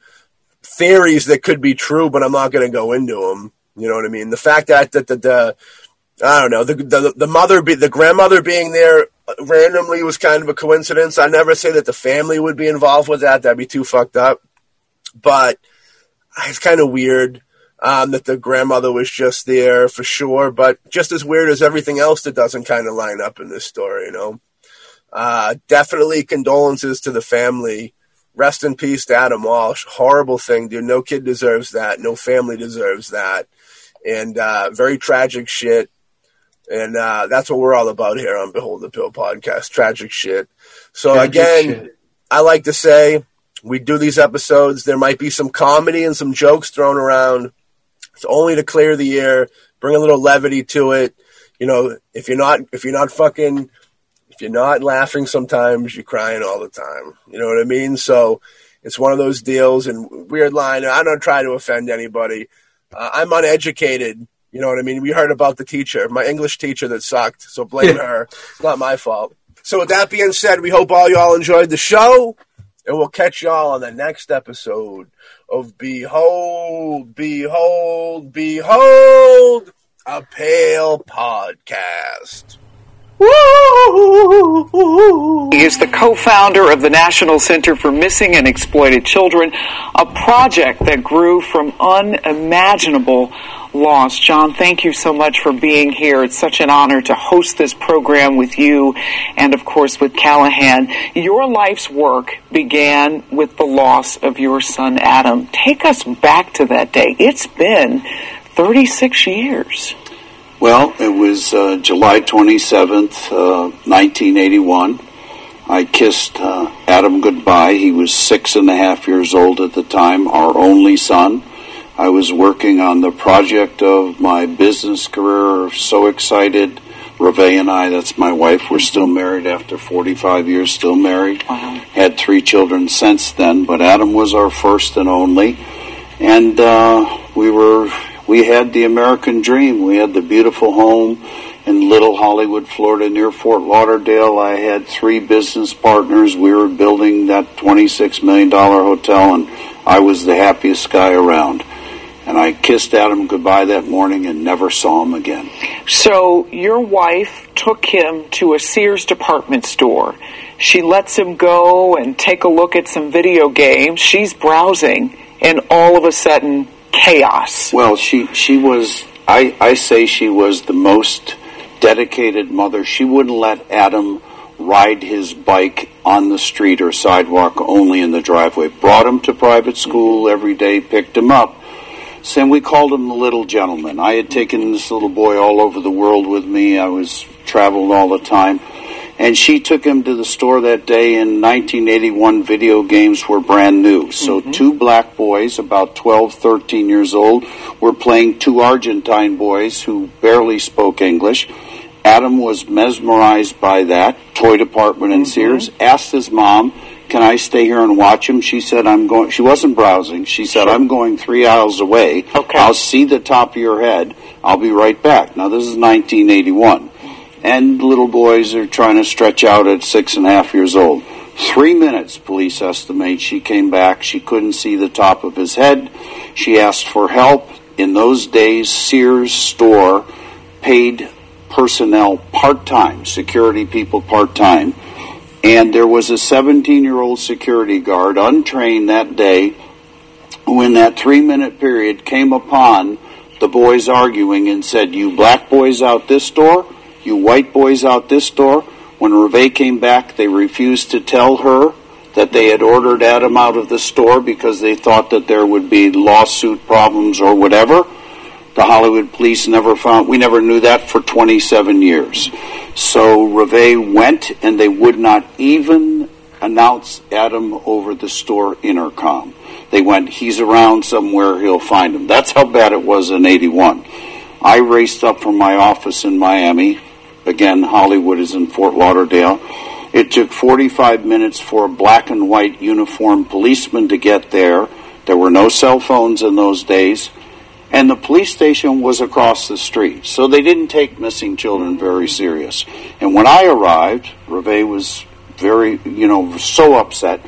theories that could be true, but I'm not going to go into them. You know what I mean? The fact that, that the, the, I don't know, the, the, the mother, be, the grandmother being there randomly was kind of a coincidence. I never say that the family would be involved with that. That'd be too fucked up. But it's kind of weird um, that the grandmother was just there for sure, but just as weird as everything else that doesn't kind of line up in this story, you know. Uh, definitely condolences to the family. Rest in peace to Adam Walsh. Horrible thing, dude. No kid deserves that. No family deserves that. And uh, very tragic shit. And uh, that's what we're all about here on Behold the Pill podcast. Tragic shit. So Tragic again, shit. I like to say we do these episodes. There might be some comedy and some jokes thrown around. It's only to clear the air, bring a little levity to it. You know, if you're not if you're not fucking if you're not laughing sometimes, you're crying all the time. You know what I mean? So it's one of those deals and weird line. I don't try to offend anybody. Uh, I'm uneducated. You know what I mean? We heard about the teacher, my English teacher that sucked. So blame her. It's not my fault. So with that being said, we hope all y'all enjoyed the show. And we'll catch y'all on the next episode of Behold, Behold, Behold, a Pale Podcast. He is the co-founder of the National Center for Missing and Exploited Children, a project that grew from unimaginable loss. John, thank you so much for being here. It's such an honor to host this program with you and of course with Callahan. Your life's work began with the loss of your son Adam. Take us back to that day. It's been 36 years. Well, it was uh, July 27th, uh, 1981. I kissed uh, Adam goodbye. He was six and a half years old at the time, our only son. I was working on the project of my business career, so excited. Revé and I, that's my wife, we're still married after 45 years, still married. Wow. Had three children since then, but Adam was our first and only. And uh, we were we had the American dream. We had the beautiful home in Little Hollywood, Florida, near Fort Lauderdale. I had three business partners. We were building that $26 million hotel, and I was the happiest guy around. And I kissed Adam goodbye that morning and never saw him again. So your wife took him to a Sears department store. She lets him go and take a look at some video games. She's browsing, and all of a sudden, chaos. Well, she she was. I I say she was the most dedicated mother. She wouldn't let Adam ride his bike on the street or sidewalk, only in the driveway. Brought him to private school every day, picked him up. So we called him the little gentleman. I had taken this little boy all over the world with me. I was traveled all the time. And she took him to the store that day in 1981. Video games were brand new. So Mm-hmm. two black boys, about 12, 13 years old, were playing two Argentine boys who barely spoke English. Adam was mesmerized by that toy department Mm-hmm. in Sears. Asked his mom, "Can I stay here and watch him?" She said, "I'm going." She wasn't browsing. She said, "I'm going three aisles away. Okay. I'll see the top of your head. I'll be right back." Now this is 1981, and little boys are trying to stretch out at six and a half years old. Three minutes, police estimate. She came back. She couldn't see the top of his head. She asked for help. In those days, Sears store paid personnel part time, security people part time. And there was a 17 year old security guard, untrained that day, who in that three minute period came upon the boys arguing and said, You black boys out this door, you white boys out this door. When Revé came back, they refused to tell her that they had ordered Adam out of the store because they thought that there would be lawsuit problems or whatever. The Hollywood police never found, we never knew that for 27 years. So Revé went and they would not even announce Adam over the store intercom. They went, he's around somewhere, he'll find him. That's how bad it was in 81. I raced up from my office in Miami. Again, Hollywood is in Fort Lauderdale. It took 45 minutes for a black and white uniformed policeman to get there. There were no cell phones in those days. And the police station was across the street. So they didn't take missing children very serious. And when I arrived, Revé was very, you know, so upset.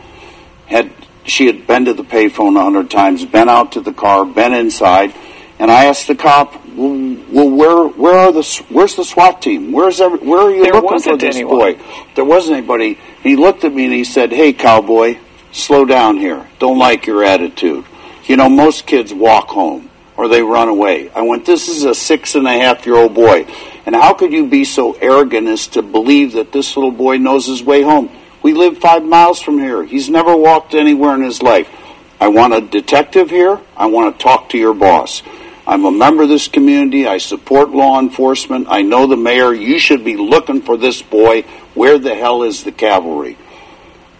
Had she had been to the payphone a hundred times, been out to the car, been inside, and I asked the cop, "Well, well where where are the where's the SWAT team? Where's every, where are you There looking for wasn't this anyone. boy?" There wasn't anybody. He looked at me and he said, "Hey, cowboy, slow down here. Don't like your attitude. You know, most kids walk home or they run away." I went, "This is a six and a half year old boy, and how could you be so arrogant as to believe that this little boy knows his way home? We live five miles from here. He's never walked anywhere in his life." I want a detective here. I want to talk to your boss. I'm a member of this community. I support law enforcement. I know the mayor. You should be looking for this boy. Where the hell is the cavalry?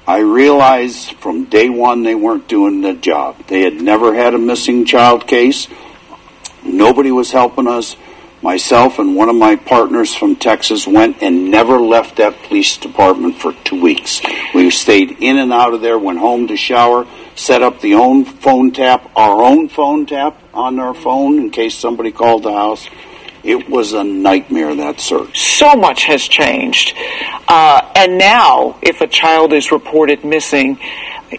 I realized from day one they weren't doing the job. They had never had a missing child case. Nobody was helping us. Myself and one of my partners from Texas went and never left that police department for two weeks. We stayed in and out of there, went home to shower, set up the own phone tap, our own phone tap on our phone in case somebody called the house. It was a nightmare, that search. So much has changed. Uh, and now, if a child is reported missing,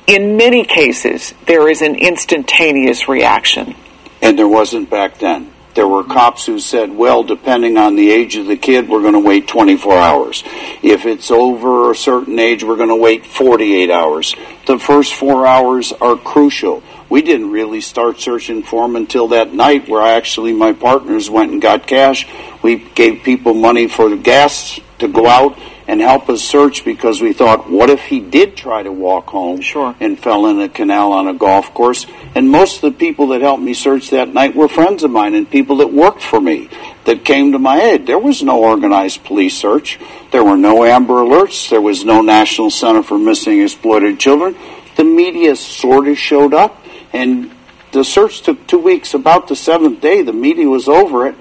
in many cases, there is an instantaneous reaction. And there wasn't back then. There were cops who said, well, depending on the age of the kid, we're going to wait 24 hours. If it's over a certain age, we're going to wait 48 hours. The first four hours are crucial. We didn't really start searching for him until that night where I actually my partners went and got cash. We gave people money for the gas to go out and help us search because we thought, what if he did try to walk home Sure. and fell in a canal on a golf course? And most of the people that helped me search that night were friends of mine and people that worked for me that came to my aid. There was no organized police search. There were no Amber Alerts. There was no National Center for Missing Exploited Children. The media sort of showed up and the search took two weeks. About the seventh day, the media was over it.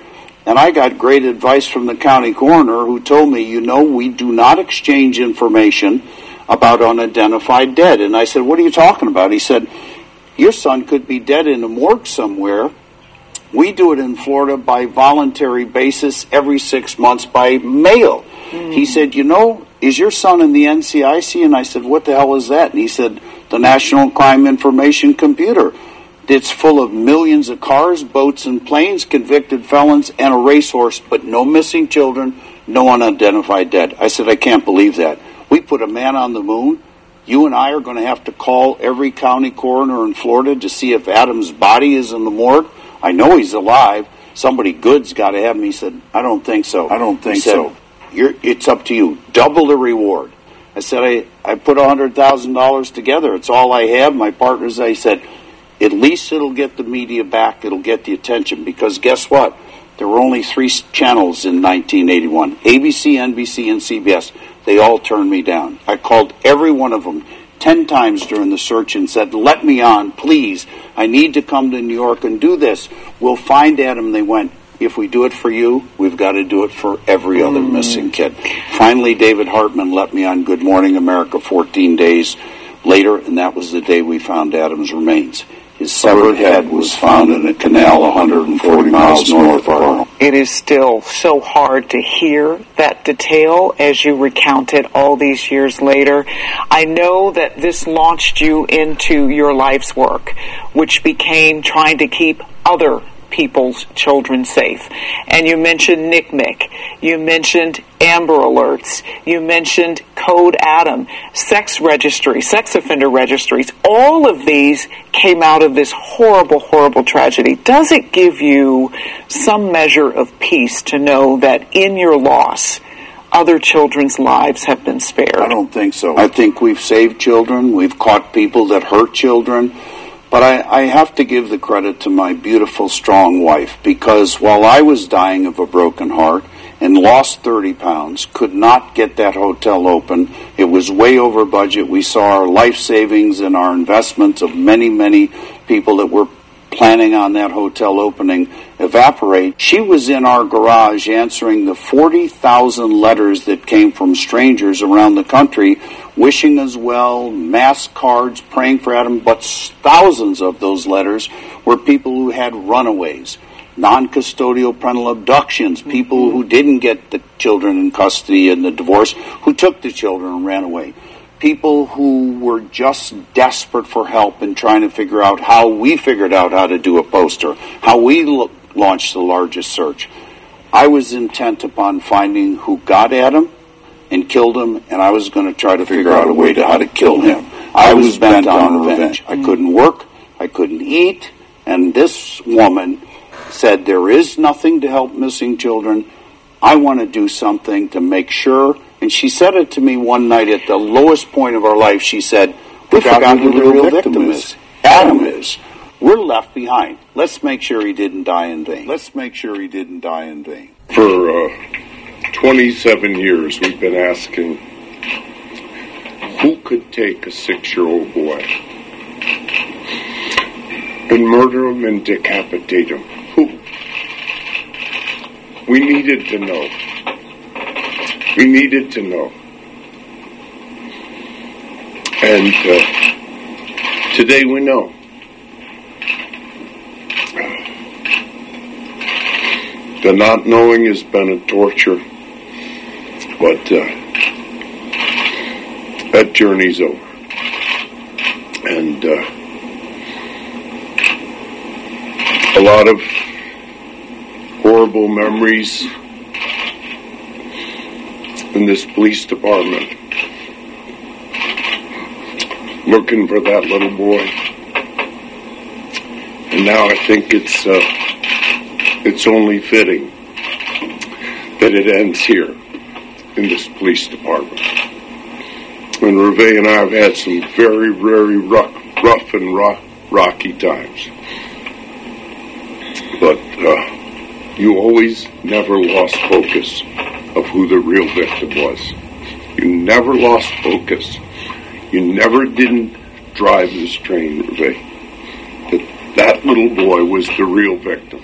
And I got great advice from the county coroner who told me, you know, we do not exchange information about unidentified dead. And I said, what are you talking about? He said, your son could be dead in a morgue somewhere We do it in Florida by voluntary basis every six months by mail. Hmm. He said, You know, is your son in the NCIC? And I said, What the hell is that? And he said, The National Crime Information Computer. It's full of millions of cars, boats, and planes, convicted felons, and a racehorse, but no missing children, no unidentified dead. I said, I can't believe that. We put a man on the moon. You and I are going to have to call every county coroner in Florida to see if Adam's body is in the morgue. I know he's alive. Somebody good's got to have him. He said, I don't think so. I don't think said, so. You're, it's up to you. Double the reward. I said, I, I put $100,000 together. It's all I have. My partners, I said, at least it'll get the media back. It'll get the attention. Because guess what? There were only three channels in 1981 ABC, NBC, and CBS. They all turned me down. I called every one of them 10 times during the search and said, Let me on, please. I need to come to New York and do this. We'll find Adam. They went, If we do it for you, we've got to do it for every other mm. missing kid. Finally, David Hartman let me on Good Morning America 14 days later, and that was the day we found Adam's remains. His severed head was found in a canal 140 miles north of home. It is still so hard to hear that detail as you recount it all these years later. I know that this launched you into your life's work, which became trying to keep other people's children safe. And you mentioned NCMEC. You mentioned Amber Alerts. You mentioned Code Adam, sex registry, sex offender registries. All of these came out of this horrible, horrible tragedy. Does it give you some measure of peace to know that in your loss, other children's lives have been spared? I don't think so. I think we've saved children. We've caught people that hurt children. But I, I have to give the credit to my beautiful, strong wife because while I was dying of a broken heart and lost 30 pounds, could not get that hotel open, it was way over budget. We saw our life savings and our investments of many, many people that were planning on that hotel opening evaporate. She was in our garage answering the 40,000 letters that came from strangers around the country wishing us well, mass cards, praying for Adam, but thousands of those letters were people who had runaways, non custodial parental abductions, people mm-hmm. who didn't get the children in custody in the divorce, who took the children and ran away. People who were just desperate for help and trying to figure out how we figured out how to do a poster, how we lo- launched the largest search. I was intent upon finding who got Adam and killed him, and I was going to try to figure out a way to how to kill him. I was bent on revenge. I couldn't work, I couldn't eat, and this woman said, There is nothing to help missing children. I want to do something to make sure. And she said it to me one night at the lowest point of our life. She said, We forgot who the real victim is. Adam is. We're left behind. Let's make sure he didn't die in vain. Let's make sure he didn't die in vain. For uh, 27 years, we've been asking who could take a six year old boy and murder him and decapitate him? Who? We needed to know. We needed to know. And uh, today we know. The not knowing has been a torture, but uh, that journey's over. And uh, a lot of horrible memories in this police department looking for that little boy. And now I think it's uh, it's only fitting that it ends here in this police department. And Revé and I have had some very, very rough, rough and rock, rocky times. But uh, you always never lost focus of who the real victim was. You never lost focus. You never didn't drive this train, Revé. That that little boy was the real victim.